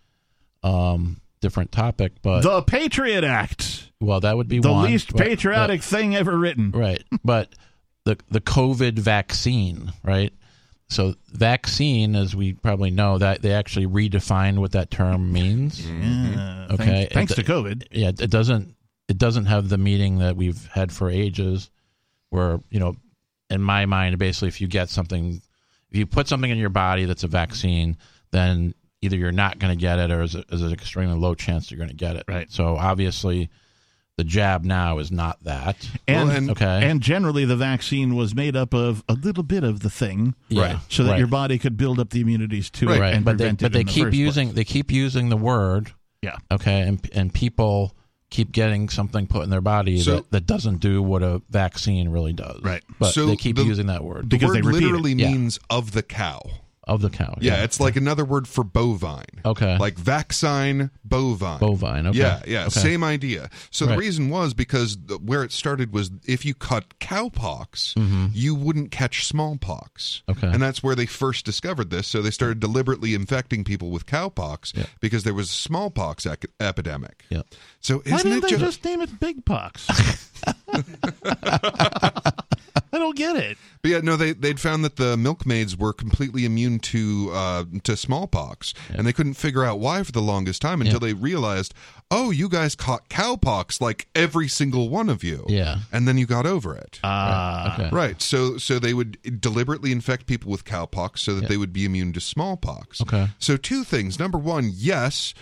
um, different topic, but the Patriot Act, well, that would be the one, least but- patriotic thing ever written. right? But the the COVID vaccine, right? So vaccine, as we probably know, that they actually redefined what that term means. Mm-hmm. Yeah, Okay, thanks- thanks It- to COVID. Yeah, it doesn't it doesn't have the meaning that we've had for ages, where you know, in my mind, basically, if you get something, if you put something in your body that's a vaccine, then either you're not going to get it, or there's, a, there's an extremely low chance you're going to get it. Right. So obviously, the jab now is not that. And, okay, and generally, the vaccine was made up of a little bit of the thing, Yeah, so that right. your body could build up the immunities to it right. and but they, prevent but it they in the keep first using place. they keep using the word. Yeah. Okay, and and people keep getting something put in their body So- that, that doesn't do what a vaccine really does. Right. But So they keep the- using that word The word literally Yeah. means of the cow. Of the cow. Yeah, it's like another word for bovine. Okay. Like vaccine, bovine. Bovine, okay. Yeah, yeah, Okay. same idea. So Right. the reason was because the, where it started was if you cut cowpox, Mhm. you wouldn't catch smallpox. Okay. And that's where they first discovered this. So they started deliberately infecting people with cowpox because there was a smallpox ec- epidemic. Yeah. So Why isn't didn't it they ju- just name it Big Pox? [laughs] [laughs] I don't get it. But yeah, no, they they'd found that the milkmaids were completely immune to uh, to smallpox, and they couldn't figure out why for the longest time until they realized, oh, you guys caught cowpox like every single one of you. Yeah. and then you got over it. Ah, okay. Right. So so they would deliberately infect people with cowpox so that they would be immune to smallpox. Okay. So two things. Number one, yes.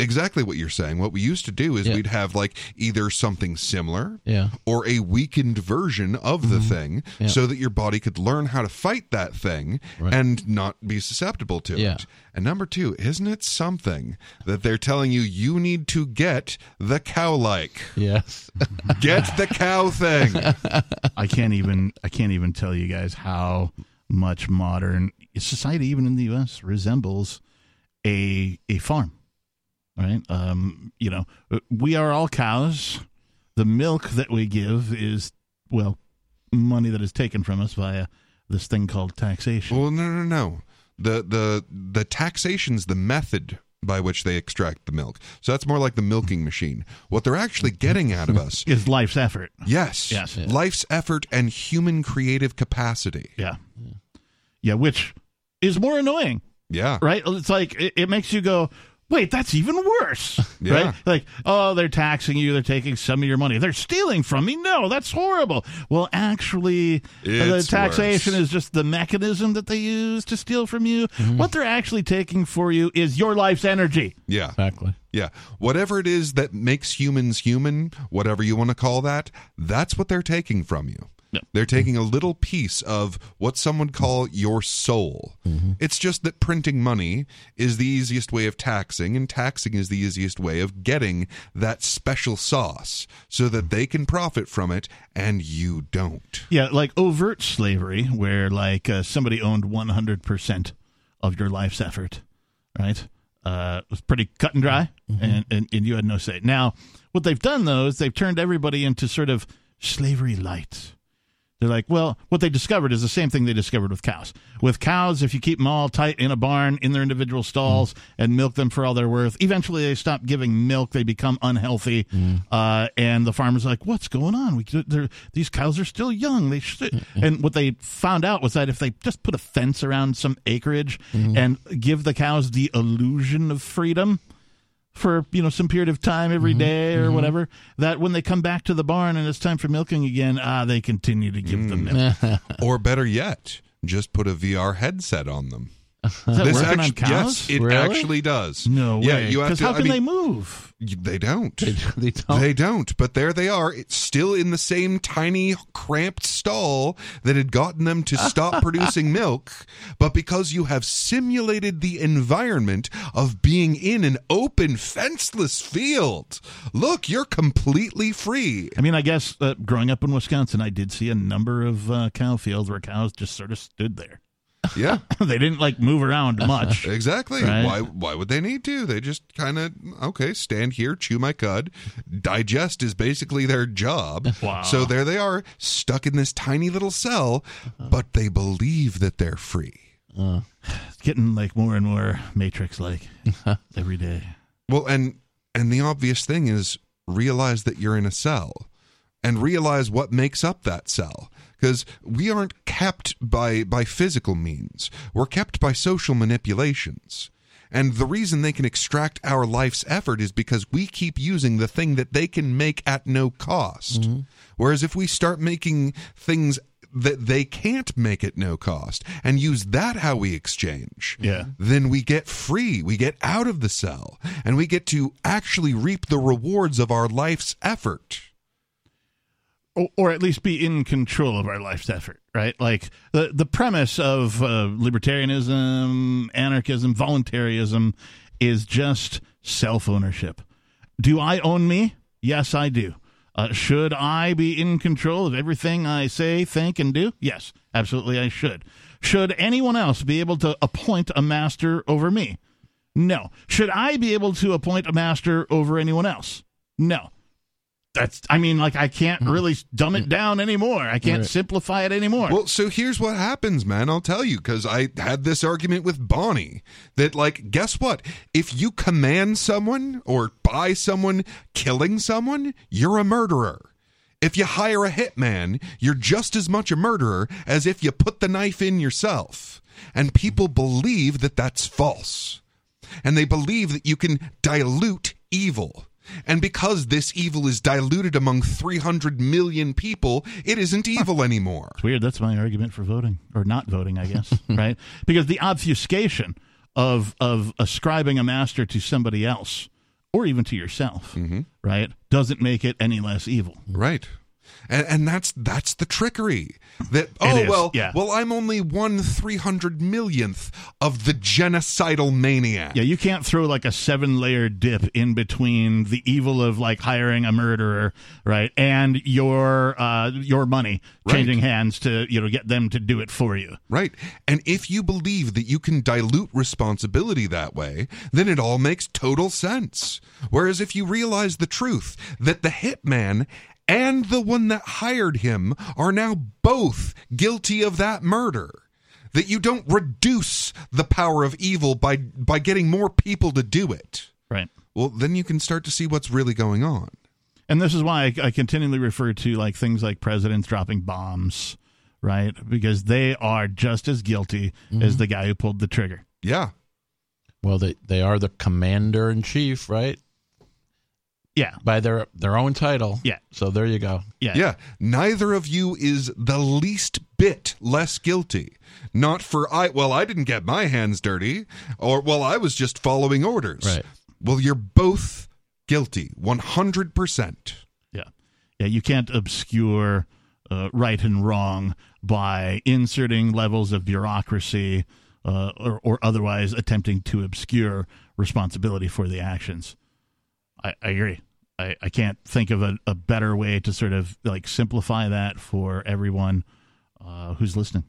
Exactly what you're saying. What we used to do is Yeah. we'd have like either something similar Yeah. or a weakened version of the thing Mm-hmm. Yeah. so that your body could learn how to fight that thing Right. and not be susceptible to Yeah. it. And number two, isn't it something that they're telling you you need to get the cow like? Yes. [laughs] Get the cow thing. [laughs] I can't even I can't even tell you guys how much modern society, even in the U.S., resembles a a farm. Right? Um, you know, we are all cows. The milk that we give is well, money that is taken from us via this thing called taxation. Well, no, no, no. The the the taxation's the method by which they extract the milk. So that's more like the milking machine. What they're actually getting out of us [laughs] is life's effort. Yes. Yes. Life's effort and human creative capacity. Yeah. Yeah, which is more annoying. Yeah. Right? It's like it, it makes you go, Wait, that's even worse, [laughs] Yeah. right? Like, oh, they're taxing you, they're taking some of your money, they're stealing from me. No, that's horrible. Well, actually, the taxation worse. is just the mechanism that they use to steal from you. Mm-hmm. What they're actually taking for you is your life's energy. Yeah. Exactly. Yeah. Whatever it is that makes humans human, whatever you want to call that, that's what they're taking from you. They're taking a little piece of what some would call your soul. It's just that printing money is the easiest way of taxing, and taxing is the easiest way of getting that special sauce so that they can profit from it and you don't. Yeah, like overt slavery, where like uh, somebody owned 100% of your life's effort, right? Uh, it was pretty cut and dry, and, and, and you had no say. Now, what they've done, though, is they've turned everybody into sort of slavery light. They're like, well, what they discovered is the same thing they discovered with cows. With cows, if you keep them all tight in a barn in their individual stalls mm. and milk them for all they're worth, eventually they stop giving milk. They become unhealthy, mm. uh, and the farmer's like, "What's going on? We these cows are still young. They should." And what they found out was that if they just put a fence around some acreage mm-hmm. and give the cows the illusion of freedom for you know some period of time every mm-hmm. day or mm-hmm. whatever that when they come back to the barn and it's time for milking again ah they continue to give them mm. milk. [laughs] Or better yet, just put a VR headset on them. This cows? Yes, it Really? actually does. No Yeah, way. you have to. how I can mean, they move? They don't. They don't. They don't. But there they are. It's still in the same tiny, cramped stall that had gotten them to stop [laughs] producing milk. But because you have simulated the environment of being in an open, fenceless field, look, you're completely free. I mean, I guess uh, growing up in Wisconsin, I did see a number of uh, cow fields where cows just sort of stood there. [laughs] Yeah. [laughs] they didn't like move around [laughs] much. Exactly. Right? Why why would they need to? They just kind of okay, stand here, chew my cud. Digest is basically their job. Wow. So there they are, stuck in this tiny little cell, uh-huh. but they believe that they're free. Uh, it's getting like more and more Matrix like every day. Well, and and the obvious thing is realize that you're in a cell and realize what makes up that cell because we aren't kept by by physical means. We're kept by social manipulations. And the reason they can extract our life's effort is because we keep using the thing that they can make at no cost. Mm-hmm. Whereas if we start making things that they can't make at no cost and use that how we exchange, Yeah. then we get free. We get out of the cell and we get to actually reap the rewards of our life's effort. Or, at least be in control of our life's effort, right? Like the the premise of uh, libertarianism, anarchism, voluntarism is just self ownership. Do I own me? Yes, I do. Uh, should I be in control of everything I say, think, and do? Yes, absolutely, I should. Should anyone else be able to appoint a master over me? No. Should I be able to appoint a master over anyone else? No that's i mean like i can't hmm. really dumb it hmm. down anymore i can't Right. simplify it anymore Well, so here's what happens, man. I'll tell you because I had this argument with Bonnie that, like, guess what? If you command someone or buy someone killing someone, you're a murderer. If you hire a hitman, you're just as much a murderer as if you put the knife in yourself. And people believe that that's false. And they believe that you can dilute evil. And because this evil is diluted among 300 million people, it isn't evil anymore. it's weird. That's my argument for voting or not voting i guess [laughs] right? Because the obfuscation of of ascribing a master to somebody else or even to yourself mm-hmm. right doesn't make it any less evil. Right. And, and that's that's the trickery that oh well yeah. well I'm only one three hundred millionth of the genocidal maniac. yeah you can't throw like a seven layer dip in between the evil of like hiring a murderer right and your uh your money Right. changing hands to you know get them to do it for you Right. And if you believe that you can dilute responsibility that way, then it all makes total sense. Whereas if you realize the truth that the hitman and the one that hired him are now both guilty of that murder, that you don't reduce the power of evil by by getting more people to do it. right Well, then you can start to see what's really going on. And this is why I, I continually refer to like things like presidents dropping bombs, right? Because they are just as guilty as mm-hmm. the guy who pulled the trigger. Yeah. Well, they they are the commander in chief, right? Yeah, by their their own title. Yeah. So there you go. Yeah. Yeah. Neither of you is the least bit less guilty. Not for I well, I didn't get my hands dirty, or well, I was just following orders. Right. Well, you're both guilty. One hundred percent. Yeah. Yeah, you can't obscure uh, right and wrong by inserting levels of bureaucracy uh, or, or otherwise attempting to obscure responsibility for the actions. I, I agree. I, I can't think of a, a better way to sort of like simplify that for everyone uh, who's listening.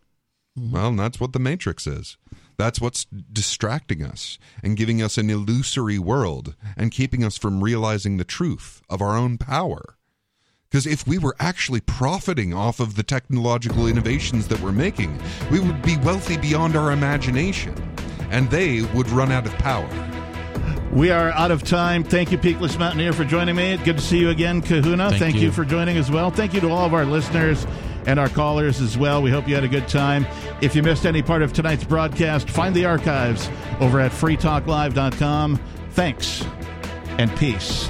Well, and that's what the Matrix is. That's what's distracting us and giving us an illusory world and keeping us from realizing the truth of our own power. Because if we were actually profiting off of the technological innovations that we're making, we would be wealthy beyond our imagination, and they would run out of power. We are out of time. Thank you, Peakless Mountaineer, for joining me. Good to see you again, Kahuna. Thank Thank, you. you for joining as well. Thank you to all of our listeners and our callers as well. We hope you had a good time. If you missed any part of tonight's broadcast, find the archives over at freetalklive.com. Thanks and peace.